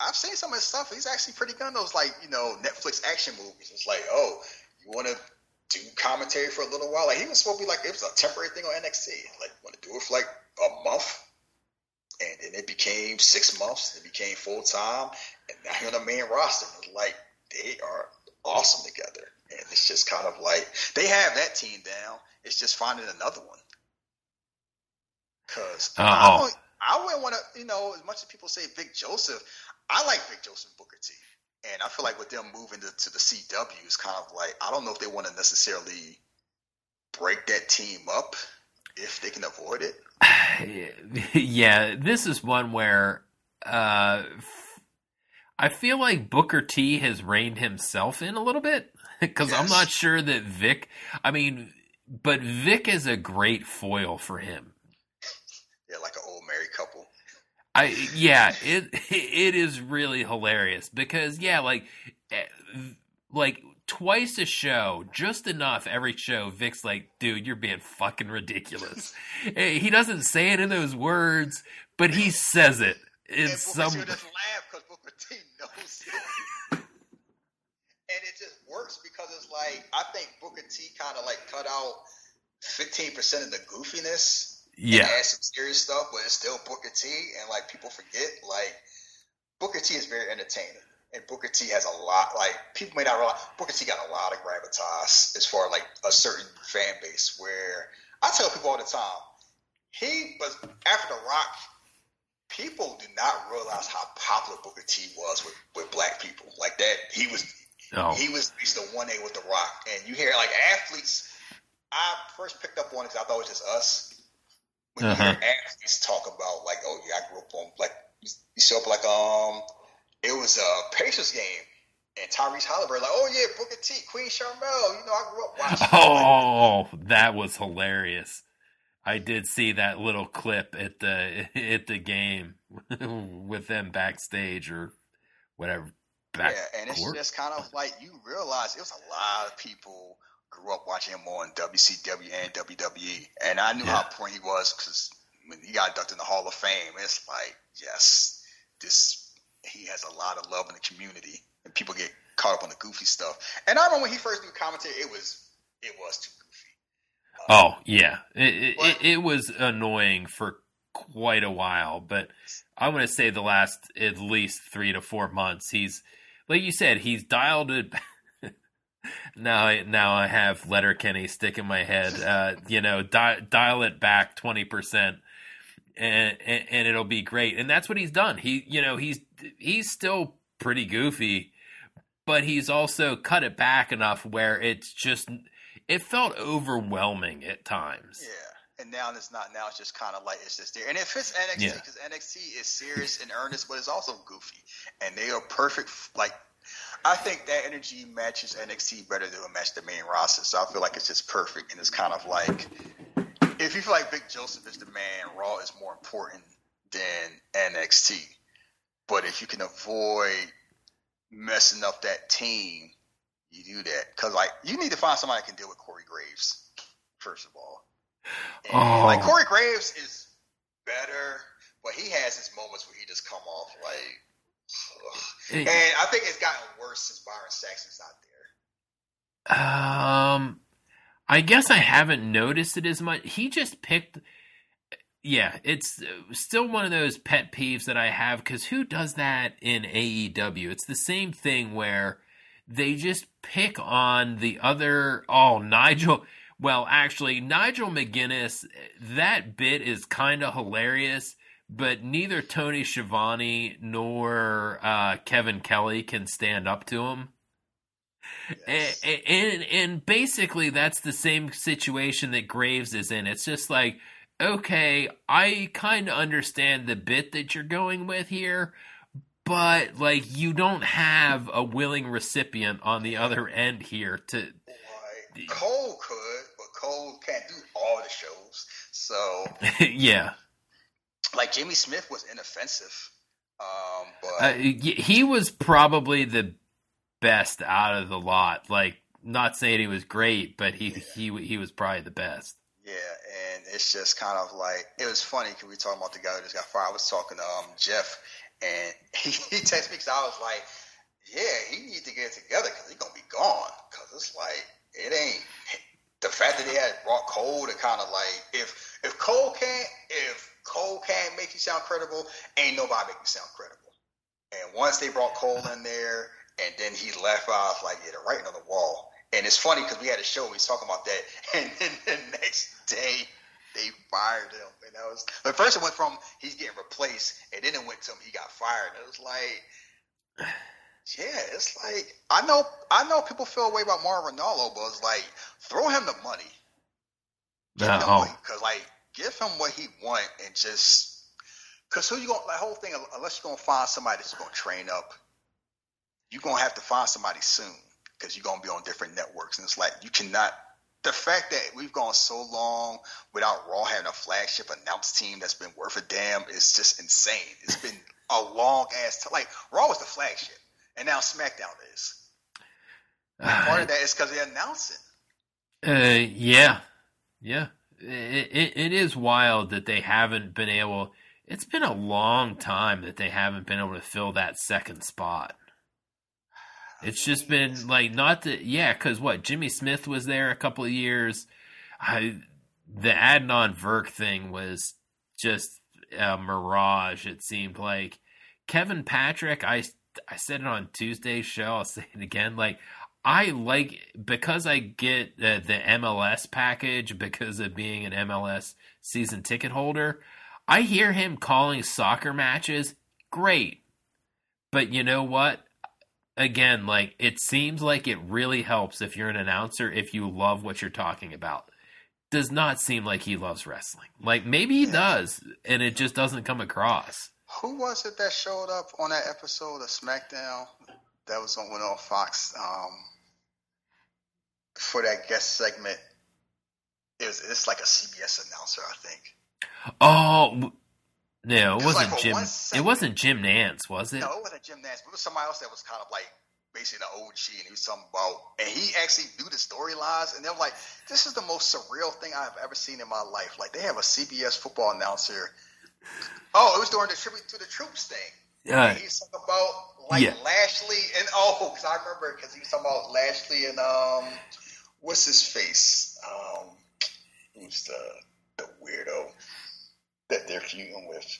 I've seen some of his stuff. He's actually pretty good. Those like you know Netflix action movies. It's like oh, you want to do commentary for a little while. Like he was supposed to be like it was a temporary thing on NXT. Like want to do it for like a month, and then it became six months. It became full time, and now you're on the main roster. Like they are awesome together, and it's just kind of like they have that team down. It's just finding another one. Because uh, I, I wouldn't want to, you know, as much as people say Vic Joseph, I like Vic Joseph Booker T. And I feel like with them moving to, to the CW, it's kind of like I don't know if they want to necessarily break that team up if they can avoid it. yeah, this is one where uh, I feel like Booker T has reined himself in a little bit because yes. I'm not sure that Vic. I mean, but Vic is a great foil for him. Yeah, like an old married couple. I yeah, it it is really hilarious because yeah, like eh, like twice a show, just enough every show. Vic's like, dude, you're being fucking ridiculous. Eh, he doesn't say it in those words, but he says it. It's some. Just laugh because Booker T knows it, and it just works because it's like I think Booker T kind of like cut out fifteen percent of the goofiness yeah, add some serious stuff, but it's still Booker T, and like people forget, like Booker T is very entertaining, and Booker T has a lot. Like people may not realize Booker T got a lot of gravitas as far as like a certain fan base. Where I tell people all the time, he was after the Rock. People do not realize how popular Booker T was with, with black people. Like that, he was oh. he was the one A with the Rock, and you hear like athletes. I first picked up on it because I thought it was just us when uh-huh. you hear athletes talk about like, oh yeah, I grew up on like you show up like um it was a Pacers game and Tyrese Haliburton like, oh yeah, Booker T, Queen Sharmell, you know, I grew up watching. Oh, that was hilarious. I did see that little clip at the at the game with them backstage or whatever. Back yeah, and it's court. just kind of like you realize it was a lot of people grew up watching him on WCW and WWE, and I knew yeah. how important he was because when he got inducted in the Hall of Fame, it's like, yes, this he has a lot of love in the community, and people get caught up on the goofy stuff. And I remember when he first did commentary, it was it was too goofy. Um, oh yeah, it, but, it, it was annoying for quite a while, but I want to say the last at least three to four months, he's like you said, he's dialed it now I now I have Letterkenny stick in my head. Uh, you know, di- dial it back twenty percent, and, and and it'll be great. And that's what he's done. He you know he's he's still pretty goofy, but he's also cut it back enough where it's just it felt overwhelming at times. Yeah. And now it's not. Now it's just kind of like it's just there, and it fits NXT because yeah. NXT is serious and earnest, but it's also goofy, and they are perfect. Like I think that energy matches NXT better than it match the main roster. So I feel like it's just perfect, and it's kind of like if you feel like Vic Joseph is the man, Raw is more important than NXT. But if you can avoid messing up that team, you do that because like you need to find somebody that can deal with Corey Graves first of all. And, oh. Like Corey Graves is better, but he has his moments where he just come off like and I think it's gotten worse since Byron Saxton's not there. Um, I guess I haven't noticed it as much. He just picked. Yeah, it's still one of those pet peeves that I have because who does that in AEW? It's the same thing where they just pick on the other. Oh, Nigel. Well, actually, Nigel McGuinness, that bit is kind of hilarious, but neither Tony Schiavone nor uh, Kevin Kelly can stand up to him. Yes. And, and, and basically, that's the same situation that Graves is in. It's just like, okay, I kind of understand the bit that you're going with here, but like you don't have a willing recipient on the other end here to. Right. Cole could, but Cole can't do all the shows. So yeah, like Jimmy Smith was inoffensive, um, but uh, he was probably the best out of the lot. Like, not saying he was great, but he yeah. he he was probably the best. Yeah, and it's just kind of like it was funny because we talking about the guy who just got fired. I was talking to um, Jeff, and he, he texted me because I was like, "Yeah, he needs to get together because he's gonna be gone." Because it's like it ain't the fact that he had brought Cole to kind of like if if Cole can't if Cole can't make you sound credible, ain't nobody make you sound credible. And once they brought Cole in there, and then he left, off like, yeah, the writing on the wall. And it's funny because we had a show, we was talking about that, and then the next day they fired him. And that was the first it went from he's getting replaced, and then it went to him he got fired. And it was like, yeah, it's like I know I know people feel a way about Mauro Ranallo, but it's like throw him the money. No, because oh. like give him what he want and just because who you going the whole thing unless you're gonna find somebody that's gonna train up, you're gonna have to find somebody soon because you're gonna be on different networks, and it's like you cannot. The fact that we've gone so long without Raw having a flagship announced team that's been worth a damn is just insane. It's been a long ass time. Like Raw was the flagship, and now SmackDown is. Part of that is because they're announcing. Uh, yeah, yeah. It, it, it is wild that they haven't been able. It's been a long time that they haven't been able to fill that second spot. It's just been like not that yeah, because what Jimmy Smith was there a couple of years. I the Adnan Virk thing was just a mirage. It seemed like Kevin Patrick. I I said it on Tuesday's show. I'll say it again. Like I like because I get uh, the MLS package because of being an MLS season ticket holder. I hear him calling soccer matches great. But you know what? again, like it seems like it really helps if you're an announcer if you love what you're talking about. Does not seem like he loves wrestling. Like maybe he yeah. does, and it just doesn't come across. Who was it that showed up on that episode of SmackDown that was on on Fox um, for that guest segment? It was it's like a CBS announcer, I think. Oh, no, it wasn't like Jim. It wasn't Jim Nantz, was it? No, it wasn't Jim Nantz. But it was somebody else that was kind of like basically an OG, and he was talking about, and he actually knew the storylines, and they're like, "This is the most surreal thing I've ever seen in my life." Like they have a CBS football announcer. Oh, it was during the tribute to the troops thing. Yeah, uh, he's talking about like yeah. Lashley and oh, because I remember because he was talking about Lashley and um, what's his face? Um, who's the the weirdo? that they're feuding with.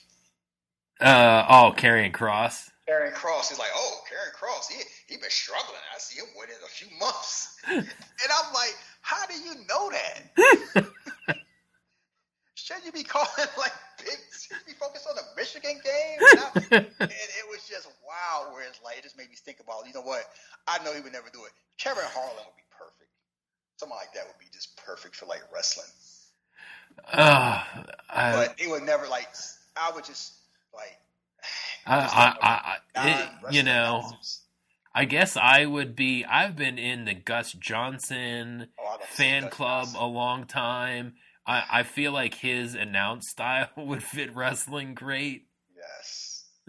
Uh oh, Karrion Kross. Karrion Kross. is like, oh, Karrion Kross, he he been struggling. I see him within a few months, and I'm like, how do you know that? Should you be calling like big? Should you be focused on the Michigan game? and, and it was just wow. Where it's like, it just made me think about, you know what? I know he would never do it. Kevin Harlan would be perfect. Something like that would be just perfect for like wrestling. Uh, I, but it would never like. I would just like. I, I, I it, you know, I guess I would be. I've been in the Gus Johnson oh, fan Gus club Johnson. a long time. I, I feel like his announce style would fit wrestling great. Yes,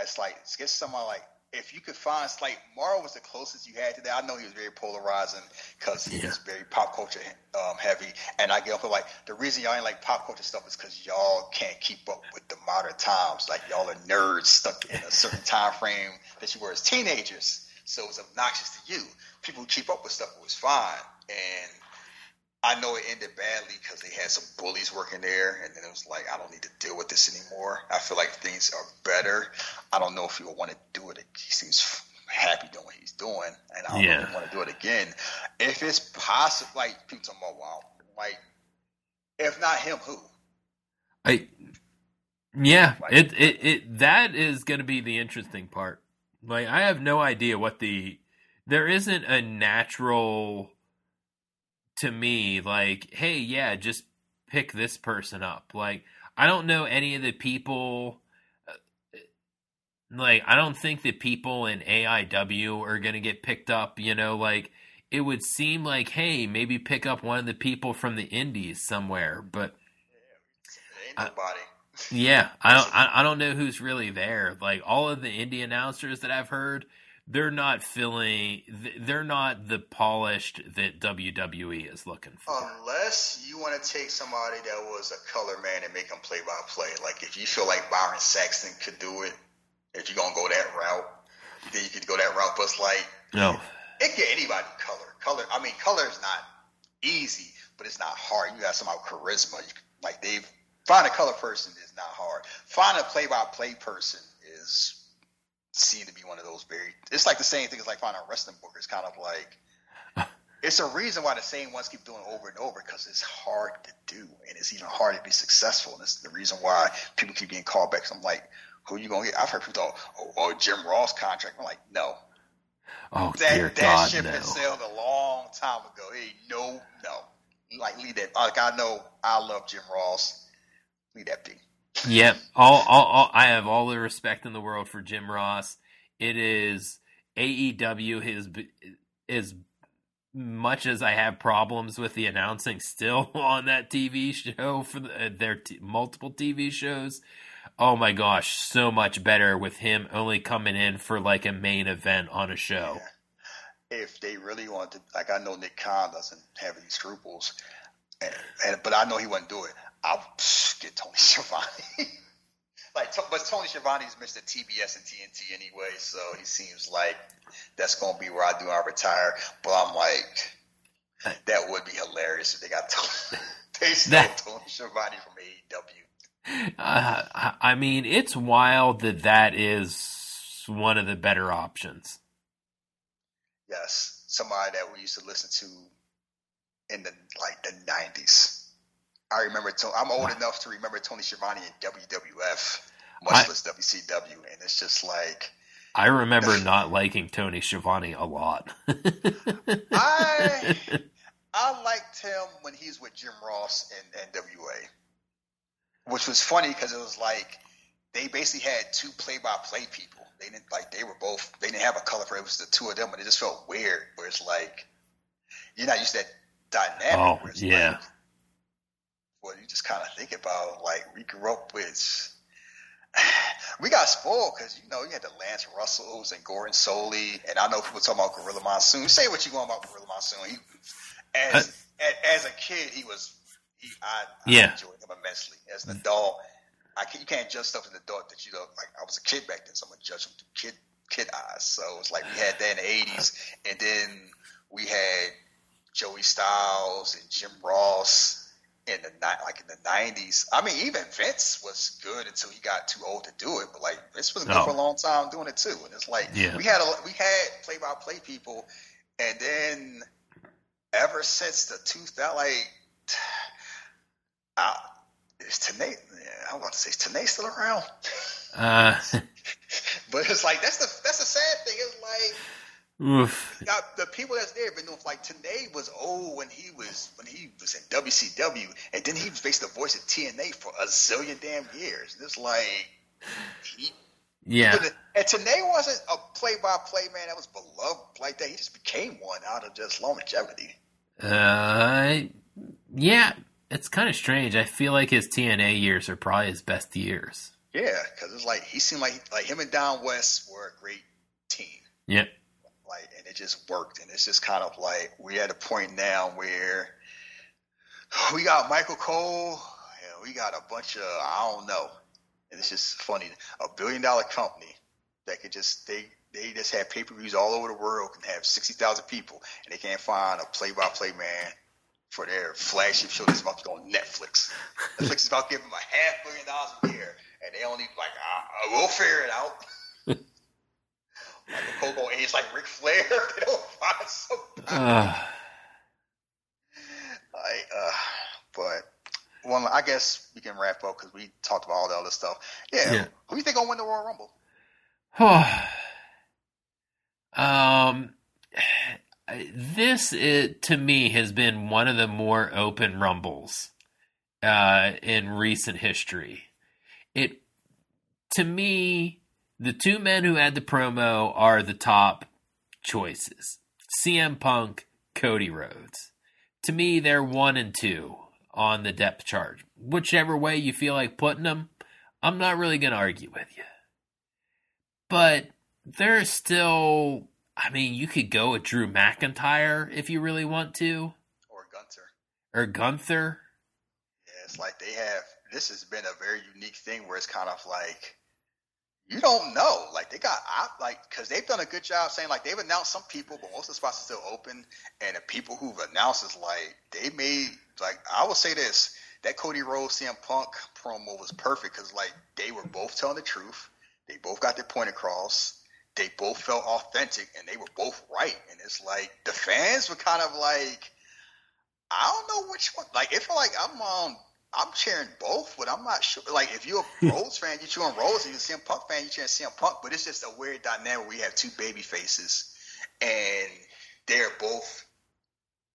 it's like get someone like if you could find like Mauro was the closest you had to that. I know he was very polarizing because he yeah. was very pop culture um, heavy, and I get up like the reason y'all ain't like pop culture stuff is because y'all can't keep up with the modern times. Like y'all are nerds stuck in a certain time frame that you were as teenagers, so it's obnoxious to you. People who keep up with stuff was fine, and I know it ended badly because they had some bullies working there, and then it was like, I don't need to deal with this anymore. I feel like things are better. I don't know if he will want to do it. He seems happy doing what he's doing, and I don't Yeah. really want to do it again. If it's possible, like people talking about, wow, like if not him, who? I yeah, it it, it that is going to be the interesting part. Like I have no idea what the there isn't a natural to me like hey, yeah, just pick this person up. Like I don't know any of the people uh, like I don't think the people in AIW are going to get picked up, you know, like it would seem like hey, maybe pick up one of the people from the indies somewhere, but I- nobody. yeah, I don't. I, I don't know who's really there. Like all of the indie announcers that I've heard, they're not feeling. th- They're not the polished that WWE is looking for. Unless you want to take somebody that was a color man and make him play by play. Like if you feel like Byron Saxton could do it, if you're gonna go that route, then you could go that route. But it's like No, it can get anybody color. Color. I mean, color is not easy, but it's not hard. You got somehow charisma. You, like they've find a color person is not hard. Find a play by play person is seen to be one of those very. It's like the same thing as like finding a wrestling book. It's kind of like. It's a reason why the same ones keep doing it over and over because it's hard to do and it's even harder to be successful. And it's the reason why people keep getting callbacks. I'm like, who are you gonna get? I've heard people go, oh, oh Jim Ross contract. I'm like, no, oh that dear that God, ship no. had sailed a long time ago. Hey, no, no, like leave that. Like I know, I love Jim Ross. Leave that be. Yep. All, all, all, I have all the respect in the world for Jim Ross. It is AEW his as much as I have problems with the announcing still on that TV show for the, uh, their t- multiple TV shows. Oh my gosh, so much better with him only coming in for like a main event on a show. If they really want to, like I know Nick Khan doesn't have any scruples, and, and but I know he wouldn't do it. Psh, get Tony Schiavone. like, but Tony Schiavone's Mr. TBS and TNT anyway, so he seems like that's gonna be where I do. I retire, but I'm like, that would be hilarious if they got Tony, they stole Tony Schiavone from AEW. Uh, I- I mean, it's wild that that is one of the better options. Yes, somebody that we used to listen to in the like the nineties. I remember. To, I'm old Wow. enough to remember Tony Schiavone in WWF, much I- less WCW, and it's just like I remember not liking Tony Schiavone a lot. I I liked him when he's with Jim Ross in NWA, which was funny because it was like they basically had two play-by-play people. They didn't like they were both they didn't have a color for it. It was the two of them, and it just felt weird. Where it's like you're not used to that dynamic. Oh, yeah. Like, well, you just kind of think about like we grew up with. We got spoiled because you know you had the Lance Russells and Gordon Solie, and I know people talking about Gorilla Monsoon. Say what you want about Gorilla Monsoon. He, as a, as a kid, he was he I, I Yeah. enjoyed him immensely. As an adult, I can, you can't judge stuff as an adult that you know. Like I was a kid back then, so I'm gonna judge him through kid kid eyes. So it's like we had that in the '80s, and then we had Joey Styles and Jim Ross in the ni- like in the '90s. I mean, even Vince was good until he got too old to do it. But like Vince was good Oh. for a long time doing it too. And it's like Yeah. we had a, we had play by play people, and then ever since the 2000 like. Uh, is Tenay? Yeah, I want to say is Tenay still around? uh, But it's like that's the that's the sad thing. It's like oof. the people that's there have been doing like Tenay was old when he was when he was in WCW, and then he was basically the voice of TNA for a zillion damn years. And it's like he, Yeah. and Tenay wasn't a play-by-play man that was beloved like that. He just became one out of just longevity. Uh, yeah. It's kind of strange. I feel like his TNA years are probably his best years. Yeah, because it's like he seemed like like him and Don West were a great team. Yep. Like and it just worked and it's just kind of like we're at a point now where we got michael cole and we got a bunch of i don't know and it's just funny a billion dollar company that could just they they just have pay-per-views all over the world can have 60000 people and they can't find a play-by-play man for their flagship show that's about to go on netflix. Netflix is about to give them a half billion dollars a year and they only like I, I will figure it out Michael Cole going age like Ric Flair. they don't find somebody. Uh, Like, uh, but well, I guess we can wrap up because we talked about all the other stuff. Yeah, Yeah. who do you think gonna win the Royal Rumble? um, this it, to me has been one of the more open rumbles uh, in recent history. It to me, the two men who had the promo are the top choices: CM Punk, Cody Rhodes. To me, they're one and two on the depth chart. Whichever way you feel like putting them, I'm not really going to argue with you. But there's still, I mean, you could go with Drew McIntyre if you really want to, Or Gunther. or Gunther. Yeah, it's like they have. This has been a very unique thing where it's kind of like you don't know. Like they got op- like because they've done a good job saying like they've announced some people, but most of the spots are still open. And the people who've announced is like they made like I will say this that Cody Rhodes CM Punk promo was perfect because like they were both telling the truth. They both got their point across. They both felt authentic, and they were both right. And it's like the fans were kind of like, I don't know which one. Like, it felt like I'm on. I'm cheering both, but I'm not sure. Like, if you're a Rhodes fan, you're cheering Rhodes. If you're a CM Punk fan, you're cheering CM Punk. But it's just a weird dynamic. where We have two baby faces, and they're both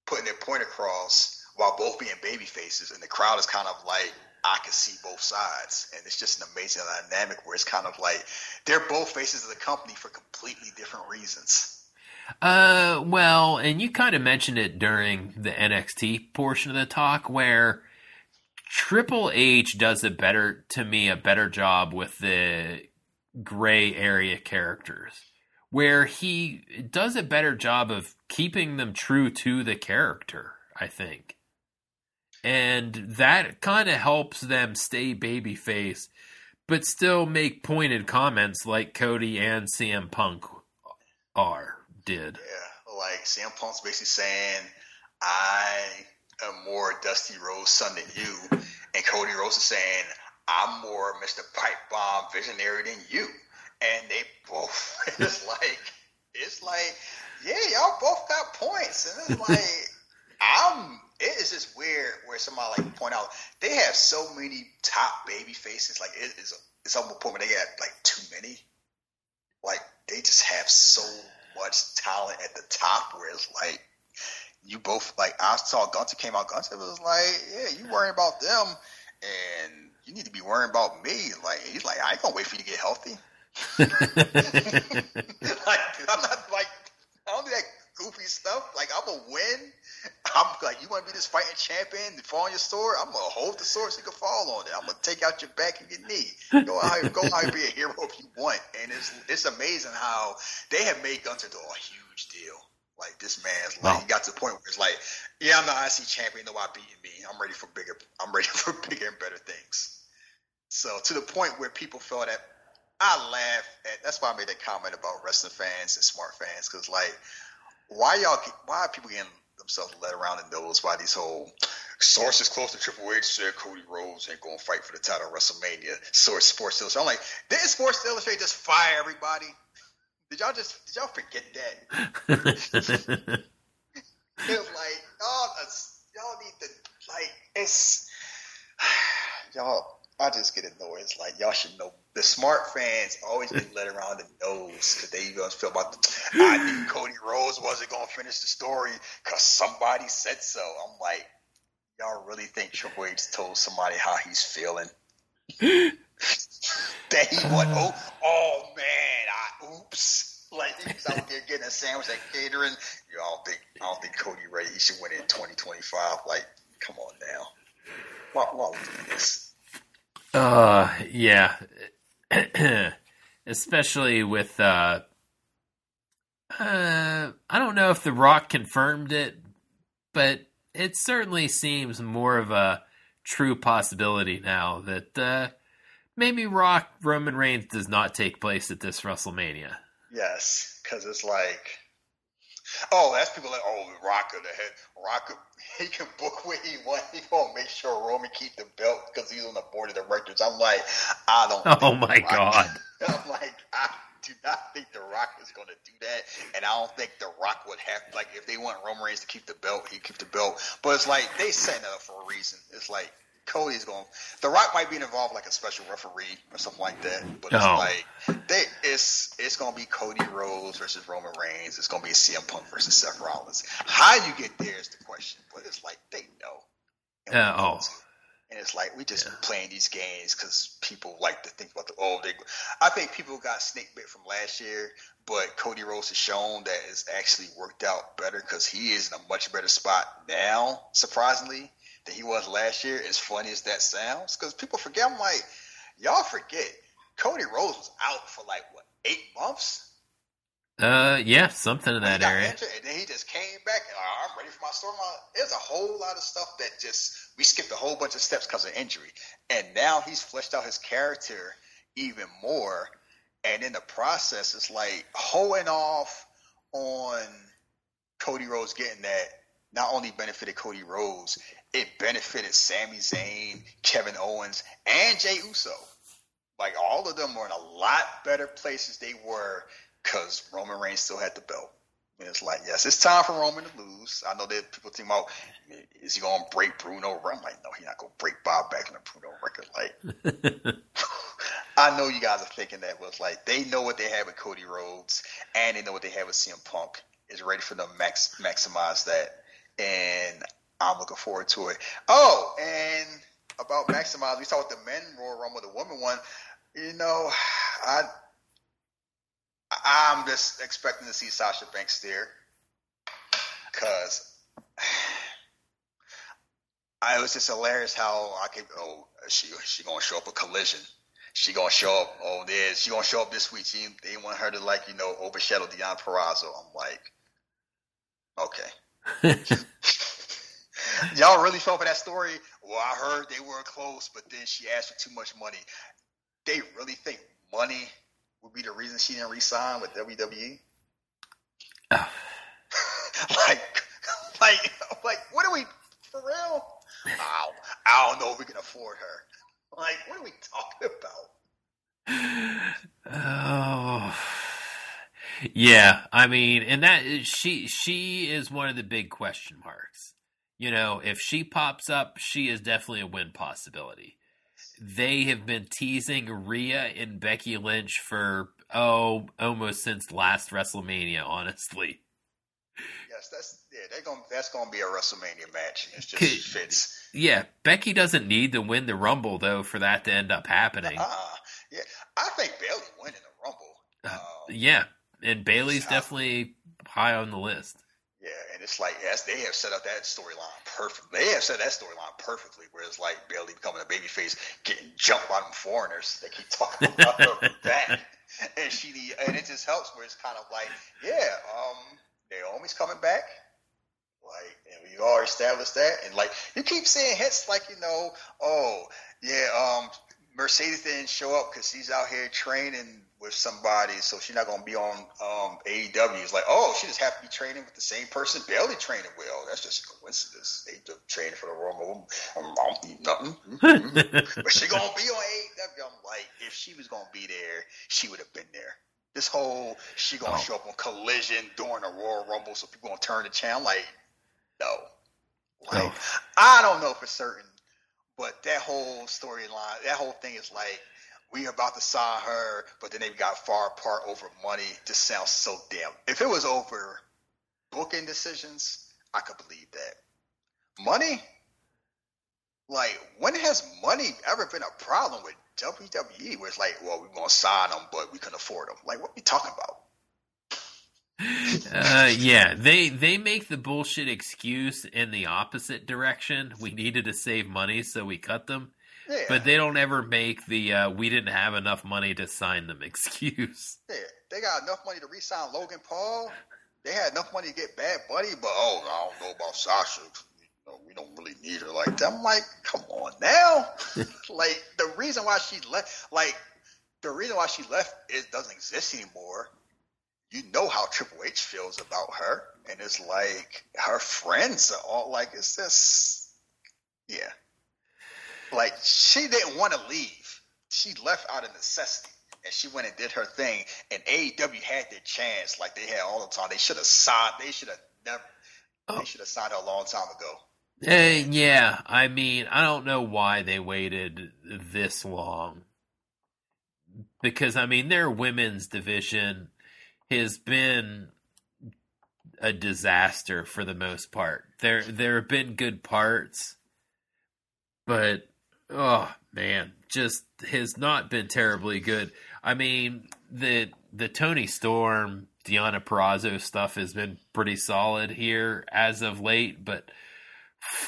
putting their point across while both being baby faces, and the crowd is kind of like, I can see both sides, and it's just an amazing dynamic where it's kind of like they're both faces of the company for completely different reasons. Uh, well, and you kind of mentioned it during the NXT portion of the talk where Triple H does a better, to me, a better job with the gray area characters, where he does a better job of keeping them true to the character, I think. And that kind of helps them stay babyface, but still make pointed comments like Cody and CM Punk are did. Yeah, like CM Punk's basically saying, "I am more Dusty Rhodes son than you," and Cody Rhodes is saying, "I'm more Mr. Pipe Bomb visionary than you," and they both it's like it's like yeah, y'all both got points, and it's like I'm. It is just weird where somebody like point out they have so many top baby faces. Like it is, it's almost a point where they got like too many. Like they just have so much talent at the top where it's like you both like I saw Gunther came out. Gunther was like, yeah, you worrying about them, and you need to be worrying about me. Like he's like, I ain't gonna wait for you to get healthy. like I'm not like I don't do that goofy stuff. Like I'm gonna win. I'm like, you want to be this fighting champion and fall on your sword? I'm gonna hold the sword so you can fall on it. I'm gonna take out your back and your knee. Go out, go out be a hero if you want. And it's it's amazing how they have made Gunther do a huge deal. Like this man's like Wow. he got to the point where it's like, yeah, I'm the IC champion. Nobody beating me. I'm ready for bigger. I'm ready for bigger and better things. So to the point where people felt that I laugh at. That's why I made that comment about wrestling fans and smart fans because like, why y'all? Why are people getting themselves led around the nose by these whole sources close to Triple H said Cody Rhodes ain't gonna fight for the title at WrestleMania. Source Sports Illustrated. I'm like, didn't Sports Illustrated just fire everybody? Did y'all just did y'all forget that? It was like, oh, uh, that's, y'all need to like it's y'all. I just get annoyed. It's like y'all should know. The smart fans always get led around the nose because they gonna feel about. The, I knew Cody Rhodes wasn't gonna finish the story because somebody said so. I'm like, y'all really think Triple H told somebody how he's feeling? that he went, uh. oh, oh man, I. Like he was out there getting a sandwich at catering. You all think I don't think Cody ready. He should win it in 2025. Like, come on now. Why, why are we doing this? Uh, yeah. Especially with, uh, uh, I don't know if The Rock confirmed it, but it certainly seems more of a true possibility now that, uh, maybe Rock Roman Reigns does not take place at this WrestleMania. Yes, because it's like, oh, that's people like, oh, Rocker the head, Rocker, he can book where he wants. He gonna make sure Roman keep the belt because he's on the board of directors. I'm like, I don't. Oh my Rock- God. I'm like, I do not think The Rock is going to do that, and I don't think The Rock would have like if they want Roman Reigns to keep the belt, he keep the belt. But it's like they set it up for a reason. It's like Cody's going. The Rock might be involved like a special referee or something like that. But it's Oh. like they, it's it's going to be Cody Rhodes versus Roman Reigns. It's going to be CM Punk versus Seth Rollins. How you get there is the question. But it's like they know. And Uh, oh. And it's like we just Yeah. playing these games because people like to think about the oh they. I think people got snake bit from last year, but Cody Rhodes has shown that it's actually worked out better because he is in a much better spot now, surprisingly, than he was last year. As funny as that sounds, because people forget. I'm like, y'all forget Cody Rhodes was out for like what eight months. Uh, yeah, something in that area. injured, and then he just came back. And, "Oh, I'm ready for my storyline. There's a whole lot of stuff that just we skipped a whole bunch of steps because of injury, and now he's fleshed out his character even more. And in the process, it's like hoeing off on Cody Rhodes getting that. Not only benefited Cody Rhodes, it benefited Sami Zayn, Kevin Owens, and Jey Uso. Like all of them were in a lot better places they were because Roman Reigns still had the belt. And it's like, yes, it's time for Roman to lose. I know that people think about is he going to break Bruno? I'm like, no, he's not going to break Bob back in the Bruno record. Like, I know you guys are thinking that, but it's like they know what they have with Cody Rhodes, and they know what they have with CM Punk. Is ready for them to max maximize that, and I'm looking forward to it. Oh, and about maximize, we saw talked the men Royal Rumble, the women one. You know, I I'm just expecting to see Sasha Banks there because I it was just hilarious how I could oh she she gonna show up a collision. She gonna show up. Oh, there she gonna show up this week. She they want her to like you know overshadow Deonna Purrazzo. I'm like, okay. Y'all really fell for that story? Well, I heard they were close, but then she asked for too much money. They really think money would be the reason she didn't re-sign with WWE? Oh. like, like, like, what are we for real? I don't, I don't know if we can afford her. Like, what are we talking about? oh, yeah. I mean, and that she she is one of the big question marks. You know, if she pops up, she is definitely a win possibility. They have been teasing Rhea and Becky Lynch for oh almost since last WrestleMania. Honestly, Yes, that's yeah. They're gonna that's gonna be a WrestleMania match. It just fits. yeah. Becky doesn't need to win the Rumble though for that to end up happening. Uh, yeah, I think Bayley win in the Rumble. Uh, Um, Yeah, and Bayley's definitely high on the list. Yeah, and it's like yes, they have set up that storyline perfectly. They have set that storyline perfectly, where it's like Bayley becoming a babyface, getting jumped by them foreigners. They keep talking about that, and she and it just helps where it's kind of like, yeah, um, Naomi's coming back. Like, and we already established that, and like you keep seeing hits like you know, oh yeah, um, Mercedes didn't show up because she's out here training with somebody, so she's not going to be on um, AEW. It's like, oh, she just happened to be training with the same person Bayley training with. Oh, that's just a coincidence. They just training for the Royal Rumble. I don't need nothing. but she going to be on AEW. I'm like, if she was going to be there, she would have been there. This whole she going to Oh. show up on Collision during the Royal Rumble, so people going to turn the channel. Like, no. Like, Oh. I don't know for certain, but that whole storyline, that whole thing is like, we about to sign her, but then they got far apart over money. Just sounds so damn. If it was over booking decisions, I could believe that. Money, like when has money ever been a problem with WWE? Where it's like, well, we're gonna sign them, but we can afford them. Like, what we talking about? uh, yeah, they they make the bullshit excuse in the opposite direction. We needed to save money, so we cut them. Yeah, But they don't ever make the uh, we didn't have enough money to sign them excuse. yeah, they got enough money to re-sign Logan Paul. They had enough money to get Bad Bunny, but oh, I don't know about Sasha. You know, we don't really need her like that. I'm like, come on now. like the reason why she left, like the reason why she left, it doesn't exist anymore. You know how Triple H feels about her, and it's like her friends are all like, it's just, yeah. Like she didn't want to leave. She left out of necessity, and she went and did her thing. And AEW had their chance, like they had all the time. They should have signed. They should have never. Oh. They should have signed her a long time ago. Uh, yeah, I mean, I don't know why they waited this long. Because I mean, their women's division has been a disaster for the most part. There there have been good parts, but oh man, just has not been terribly good. I mean, the the Toni Storm, Deonna Purrazzo stuff has been pretty solid here as of late, but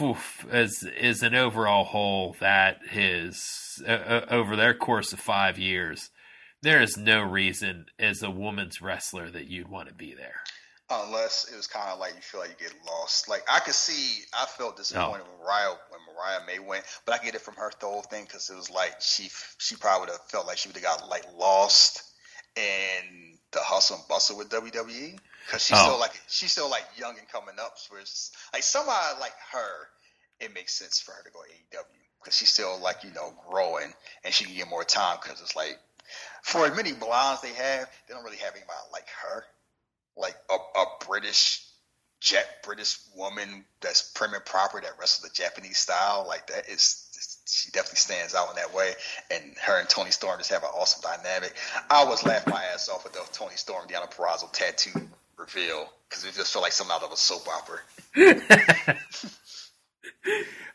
oof, as is an overall whole, that is uh, over their course of five years, there is no reason as a woman's wrestler that you'd want to be there unless it was kind of like you feel like you get lost. Like I could see, I felt disappointed oh. when Mariah when Mariah May went, but I get it from her the whole thing because it was like she she probably would have felt like she would have got like lost in the hustle and bustle with WWE because she's oh. still like she's still like young and coming up. So it's like somebody like her, it makes sense for her to go AEW because she's still like you know growing and she can get more time because it's like for as many blondes they have, they don't really have anybody like her like a, a British jet British woman that's prim and proper that wrestles the Japanese style. Like that is she definitely stands out in that way. And her and Toni Storm just have an awesome dynamic. I was laughing my ass off with the Toni Storm Deonna Purrazzo tattoo reveal because it just felt like something out of a soap opera.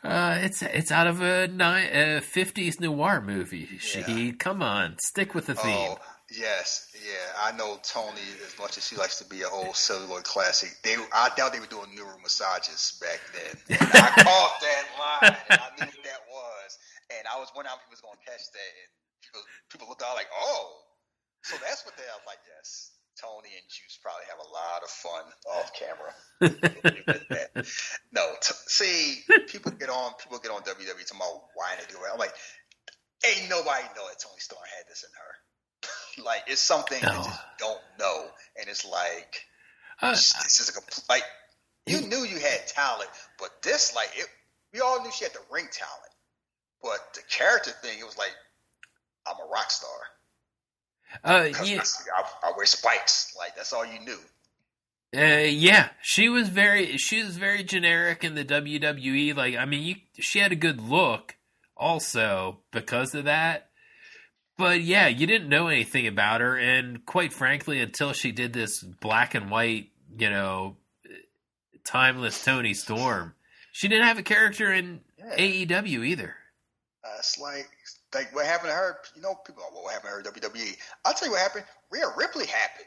uh, it's it's out of a fifties noir movie. She, come on, stick with the theme. Oh, Yes, yeah, I know Toni. as much as she likes to be an old celluloid classic. They, I doubt they were doing neural massages back then. And I caught that line, and I knew what that was, and I was wondering how people was going to catch that, and people, people looked out like, oh, so that's what they are like. Yes, Toni and Juice probably have a lot of fun off camera. no, t- see, people get on, people get on WWE talking about why they do it. I'm like, ain't nobody know that Toni Storm had this in her. Like it's something no. you just don't know, and it's like uh, this is a complete. Like you knew you had talent, but this like it. We all knew she had the ring talent, but the character thing, it was like I'm a rock star. Uh, yeah. I, I, wear spikes. Like that's all you knew. Uh, yeah, she was very she was very generic in the WWE. Like, I mean, you, she had a good look also because of that. But yeah, you didn't know anything about her, and quite frankly, until she did this black and white, you know, timeless Toni Storm, she didn't have a character in yeah. AEW either. Uh, it's like like what happened to her. You know, people, what happened to her WWE? I'll tell you what happened. Rhea Ripley happened.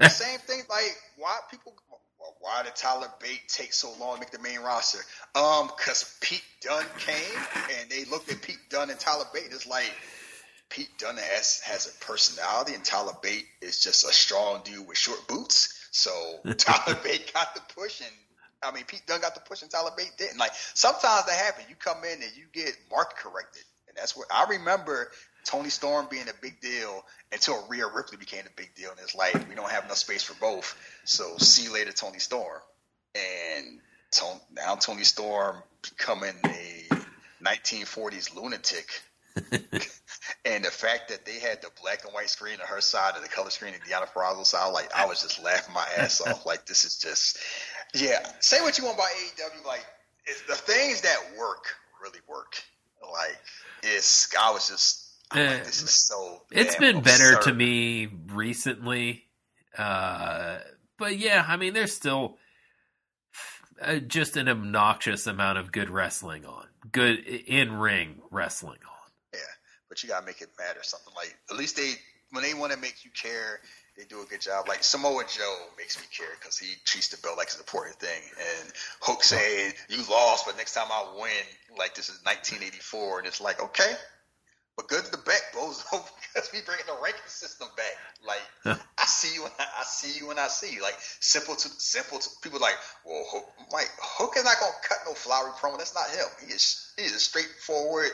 The same thing. Like why people why did Tyler Bate take so long to make the main roster? Um, because Pete Dunne came and they looked at Pete Dunne and Tyler Bate. and It's like Pete Dunne has has a personality, and Tyler Bate is just a strong dude with short boots. So Tyler Bate got the push, and I mean Pete Dunne got the push, and Tyler Bate didn't. Like sometimes that happens. You come in and you get market corrected, and that's what I remember. Toni Storm being a big deal until Rhea Ripley became a big deal in his life. We don't have enough space for both. So see you later, Toni Storm. And now Toni Storm becoming a 1940s lunatic and the fact that they had the black and white screen on her side and the color screen on Deonna Purrazzo side, like I was just laughing my ass off. Like this is just, yeah. Say what you want about AEW, like the things that work really work. Like it's, I was just, uh, like, this is so. It's been absurd. better to me recently, uh, but yeah, I mean, there's still. Uh, just an obnoxious amount of good wrestling on, good in ring wrestling on but you gotta make it matter. Something like at least they when they want to make you care, they do a good job. Like Samoa Joe makes me care because he treats the belt like it's an important thing. And Hook saying you lost, but next time I win, like this is 1984, and it's like okay, but good to the back goes over because we bringing the ranking system back. Like I see you, when I, I, see you when I see you. Like simple to simple to people like, well, Hook, Mike Hook is not gonna cut no flowery promo. That's not him. He is he is a straightforward.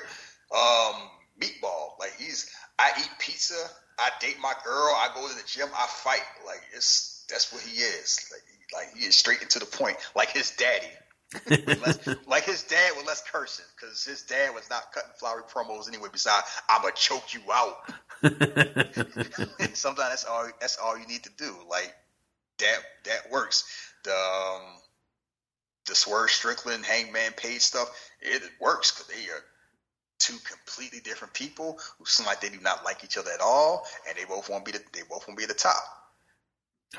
Um, meatball. Like he's, I eat pizza. I date my girl. I go to the gym. I fight. Like it's that's what he is. Like like he is straight into the point. Like his daddy. less, like his dad with less cursing, because his dad was not cutting flowery promos anyway. Besides, I'ma choke you out. Sometimes that's all that's all you need to do. Like that that works. The um, the Swerve Strickland Hangman Page stuff, it works because they are two completely different people who seem like they do not like each other at all, and they both want to be the, they both want to be at the top.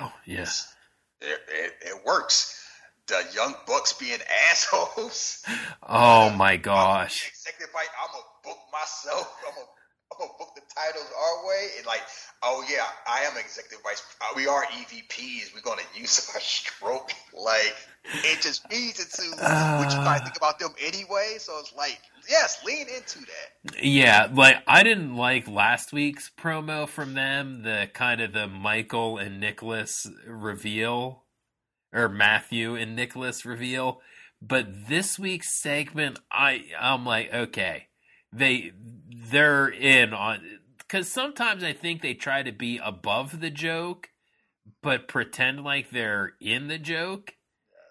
Oh yes, it, it, it works. The young bucks being assholes. Oh my gosh! Executive Fight, I'm gonna book myself. I'm gonna Book the titles our way, and like, oh yeah, I am executive vice. Uh, we are EVPs. We're gonna use our stroke. Like, it just feeds into uh, what you might think about them anyway. So it's like, yes, lean into that. Yeah, like I didn't like last week's promo from them. The kind of the Michael and Nicholas reveal, or Matthew and Nicholas reveal. But this week's segment, I I'm like, okay, they they're in on because sometimes I think they try to be above the joke, but pretend like they're in the joke.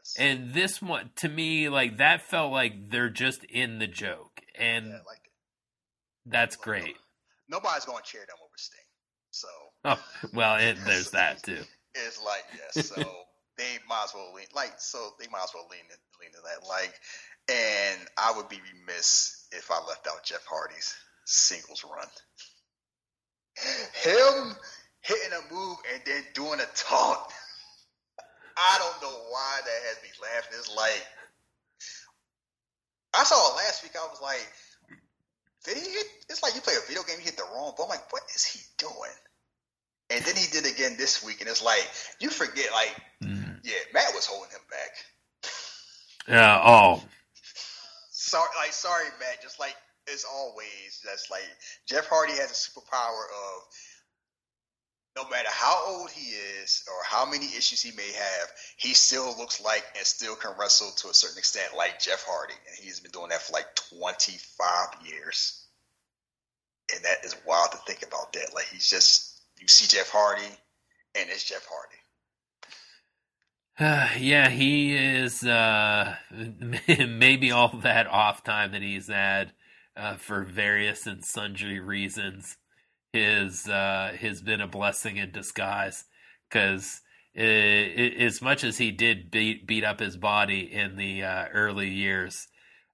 Yes. And this one, to me, like that felt like they're just in the joke, and yeah, like that's great. Nobody's going to cheer them over Sting, so. Oh well, it, there's that too. It's like yes, so they might as well lean like so they might as well lean lean to that like, and I would be remiss if I left out Jeff Hardy's singles run. Him hitting a move and then doing a taunt. I don't know why that has me laughing. It's like I saw it last week. I was like, did he hit? It's like you play a video game, you hit the wrong ball. I'm like, what is he doing? And then he did again this week, and it's like you forget. Like, mm. yeah, Matt was holding him back. Yeah. Oh. Sorry, like sorry, Matt. Just like as always, that's like Jeff Hardy has a superpower of no matter how old he is or how many issues he may have, he still looks like and still can wrestle to a certain extent like Jeff Hardy. And he's been doing that for like 25 years. And that is wild to think about that. Like he's just, you see Jeff Hardy and it's Jeff Hardy. Uh, yeah, he is uh, maybe all that off time that he's had uh, for various and sundry reasons has uh, has been a blessing in disguise because as much as he did beat beat up his body in the uh, early years,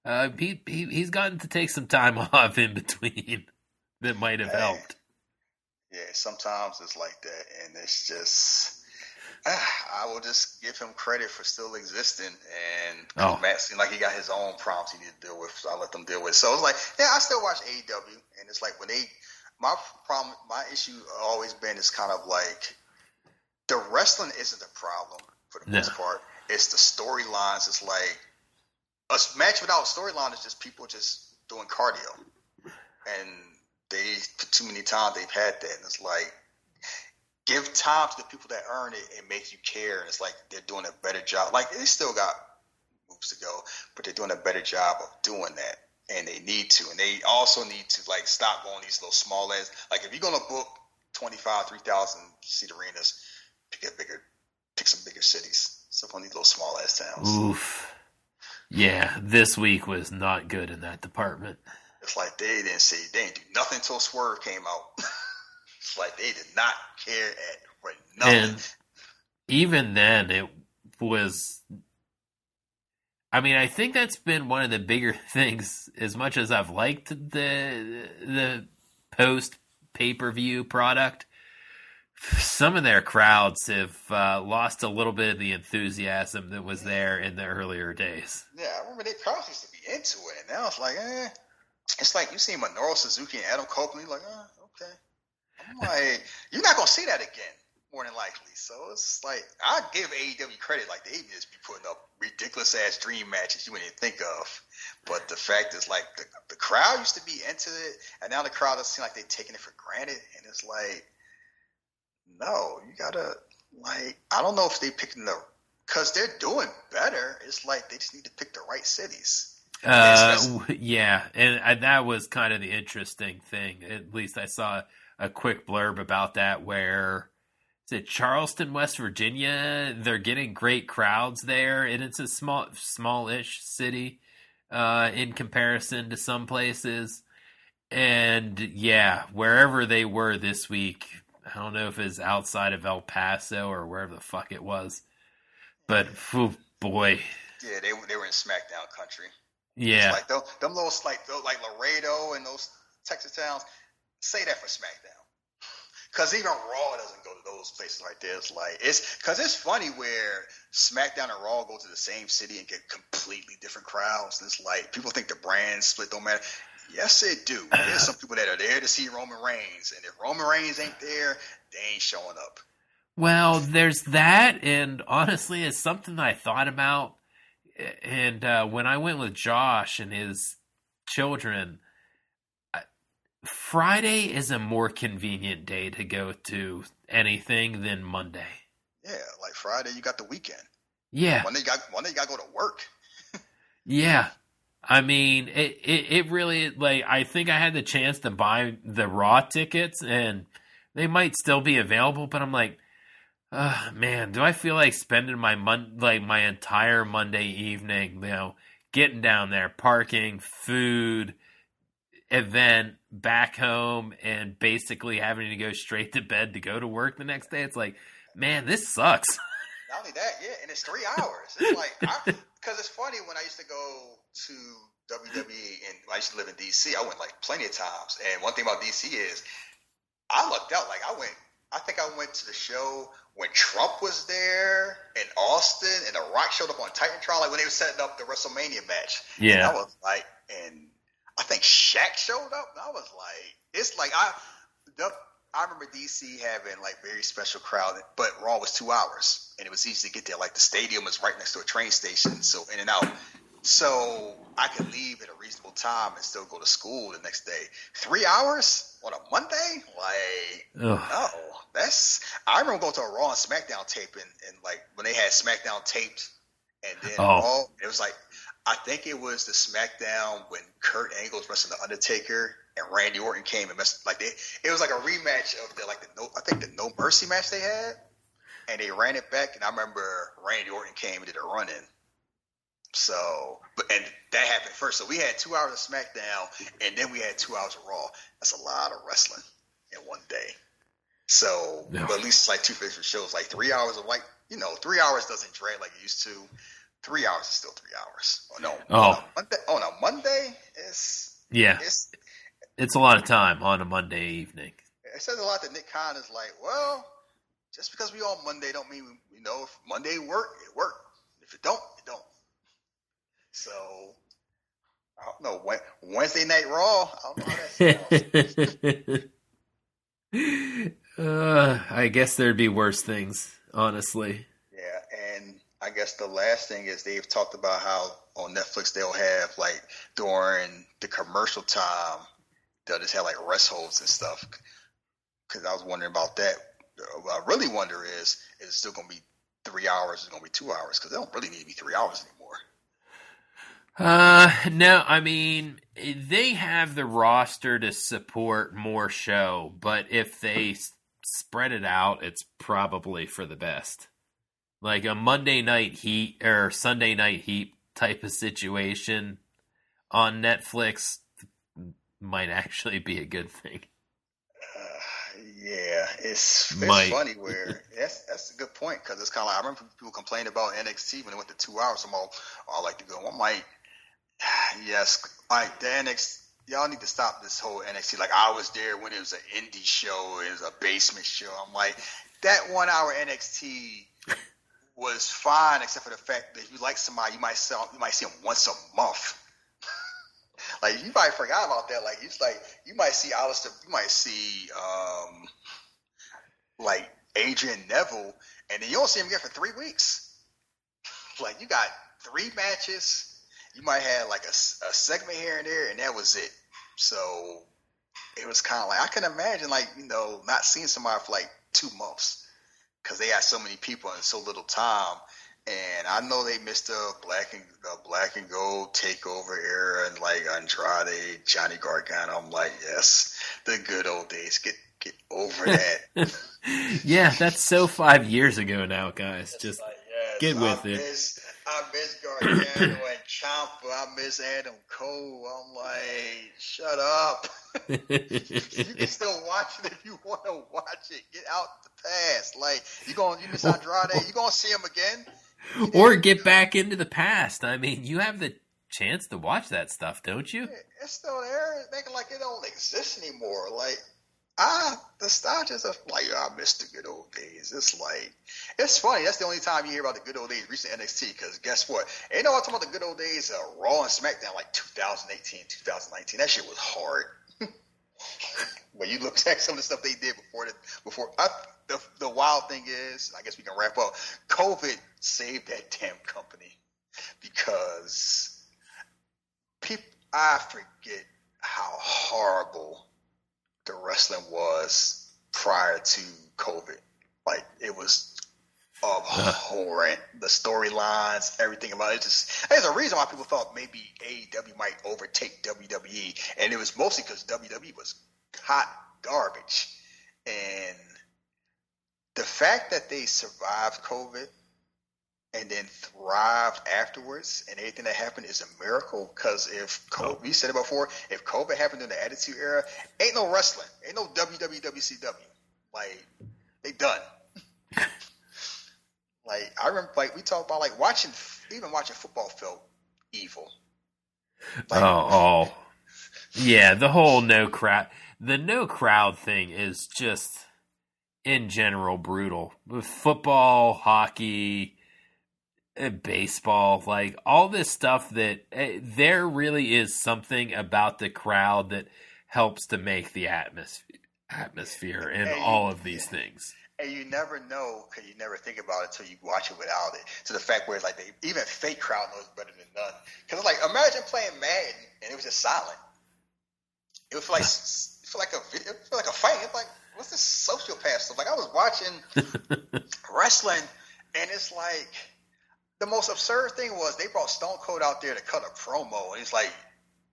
uh, he, he he's gotten to take some time off in between that might have helped. Yeah, sometimes it's like that, and it's just I will just give him credit for still existing. And oh. Matt seemed like he got his own problems he needed to deal with, so I let them deal with. So it's like, yeah, I still watch AEW, and it's like when they, my problem, my issue always been is kind of like the wrestling isn't the problem for the most part. It's the storylines. It's like a match without storyline is just people just doing cardio, and they too many times they've had that, and it's like give time to the people that earn it and make you care. And it's like they're doing a better job. Like they still got moves to go, but they're doing a better job of doing that. And they need to. And they also need to like stop going these little small ass. Like if you're gonna book 25, 3,000 seat arenas, pick a bigger, pick some bigger cities. Stop on these little small ass towns. Oof. Yeah, this week was not good in that department. It's like they didn't say they didn't do nothing until Swerve came out. like they did not care at for nothing. And even then, it was. I mean, I think that's been one of the bigger things. As much as I've liked the the post pay per view product, some of their crowds have uh, lost a little bit of the enthusiasm that was there in the earlier days. Yeah, I remember they crowds used to be into it, and now it's like, eh. It's like you see Minoru Suzuki and Adam Copeland, like, oh, okay. Like, you're not gonna see that again, more than likely. So it's like I give AEW credit, like they just be putting up ridiculous ass dream matches you wouldn't think of. But the fact is, like the the crowd used to be into it, and now the crowd doesn't seem like they're taking it for granted. And it's like, no, you gotta like I don't know if they picking the because they're doing better. It's like they just need to pick the right cities. Uh, yeah, and I, that was kind of the interesting thing. At least I saw a quick blurb about that where is it Charleston, West Virginia. They're getting great crowds there, and it's a small, smallish city uh, in comparison to some places. And yeah, wherever they were this week, I don't know if it's outside of El Paso or wherever the fuck it was, but oh boy, yeah, they they were in SmackDown country. Yeah, it's like them, them little like like Laredo and those Texas towns. Say that for SmackDown. Because even Raw doesn't go to those places like this. Like it's because it's funny where SmackDown and Raw go to the same city and get completely different crowds. And it's like people think the brand split don't matter. Yes, it do. There's some people that are there to see Roman Reigns, and if Roman Reigns ain't there, they ain't showing up. Well, there's that, and honestly, it's something that I thought about. And uh, when I went with Josh and his children, Friday is a more convenient day to go to anything than Monday. Yeah, like Friday, you got the weekend. Yeah. Monday, you got Monday, you got to go to work. yeah. I mean, it, it, it really like I think I had the chance to buy the raw tickets and they might still be available, but I'm like, oh, man, do I feel like spending my mon- like my entire Monday evening, you know, getting down there, parking, food, event back home and basically having to go straight to bed to go to work the next day. It's like, man, this sucks. Not only that, yeah, and it's three hours. It's like because it's funny when I used to go to WWE and I used to live in DC. I went like plenty of times, and one thing about DC is I lucked out. Like I went, I think I went to the show when Trump was there in Austin, and The Rock showed up on Titantron, like when they were setting up the WrestleMania match. Yeah, and I was like, and I think Shaq showed up. I was like, it's like I, the, I remember DC having like very special crowd, but Raw was two hours, and it was easy to get there. Like the stadium was right next to a train station, so in and out. So I could leave at a reasonable time and still go to school the next day. Three hours on a Monday? Like, Ugh. no. That's. I remember going to a Raw and SmackDown taping, and like when they had SmackDown taped, and then oh. Raw, it was like I think it was the SmackDown when Kurt Angle was wrestling the Undertaker and Randy Orton came and messed like they. It was like a rematch of the like the no I think the No Mercy match they had, and they ran it back. And I remember Randy Orton came and did a run in. So, but and that happened first. So we had two hours of SmackDown, and then we had two hours of Raw. That's a lot of wrestling in one day. So, but at least like two favorite shows, like three hours of like you know, three hours doesn't drag like it used to three hours is still three hours. Oh no. Oh. On a Monday, on a Monday is yeah. It's, it's a lot of time on a Monday evening. It says a lot that Nick Khan is like, well, just because we on Monday don't mean we, you know if Monday work, it work. If it don't, it don't. So I don't know. Wednesday Night Raw. I don't know how uh, I guess there'd be worse things, honestly. I guess the last thing is they've talked about how on Netflix they'll have like during the commercial time they'll just have like rest holds and stuff. Because I was wondering about that. What I really wonder is is it still going to be three hours? Is it going to be two hours? Because they don't really need to be three hours anymore. Uh, no, I mean they have the roster to support more show, but if they spread it out, it's probably for the best like a Monday night heat or Sunday night heat type of situation on Netflix might actually be a good thing. Uh, yeah, it's, it's funny where that's that's a good point because it's kind of like I remember people complained about NXT when it went to two hours. I'm all, I like to go. I'm like, yes, like the NXT. Y'all need to stop this whole NXT. Like I was there when it was an indie show, it was a basement show. I'm like, that one hour NXT was fine, except for the fact that if you like somebody, you might sell, you might see them once a month. like you might forgot about that. Like it's like you might see Aleister, you might see um, like Adrian Neville, and then you don't see him again for three weeks. like you got three matches. You might have like a, a segment here and there, and that was it. So it was kind of like I can imagine, like you know, not seeing somebody for like two months because they had so many people in so little time. And I know they missed the black and the black and gold takeover era and like Andrade, Johnny Gargano. I'm like, yes, the good old days. Get get over that. yeah, that's so five years ago now, guys. It's Just like, yes, get with I it. Miss, I miss Gargano and Ciampa. I miss Adam Cole. I'm like, shut up. you can still watch it if you want to watch it. Get out past. Like you going, you miss Andrade. You gonna see him again? or get back into the past. I mean, you have the chance to watch that stuff, don't you? It's still there. It's making like it don't exist anymore. Like ah, nostalgia's of like I miss the good old days. It's like it's funny. That's the only time you hear about the good old days recent NXT. Because guess what? Ain't no one talking about the good old days of Raw and SmackDown like 2018, 2019. That shit was hard. When you look at some of the stuff they did before the before I, the the wild thing is, I guess we can wrap up. COVID saved that damn company because people I forget how horrible the wrestling was prior to COVID. Like it was abhorrent. the storylines, everything about it. Just there's a reason why people thought maybe AEW might overtake WWE, and it was mostly because WWE was hot garbage. And the fact that they survived COVID and then thrived afterwards, and anything that happened is a miracle. Because if COVID, oh. we said it before, if COVID happened in the Attitude Era, ain't no wrestling, ain't no WWWCW. Like they done. like I remember, like we talked about, like watching, even watching football felt evil. Like, oh, oh, yeah. The whole no crowd, the no crowd thing is just in general brutal. With football, hockey, uh, baseball, like all this stuff that uh, there really is something about the crowd that helps to make the atmosphere atmosphere in all of these things. And you never know because you never think about it until you watch it without it. To the fact where it's like they, even fake crowd knows better than none. Because like imagine playing Madden and it was just silent. It was like it like a video, it like a fight. It's like what's this sociopath stuff? Like I was watching wrestling and it's like the most absurd thing was they brought Stone Cold out there to cut a promo and it's like,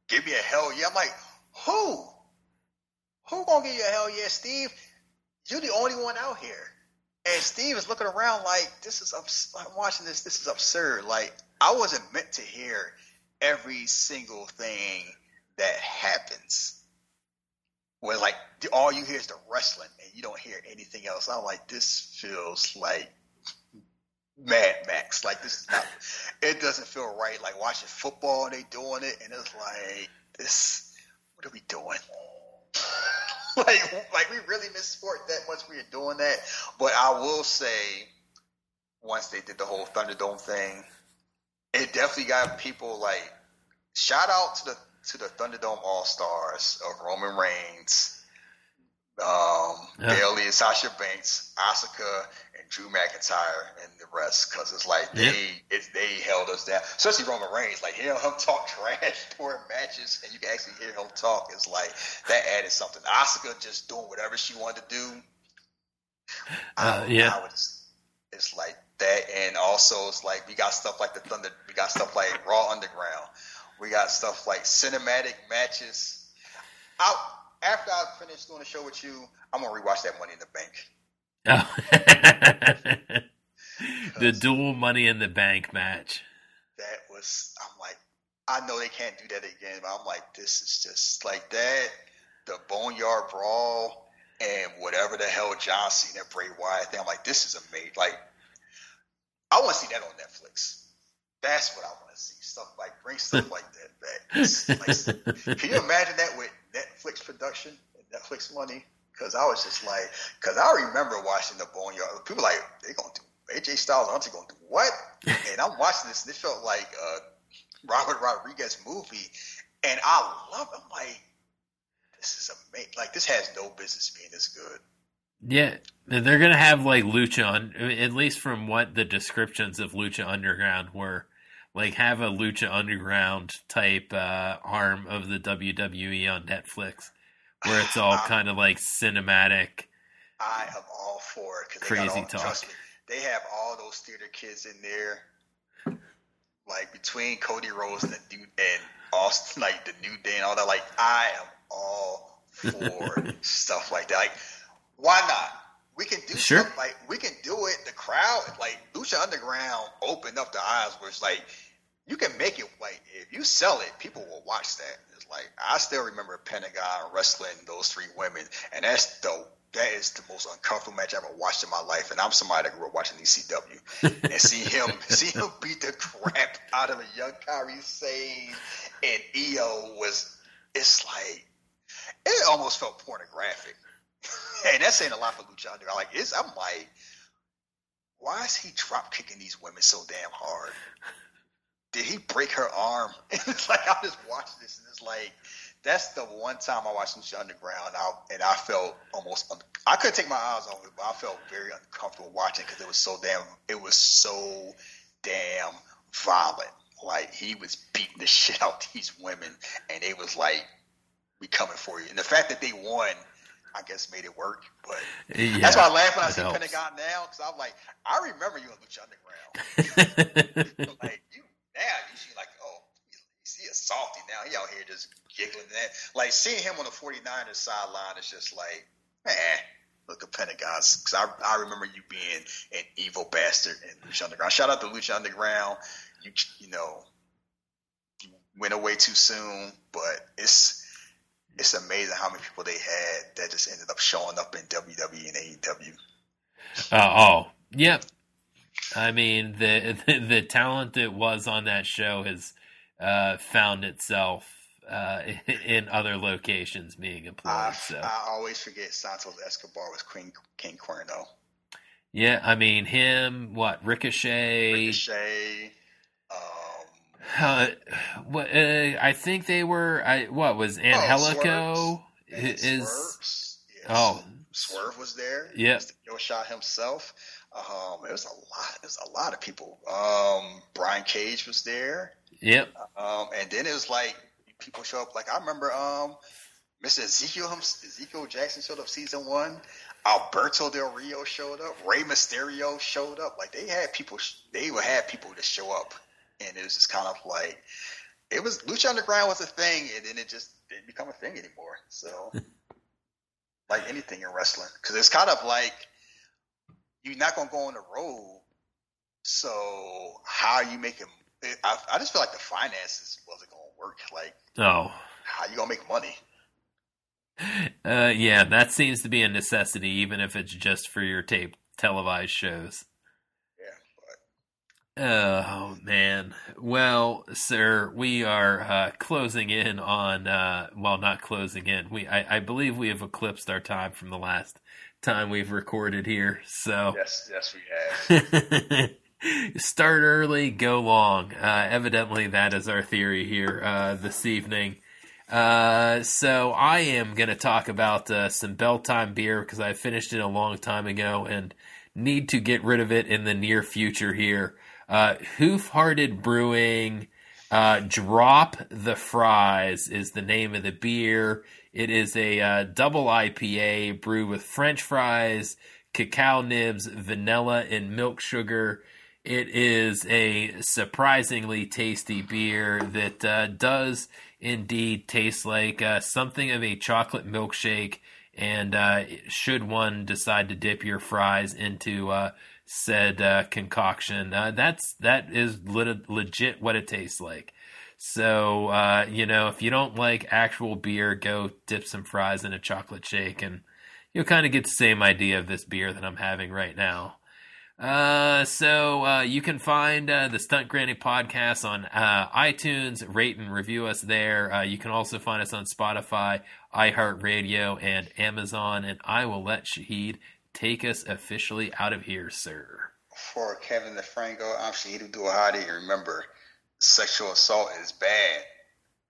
give me a hell yeah. I'm like, who? Who gonna give you a hell yeah, Steve? You're the only one out here. And Steve is looking around like this is abs- I'm watching this. This is absurd. Like I wasn't meant to hear every single thing that happens. Where like all you hear is the wrestling and you don't hear anything else. I'm like this feels like Mad Max. Like this is not. It doesn't feel right. Like watching football they doing it and it's like this. What are we doing? like, like we really miss sport that much. We are doing that, but I will say, once they did the whole Thunderdome thing, it definitely got people like. Shout out to the to the Thunderdome All Stars of Roman Reigns, um, Yeah. Bayley and Sasha Banks, Asuka and Drew McIntyre, and the rest. Because it's like they Yeah. it, they held us down, especially Roman Reigns. Like hearing him talk trash during matches, and you can actually hear him talk. It's like that added something. Asuka just doing whatever she wanted to do. Uh, I- yeah. I would it's like that, and also it's like we got stuff like the Thunder. We got stuff like Raw Underground. We got stuff like cinematic matches. Out after I finish doing the show with you, I'm gonna rewatch that Money in the Bank. Oh. the dual money in the bank match. That was I'm like, I know they can't do that again, but I'm like, this is just like that. The Boneyard Brawl and whatever the hell John Cena Bray Wyatt thing. I'm like, this is amazing. Like, I want to see that on Netflix. That's what I want to see. Stuff like bring stuff like that back. Like, can you imagine that with Netflix production and Netflix money? Because I was just like, because I remember watching the Boneyard. People like they gonna do AJ Styles, they gonna do what? And I'm watching this. and It felt like a Robert Rodriguez movie, and I love. it. I'm like, this is amazing. Like this has no business being this good. Yeah, they're gonna have like Lucha, un- at least from what the descriptions of Lucha Underground were, like have a Lucha Underground type uh, arm of the WWE on Netflix, where it's all kind of like cinematic. I am all for it Crazy all, talk. Me, they have all those theater kids in there. Like between Cody Rhodes and the dude and Austin, like the New Day and all that. Like I am all for stuff like that. Like why not? We can do Sure. stuff like we can do it. The crowd, like Lucha Underground, opened up the eyes where it's like you can make it. Like if you sell it, people will watch that. It's like I still remember Pentagon wrestling those three women, and that's the that is the most uncomfortable match I've ever watched in my life. And I'm somebody that grew up watching ECW, and see him see him beat the crap out of a young Kairi Sane and EO was it's like it almost felt pornographic. and that's saying a lot for Lucha Underground. Like it's I'm like, why is he drop kicking these women so damn hard? Did he break her arm? And it's like I'm just watching this and it's like that's the one time I watched Lucha Underground and I, and I felt almost un- I couldn't take my eyes off it, but I felt very uncomfortable watching because it was so damn it was so damn violent. Like he was beating the shit out these women, and they was like, "We coming for you." And the fact that they won, I guess, made it work. But Yeah, that's why I laugh when I see helps. Pentagon now because I'm like, I remember you in Lucha Underground. like you now, you see like, oh, you see a softy now. He out here just giggling. That like seeing him on the 49ers sideline is just like, man. Look at Pentagon's because I, I remember you being an evil bastard in Lucha Underground. Shout out to Lucha Underground. You you know you went away too soon, but it's it's amazing how many people they had that just ended up showing up in WWE and AEW. Uh, oh, yep. I mean, the, the the talent that was on that show has uh, found itself uh, in other locations being employed. I, So I always forget Santos Escobar was King King Cuerno. yeah, I mean him. What Ricochet? Ricochet. Um, Uh, what? Uh, I think they were. I what was Angelico? and is Swerve. Yes. oh Swerve was there. Yep. Mr. Yo shot himself. Um, it was a lot. It was a lot of people. Um, Brian Cage was there. yep Um, and then it was like people show up. Like I remember, um, Mr. Ezekiel Ezekiel Jackson showed up season one. Alberto Del Rio showed up. Rey Mysterio showed up. Like they had people. They would have people to show up, and it was just kind of like it was Lucha Underground was a thing, and then it just didn't become a thing anymore. So, like anything in wrestling, because it's kind of like you're not gonna go on the road. So how are you making? I, I just feel like the finances wasn't gonna work. Like oh how you gonna make money? uh, yeah that seems to be a necessity even if it's just for your tape televised shows Oh man. Well, sir, we are uh, closing in on. Uh, well, not closing in. We, I, I believe, we have eclipsed our time from the last time we've recorded here. So yes, yes, we have. start early, go long. Uh, evidently, that is our theory here uh, this evening. Uh, so I am going to talk about uh, some Bell Time beer because I finished it a long time ago and need to get rid of it in the near future here. Uh, Hoof Hearted Brewing. Uh, Drop the Fries is the name of the beer. It is a uh, double IPA brewed with French fries, cacao nibs, vanilla, and milk sugar. It is a surprisingly tasty beer that uh, does indeed taste like uh, something of a chocolate milkshake. And uh, should one decide to dip your fries into uh, said uh, concoction, uh, that's that is lit- legit what it tastes like. So uh, you know, if you don't like actual beer, go dip some fries in a chocolate shake, and you'll kind of get the same idea of this beer that I'm having right now. Uh, so uh, you can find uh, the Stunt Granny podcast on uh, iTunes. Rate and review us there. Uh, you can also find us on Spotify, iHeartRadio, and Amazon. And I will let Shahid take us officially out of here, sir. For Kevin DeFranco, I'm Shahid Abdul Hadi, and remember, sexual assault is bad.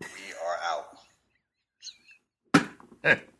We are out.